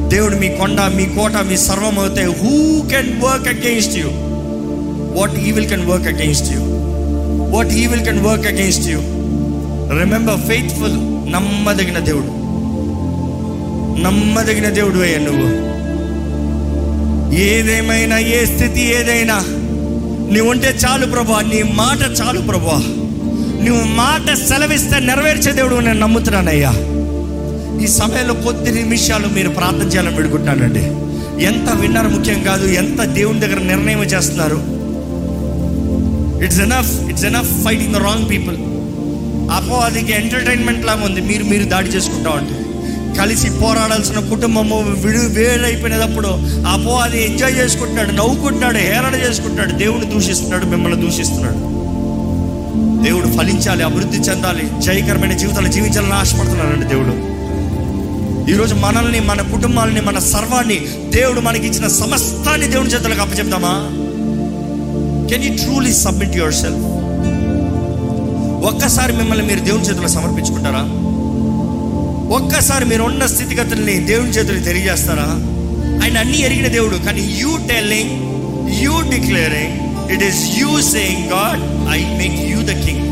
దేవుడు మీ కొండ మీ కోట మీ సర్వం అవుతే who can work against you what evil can work against you what evil can work against you remember faithful నమ్మదగిన దేవుడు. నమ్మదగిన దేవుడు అయ్యా నువ్వు. ఏదేమైనా ఏ స్థితి ఏదైనా నీవు ఉంటే చాలు ప్రభా నీ మాట చాలు ప్రభా. నువ్వు మాట సెలవిస్తే నెరవేర్చే దేవుడు నేను నమ్ముతున్నానయ్యా. ఈ సమయంలో కొద్ది నిమిషాలు మీరు ప్రార్థన చేయాలని పెడుకుంటానండి ఎంత విన్నారు ముఖ్యం కాదు ఎంత దేవుని దగ్గర నిర్ణయం చేస్తున్నారు it's enough it's enough fighting the wrong people అపవాదికి ఎంటర్టైన్మెంట్ లాగా ఉంది. మీరు మీరు దాడి చేసుకుంటా ఉంటే. కలిసి పోరాడాల్సిన కుటుంబము విడు వేడైపోయినప్పుడు అపవాది ఎంజాయ్ చేసుకుంటున్నాడు నవ్వుకుంటున్నాడు హేరణ చేసుకుంటున్నాడు. దేవుడు దూషిస్తున్నాడు మిమ్మల్ని దూషిస్తున్నాడు. దేవుడు ఫలించాలి అభివృద్ధి చెందాలి జయకరమైన జీవితాలు జీవించాలని ఆశపడుతున్నాడండి దేవుడు. ఈరోజు మనల్ని మన కుటుంబాలని మన సర్వాన్ని దేవుడు మనకి ఇచ్చిన సమస్తాన్ని దేవుని చేతులకు అప్పచెప్తామా? Can you truly submit your self ఒక్కసారి మిమ్మల్ని మీరు దేవుని చేతుల్లో సమర్పించుకుంటారా? ఒక్కసారి మీరు ఉన్న స్థితిగతుల్ని దేవుని చేతులు తెలియజేస్తారా? ఆయన అన్ని ఎరిగిన దేవుడు కానీ you telling you declaring it is you saying God I make you the king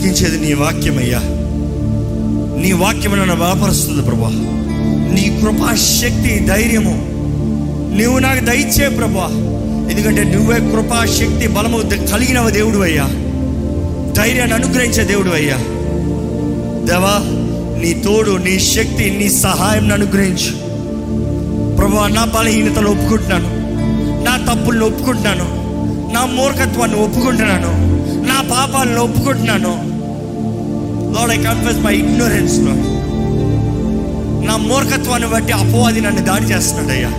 బ్రతికించేది నీ వాక్యమయ్యా. నీ వాక్యం నన్ను బలపరుస్తుంది ప్రభా. నీ కృపా శక్తి ధైర్యము. నువ్వు నాకు దయచే ప్రభా. ఎందుకంటే నువ్వే కృపా శక్తి బలము కలిగిన దేవుడు అయ్యా ధైర్యాన్ని అనుగ్రహించే దేవుడు అయ్యా దేవా నీ తోడు నీ శక్తి నీ సహాయం అనుగ్రహించు. ప్రభా నా బలహీనతలు ఒప్పుకుంటున్నాను. నా తప్పులను ఒప్పుకుంటున్నాను. నా మూర్ఖత్వాన్ని ఒప్పుకుంటున్నాను. నా పాపాలను ఒప్పుకుంటున్నాను. Lord I confess my ignorance Lord నా మూర్ఖత్వాన్ని బట్టి అపవాది నన్ను దాడి చేస్తున్నాడయ్యా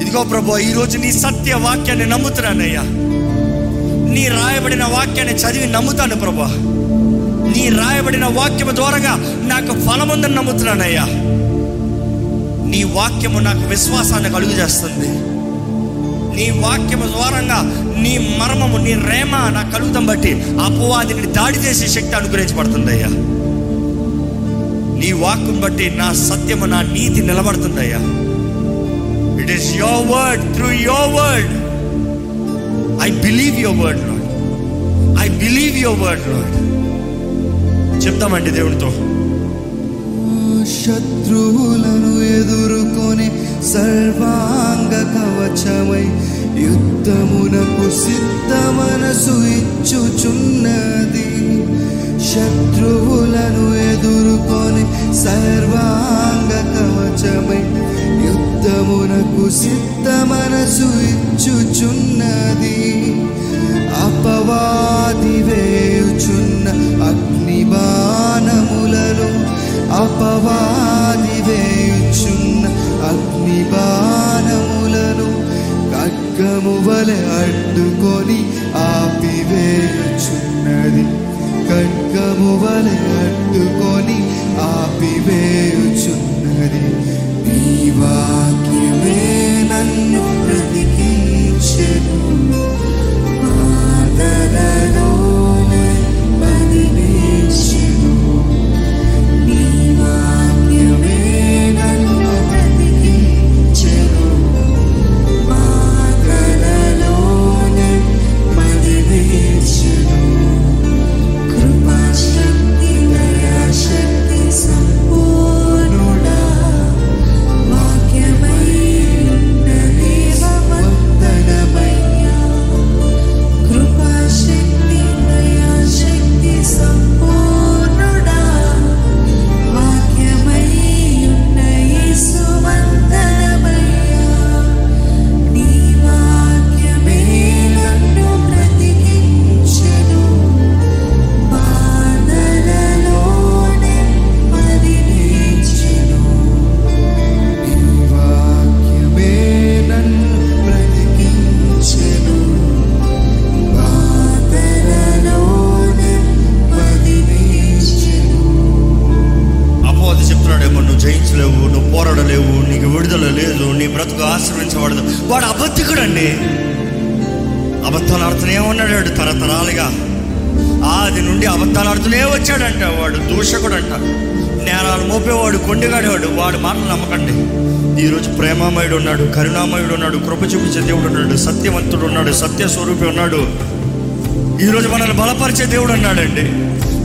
ఇదిగో ప్రభు ఈరోజు నీ సత్య వాక్యాన్ని నమ్ముతున్నానయ్యా నీ రాయబడిన వాక్యాన్ని చదివి నమ్ముతాను ప్రభా. నీ రాయబడిన వాక్యము ద్వారాగా నాకు ఫలముందని నమ్ముతున్నానయ్యా నీ వాక్యము నాకు విశ్వాసాన్ని కలుగు చేస్తుంది నీ వాక్యము ద్వారంగా నీ మర్మము నీ రేమ నా కలుగుతం బట్టి అపవాదిని దాడి చేసే శక్తి అనుగ్రహించబడుతుంది అయ్యా నీ వాక్యం బట్టి నా సత్యము నా నీతి నిలబడుతుందయ్యా. It is your word through your word I believe your word Lord I believe your word Lord చెప్తామండి దేవునితో. శత్రువులను ఎదుర్కొని సర్వాంగ కవచమై యుద్ధమునకు సిద్ధ మనసు ఇచ్చుచున్నది. శత్రువులను ఎదుర్కొని సర్వాంగ కవచమై యుద్ధమునకు సిద్ధ మనసు ఇచ్చుచున్నది. అపవాది వేయుచున్న అగ్నిబాణములలో అపవాది వేయుచున్న അഗ്നിപാനമുലനു കക്കമുവല അടുകൊലി ആപ്പിവേയുന്നതി കക്കമുവല അടുകൊലി ആപ്പിവേയുന്നതി ീശ്വരം ആദരോ മതിവേശ്വര జయించలేవు నువ్వు పోరాడలేవు నీకు విడుదల లేదు నీ బ్రతుకు ఆశ్రయించబడదు. వాడు అబద్ధికుడండి. అబద్ధాలు ఆడుతూనే ఉన్నాడు తరతరాలుగా. ఆది నుండి అబద్ధాలు ఆడుతూనే వచ్చాడంట వాడు దూషకుడు అంట నేరాలు మోపేవాడు కొండిగాడేవాడు వాడు మాటలు నమ్మకండి. ఈరోజు ప్రేమామయుడు ఉన్నాడు కరుణామయుడు ఉన్నాడు కృప చూపించే దేవుడు ఉన్నాడు సత్యవంతుడు ఉన్నాడు సత్య స్వరూపి ఉన్నాడు. ఈరోజు మనల్ని బలపరిచే దేవుడు అన్నాడండి.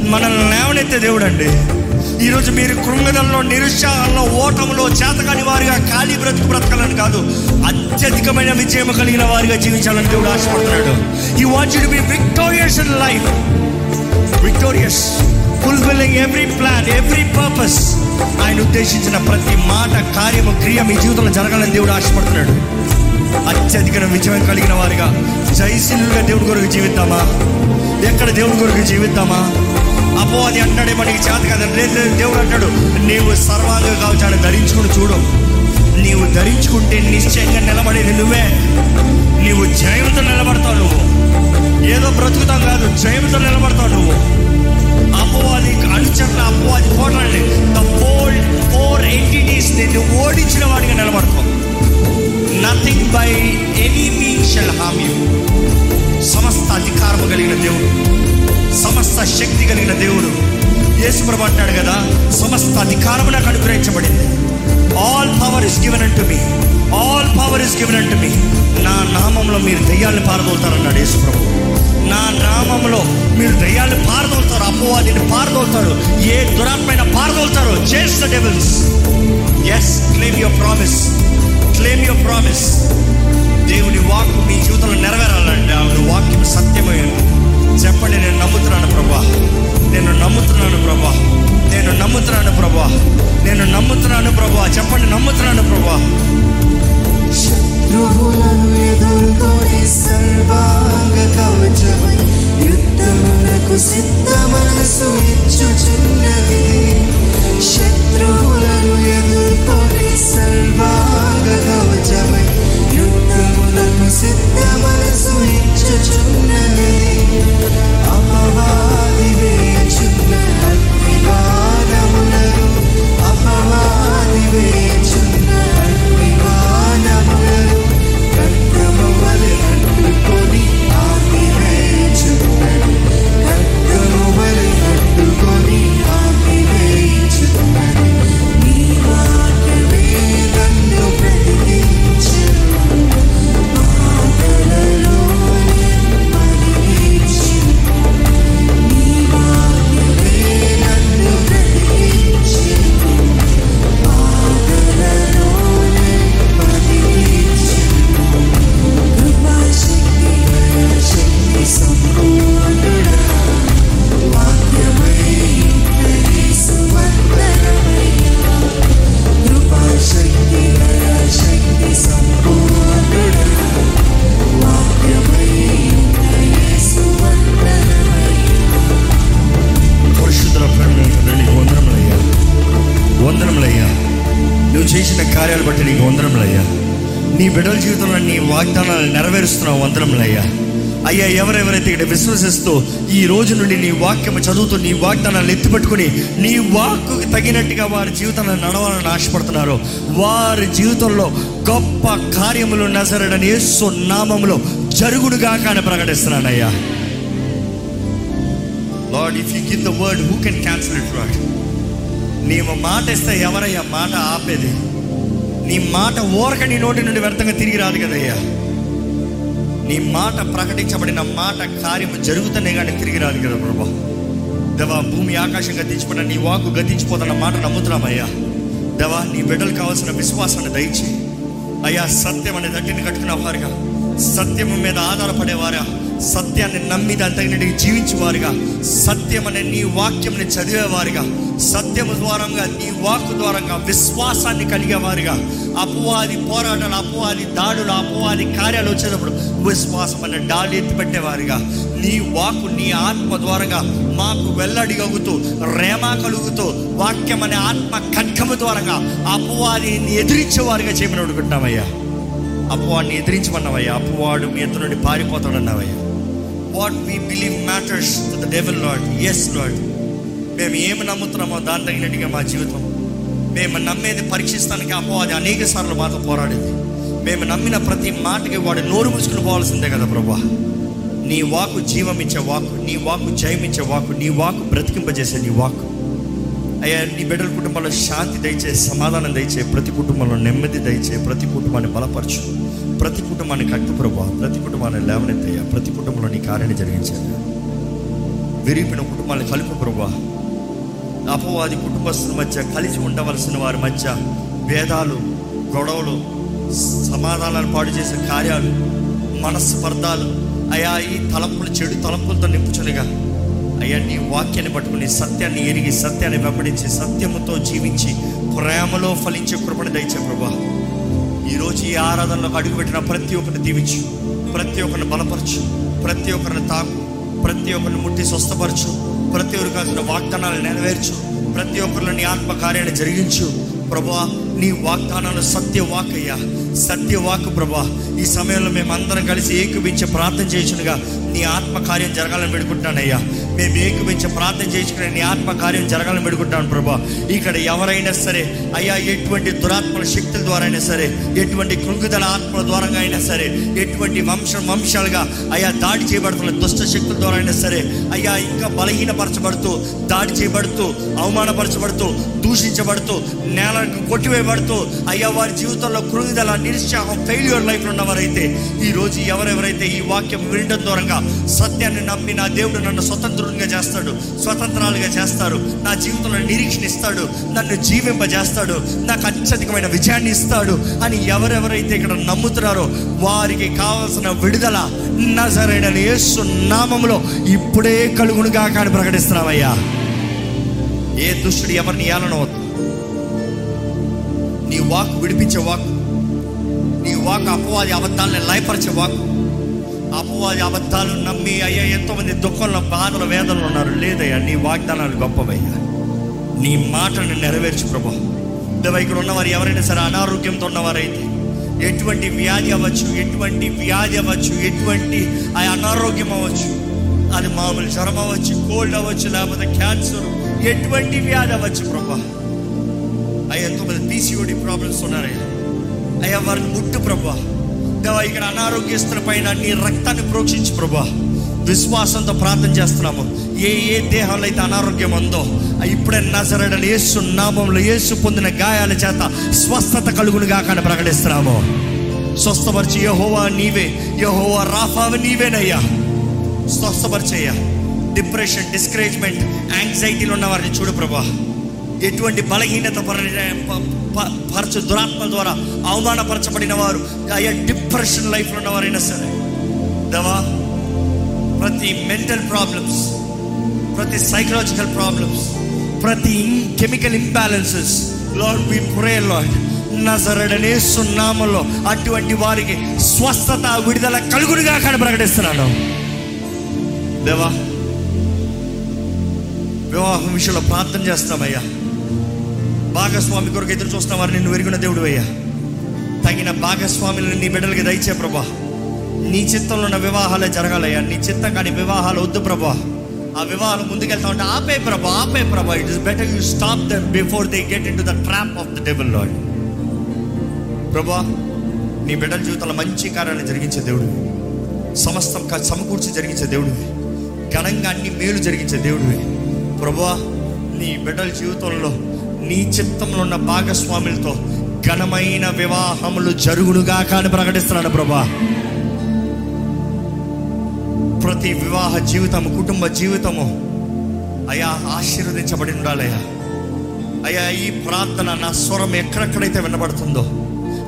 మనల్ని లేవనెత్తే దేవుడు అండి ఈరోజు మీరు కృంగదల్లో నిరుత్సాహంలో ఓటంలో చేతకాని వారిగా ఖాళీ బ్రతుకు బ్రతకాలని కాదు అత్యధికమైన విజయం కలిగిన వారిగా జీవించాలని దేవుడు ఆశపడుతున్నాడు. I want to be victorious in life victorious fulfilling every plan every purpose ఆయన ఉద్దేశించిన ప్రతి మాట కార్యము క్రియ మీ జీవితంలో జరగాలని దేవుడు ఆశపడుతున్నాడు. అత్యధిక విజయం కలిగిన వారిగా. జయశీలుగా దేవుడి కొరకు జీవిద్దామా? ఎక్కడ దేవుడి కొరకు జీవిద్దామా? అపోవాది అది అంటాడే మనకి చేత కదండి లేదు దేవుడు అంటాడు నీవు సర్వాంగ కవచాన్ని ధరించుకుని చూడు. నీవు ధరించుకుంటే నిశ్చయంగా నిలబడేది నువ్వే. నీవు జయంతో నిలబడతావు నువ్వు. ఏదో బ్రతుకుతాం కాదు జయంతో నిలబడతావు నువ్వు. అపోవాది అనుచరుల అపోవాది పోరాడి ద ఫోర్ ఫోర్ ఎంటిటీస్ నిన్ను ఓడించిన వాడిగా నిలబడతావు. Nothing by any mean shall harm you సమస్త అధికారము కలిగిన దేవుడు. సమస్త శక్తి కలిగిన దేవుడు. యేసుప్రభు అంటాడు కదా సమస్త అధికారము నాకు అనుగ్రహించబడింది. All power is given unto me all power is given unto me నా నామంలో మీరు దయ్యాన్ని పారదోలుతారన్నాడు యేసుప్రభు. నా నామంలో మీరు దయ్యాన్ని పారదోలుతారు అపవాదిని పారదోలుతారు ఏ దురాత్మైన పారదోలుతారో chase the devils yes claim your promise claim your promise దేవుని వాక్కు మీ జీవితంలో నెరవేరాలంటే ఆవిడ వాక్యం సత్యమైంది చెప్పండి నేను నమ్ముతున్నాను ప్రభా. నేను నమ్ముతున్నాను ప్రభా. నేను నమ్ముతున్నాను ప్రభా. నేను నమ్ముతున్నాను ప్రభా. చెప్పండి నమ్ముతున్నాను ప్రభా. శత్రువులను ఎదుర్కొని సర్వాంగ కవచం యుద్ధమునకు సిద్ధ మనసు ఇచ్చుచున్నది. శత్రువులను ఎదుర్కొని సర్వాంగ కవచమై యుద్ధమునకు సిద్ధ మనసు ఇచ్చుచున్నది వేచున్న అగ్నిబాణములను అపవాది వేచున్న కార్యాలు బట్టి నీకు వందరములయ్యా నీ బిడ్డల జీవితంలో నీ వాగ్దానాలు నెరవేరుస్తున్నావు వందరములయ్యా అయ్యా ఎవరెవరైతే ఇక్కడ విశ్వసిస్తూ ఈ రోజు నుండి నీ వాక్యము చదువుతూ నీ వాగ్దానాలు ఎత్తిపెట్టుకుని నీ వాక్కు తగినట్టుగా వారి జీవితంలో నడవాలని ఆశపడుతున్నారో వారి జీవితంలో గొప్ప కార్యములు నజరడని యేసు నామములో జరుగుడుగా కానీ ప్రకటిస్తున్నానయ్యా. Lord if you give the word who can cancel it Lord నీవు మాట ఇస్తే ఎవరయ్యా? మాట ఆపేది. నీ మాట ఓరక నీ నోటి నుండి వ్యర్థంగా తిరిగి రాదు కదయ్యా. నీ మాట ప్రకటించబడిన మాట కార్యము జరుగుతూనే కానీ తిరిగి రాదు కదా ప్రభా. దేవా భూమి ఆకాశం గతించిపోయిన నీ వాకు గతించిపోతున్న మాట నమ్ముతున్నామయ్యా. దేవా నీ బిడ్డలు కావాల్సిన విశ్వాసాన్ని దయచి అయ్యా సత్యం అనే దట్టిని కట్టుకున్న వారుగా సత్యము మీద ఆధారపడేవారా? సత్యాన్ని నమ్మి దాని తగినట్టుగా జీవించేవారుగా. సత్యం అనే నీ వాక్యంని చదివేవారుగా. సత్యము ద్వారంగా నీ వాక్కు ద్వారంగా విశ్వాసాన్ని కలిగేవారుగా. అపవాది పోరాటాలు అపవాది దాడులు అపవాది కార్యాలు వచ్చేటప్పుడు విశ్వాసం అనే డాలి ఎత్తిపెట్టేవారుగా నీ వాక్కు నీ ఆత్మ ద్వారంగా మాకు వెల్లడిగలుగుతూ రేమ కలుగుతూ వాక్యం అనే ఆత్మ ఖడ్గము ద్వారంగా అపవాదిని ఎదిరించేవారుగా చేయమని అడుగుతున్నామయ్యా అపవాడిని ఎదిరించమన్నావయ్యా. అపవాడు మీ ఎత్తు నుండి పారిపోతాడన్నావయ్యా. What we believe matters to the devil Lord yes Lord మేము ఏమి నమ్ముతున్నామో దాని తగినట్టుగా మా జీవితం. మేము నమ్మేది పరీక్షిస్తానికి అపవాది అనేక సార్లు మాతో పోరాడేది. మేము నమ్మిన ప్రతి మాటకి వాడు నోరు మూసుకుని పోవాల్సిందే కదా ప్రభా. నీ వాకు జీవం ఇచ్చే వాకు నీ వాకు జయమిచ్చే వాకు నీ వాకు బ్రతికింపజేసే నీ వాకు. అయ్యా నీ బిడ్డల కుటుంబంలో శాంతి దయచే సమాధానం దయచే ప్రతి కుటుంబంలో నెమ్మది దయచే ప్రతి కుటుంబాన్ని బలపరచు. ప్రతి కుటుంబాన్ని కట్టు ప్రభా ప్రతి కుటుంబాన్ని లేవనెత్తయ్యా ప్రతి కుటుంబంలో నీ కార్యాన్ని జరిగించాను. విరిగిపోయిన కుటుంబాన్ని కలుపు ప్రభా అపవాది కుటుంబస్తుల మధ్య కలిసి ఉండవలసిన వారి మధ్య భేదాలు గొడవలు సమాధానాలు పాడు చేసే కార్యాలు మనస్పర్ధాలు అయా ఈ తలంపులు చెడు తలంపులతో నింపుచునిగా అయ్యా నీ వాక్యాన్ని పట్టుకుని సత్యాన్ని ఎరిగి సత్యాన్ని వెంబడించి సత్యముతో జీవించి ప్రేమలో ఫలించే కృపణ దయచే ప్రభా. ఈరోజు ఈ ఆరాధనలోకి అడుగుపెట్టిన ప్రతి ఒక్కరిని దీవించు. ప్రతి ఒక్కరిని బలపరచు. ప్రతి ఒక్కరిని తాకు. ప్రతి ఒక్కరిని ముట్టి స్వస్థపరచు. ప్రతి ఒక్కరికి కావాల్సిన వాగ్దానాలు నెరవేర్చు. ప్రతి ఒక్కరిలో నీ ఆత్మకార్యాన్ని జరిగించు. ప్రభా నీ వాగ్దానాలు సత్య అయ్యా. సత్య వాక్ ప్రభా. ఈ సమయంలో మేము అందరం కలిసి ఏకపించి ప్రార్థన చేయించునుగా నీ ఆత్మకార్యం జరగాలని పెడుకుంటానయ్యా మేము ఏకమించి ప్రార్థన చేసుకునే నీ ఆత్మ కార్యం జరగాలని పెడుకుంటాను ప్రభా. ఇక్కడ ఎవరైనా సరే అయ్యా ఎటువంటి దురాత్మల శక్తుల ద్వారా అయినా సరే ఎటువంటి కృంగుదల ఆత్మల ద్వారా అయినా సరే ఎటువంటి వంశం వంశాలుగా అయ్యా దాడి చేయబడుతున్న దుష్ట శక్తుల ద్వారా అయినా సరే అయ్యా ఇంకా బలహీనపరచబడుతూ దాడి చేయబడుతూ అవమానపరచబడుతూ దూషించబడుతూ నేలకు కొట్టివేయబడుతూ అయ్యా వారి జీవితంలో కృంగుదల నిరుత్సాహం ఫెయిల్యూర్ లైఫ్లో ఉన్నవారైతే ఈ రోజు ఎవరెవరైతే ఈ వాక్యం వినడం దూరంగా సత్యాన్ని నమ్మి నా దేవుడు నన్ను స్వతంత్రునిగా చేస్తాడు స్వతంత్రాలుగా చేస్తారు. నా జీవితంలో నిరీక్షణ ఇస్తాడు నన్ను జీవింపజేస్తాడు నాకు అత్యధికమైన విజయాన్ని ఇస్తాడు అని ఎవరెవరైతే ఇక్కడ నమ్ముతున్నారో వారికి కావలసిన విడుదల నజరైన యేసు నామంలో ఇప్పుడే కలుగునుగా కానీ ప్రకటిస్తున్నామయ్యా. ఏ దుష్టుడు ఎవరిని ఏలనవద్దు. నీ వాక్ విడిపించే వాక్ నీ వాక్ అపవాది అబద్ధాలని లయపరిచే వాక్ అపవాది అబద్ధాలు నమ్మి అయ్యా ఎంతోమంది దుఃఖంలో బాధలు వేదనలు ఉన్నారు. లేదయ్యా నీ వాగ్దానాలు గొప్పవయ్యా. నీ మాటను నెరవేర్చు ప్రభా. దేవా ఇక్కడ ఉన్నవారు ఎవరైనా సరే అనారోగ్యంతో ఉన్నవారైతే ఎటువంటి వ్యాధి అవ్వచ్చు ఎటువంటి వ్యాధి అవ్వచ్చు ఎటువంటి ఆ అనారోగ్యం అవ్వచ్చు అది మామూలు జ్వరం అవ్వచ్చు కోల్డ్ అవ్వచ్చు లేకపోతే క్యాన్సర్ ఎటువంటి వ్యాధి అవ్వచ్చు ప్రభా. అయ్యా ఎంతోమంది పీసీఓడి ప్రాబ్లమ్స్ ఉన్నారయ్యా. అయ్యా వారిని ముట్టు ప్రభా. దేవా ఇక్కడ అనారోగ్యస్తుల పైన నీ రక్తాన్ని ప్రోక్షించి ప్రభా. విశ్వాసంతో ప్రార్థన చేస్తున్నాము. ఏ ఏ దేహంలో అయితే అనారోగ్యం ఉందో ఆ ఇప్పుడే నజరడని యేసు నామంలో యేసు పొందిన గాయాల చేత స్వస్థత కలుగును కాకని ప్రకటిస్తున్నాము. స్వస్థపరిచి యహోవా నీవే యహోవా రాఫావ నీవేనయ్యా. స్వస్థపరిచయ్యా. డిప్రెషన్ డిస్కరేజ్మెంట్ యాంగ్జైటీలు ఉన్న వారిని చూడు ప్రభా. ఎటువంటి బలహీనత పరచ దురాత్మ ద్వారా అవమానపరచబడిన వారు. అయ్యా డిప్రెషన్ లైఫ్లో ఉన్నవారైనా సరే దేవా ప్రతి మెంటల్ ప్రాబ్లమ్స్ ప్రతి సైకలాజికల్ ప్రాబ్లమ్స్ ప్రతి chemical imbalances Lord we pray Lord నజరడనే సున్నామలో అటువంటి వారికి స్వస్థత విడుదల కలుగునిగా కానీ ప్రకటిస్తున్నాను. దేవా వివాహం విషయంలో ప్రార్థన చేస్తామయ్యా భాగస్వామి కొరకు ఎదురు చూస్తున్న వారు నిన్ను వెరిగిన దేవుడు అయ్యా తగిన భాగస్వామిని నీ బిడ్డలకి దయచే ప్రభా. నీ చిత్తంలో ఉన్న వివాహాలే జరగాలయ్యా. నీ చిత్తం కాని వివాహాలు వద్దు ప్రభా. ఆ వివాహాలు ముందుకెళ్తా ఉంటే ఆపే ప్రభా ఆపే ప్రభా. It is better you stop them before they get into the trap of the devil Lord ప్రభా నీ బిడ్డల జీవితంలో మంచి కార్యాన్ని జరిగించే దేవుడు సమస్తం క- సమకూర్చి జరిగించే దేవుడివి. ఘనంగా అన్ని మేలు జరిగించే దేవుడివి. ప్రభా నీ బిడ్డల జీవితంలో నీ చిత్తంలో ఉన్న భాగస్వాములతో ఘనమైన వివాహములు జరుగునుగా కానీ ప్రకటిస్తున్నాడు ప్రభా. ప్రతి వివాహ జీవితము కుటుంబ జీవితము అయా ఆశీర్వదించబడి ఉండాలయ్యా. అయ్యా ఈ ప్రార్థన నా స్వరం ఎక్కడెక్కడైతే వినబడుతుందో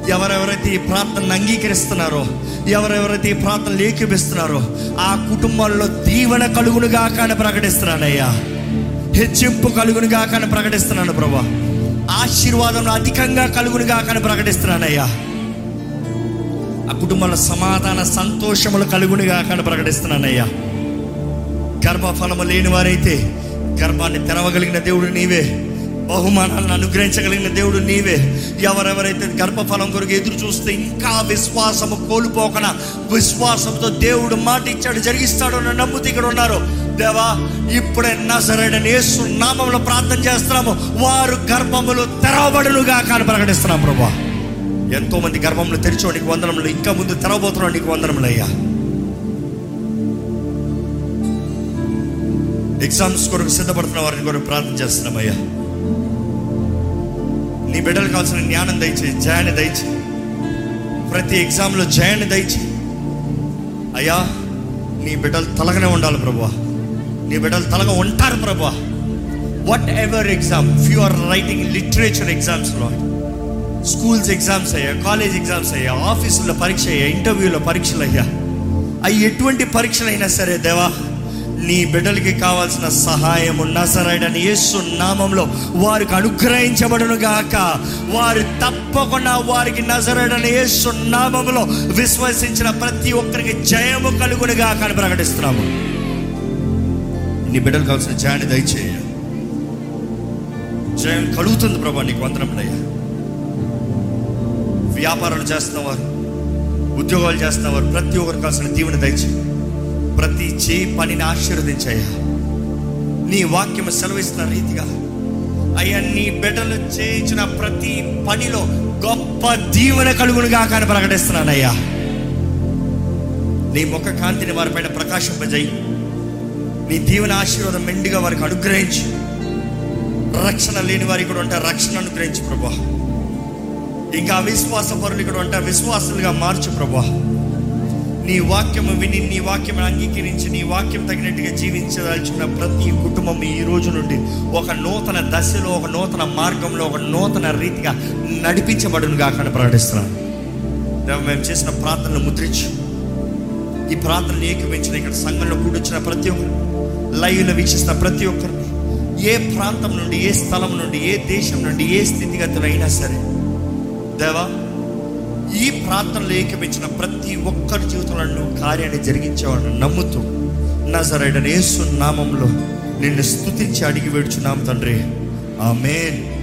ఎవరెవరైతే ఈ ప్రార్థనను అంగీకరిస్తున్నారో ఎవరెవరైతే ఈ ప్రార్థనలు ఏకీపిస్తున్నారో ఆ కుటుంబాల్లో దీవెన కలుగునుగా కానీ ప్రకటిస్తున్నాడయ్యా. హెచ్చింపు కలుగునుగా కానీ ప్రకటిస్తున్నాను ప్రభా. ఆశీర్వాదం అధికంగా కలుగునుగా కానీ ప్రకటిస్తున్నానయ్యా. ఆ కుటుంబంలో సమాధాన సంతోషములు కలుగునిగా కానీ ప్రకటిస్తున్నానయ్యా. గర్భఫలము లేని వారైతే గర్భాన్ని తెరవగలిగిన దేవుడు నీవే. బహుమానాలను అనుగ్రహించగలిగిన దేవుడు నీవే. ఎవరెవరైతే గర్భఫలం కొరకు ఎదురు చూస్తే ఇంకా విశ్వాసము కోల్పోకన విశ్వాసంతో దేవుడు మాట ఇచ్చాడు జరిగిస్తాడు అని నమ్ముతూ ఇక్కడ ఉన్నారు. దేవా ఇప్పుడే నజరేడని యేసు నామంలో ప్రార్థన చేస్తున్నాము. వారు గర్భములు తెరవబడులుగా కానీ ప్రకటిస్తున్నాం ప్రభా ఎంతో మంది గర్భములు తెరిచో నీకు వందనములు ఇంకా ముందు తెరవబోతున్నావు నీకు వందనములు అయ్యా. ఎగ్జామ్స్ కొరకు సిద్ధపడుతున్న వారిని కొరకు ప్రార్థన చేస్తున్నామయ్యా నీ బిడ్డలు కావాల్సిన జ్ఞానం దయచేయి జయాన్ని దయచేయి. ప్రతి ఎగ్జామ్లో జయాన్ని దయచేయి. అయ్యా నీ బిడ్డలు తలగనే ఉండాలి ప్రభా నీ బిడ్డలు తలగా ఉంటారు ప్రభా. Whatever exam you are writing literature ఎగ్జామ్స్లో స్కూల్స్ ఎగ్జామ్స్ అయ్యా కాలేజ్ ఎగ్జామ్స్ అయ్యా ఆఫీసుల్లో పరీక్ష అయ్యా ఇంటర్వ్యూలో పరీక్షలు అయ్యా. అవి ఎటువంటి పరీక్షలైనా సరే దేవా నీ బిడ్డలకి కావాల్సిన సహాయం నసరైడని యేసు నామంలో వారికి అనుగ్రహించబడును గాక. వారు తప్పకుండా వారికి నజరైడని యేసు నామంలో విశ్వసించిన ప్రతి ఒక్కరికి జయము కలుగును గాక అని ప్రకటిస్తున్నాము. నీ బిడ్డలు కావాల్సిన జయాన్ని దయచేయ. జయం కలుగుతుంది ప్రభా నీకు వందనములయ్యా వ్యాపారాలు చేస్తున్నవారు ఉద్యోగాలు చేస్తున్నవారు ప్రతి ఒక్కరు కావాల్సిన దీవెన దయచేయి. ప్రతి చేయి పనిని ఆశీర్వదించాయా నీ వాక్యం సెలవిస్తున్న రీతిగా అయ్యా నీ బిడ్డలు చేయించిన ప్రతి పనిలో గొప్ప దీవెన కలుగునుగా కానీ ప్రకటిస్తున్నానయ్యా. నీ ముఖ కాంతిని వారిపైన ప్రకాశింపజేయి. నీ దీవెన ఆశీర్వాదం మెండుగా వారికి అనుగ్రహించి. రక్షణ లేని వారికి కూడా ఉంటే రక్షణ అనుగ్రహించు ప్రభా ఇంకా అవిశ్వాస పరులు ఇక్కడ ఉంటే విశ్వాసులుగా మార్చు ప్రభా నీ వాక్యము విని నీ వాక్యం అంగీకరించి నీ వాక్యం తగినట్టుగా జీవించదలుచున్న ప్రతి కుటుంబం ఈ రోజు నుండి ఒక నూతన దశలో ఒక నూతన మార్గంలో ఒక నూతన రీతిగా నడిపించబడును కాకుండా ప్రకటిస్తున్నాను మేము చేసిన ప్రార్థనలు ముద్రించు. ఈ ప్రార్థనలు ఏకమించిన ఇక్కడ సంఘంలో కూడొచ్చిన ప్రతి ఒక్కరు. లైవ్లో వీక్షిస్తున్న ప్రతి ఒక్కరిని. ఏ ప్రాంతం నుండి ఏ స్థలం నుండి ఏ దేశం నుండి ఏ స్థితిగతులు అయినా సరే దేవా ఈ ప్రాంతంలో ఏకమించిన ప్రతి ఒక్కరి జీవితంలో నువ్వు కార్యాన్ని జరిగించేవాడిని నమ్ముతూ నజరైడని యేసు నామంలో నిన్ను స్తుతించి అడిగి వేడుచున్నాం తండ్రి. ఆమెన్.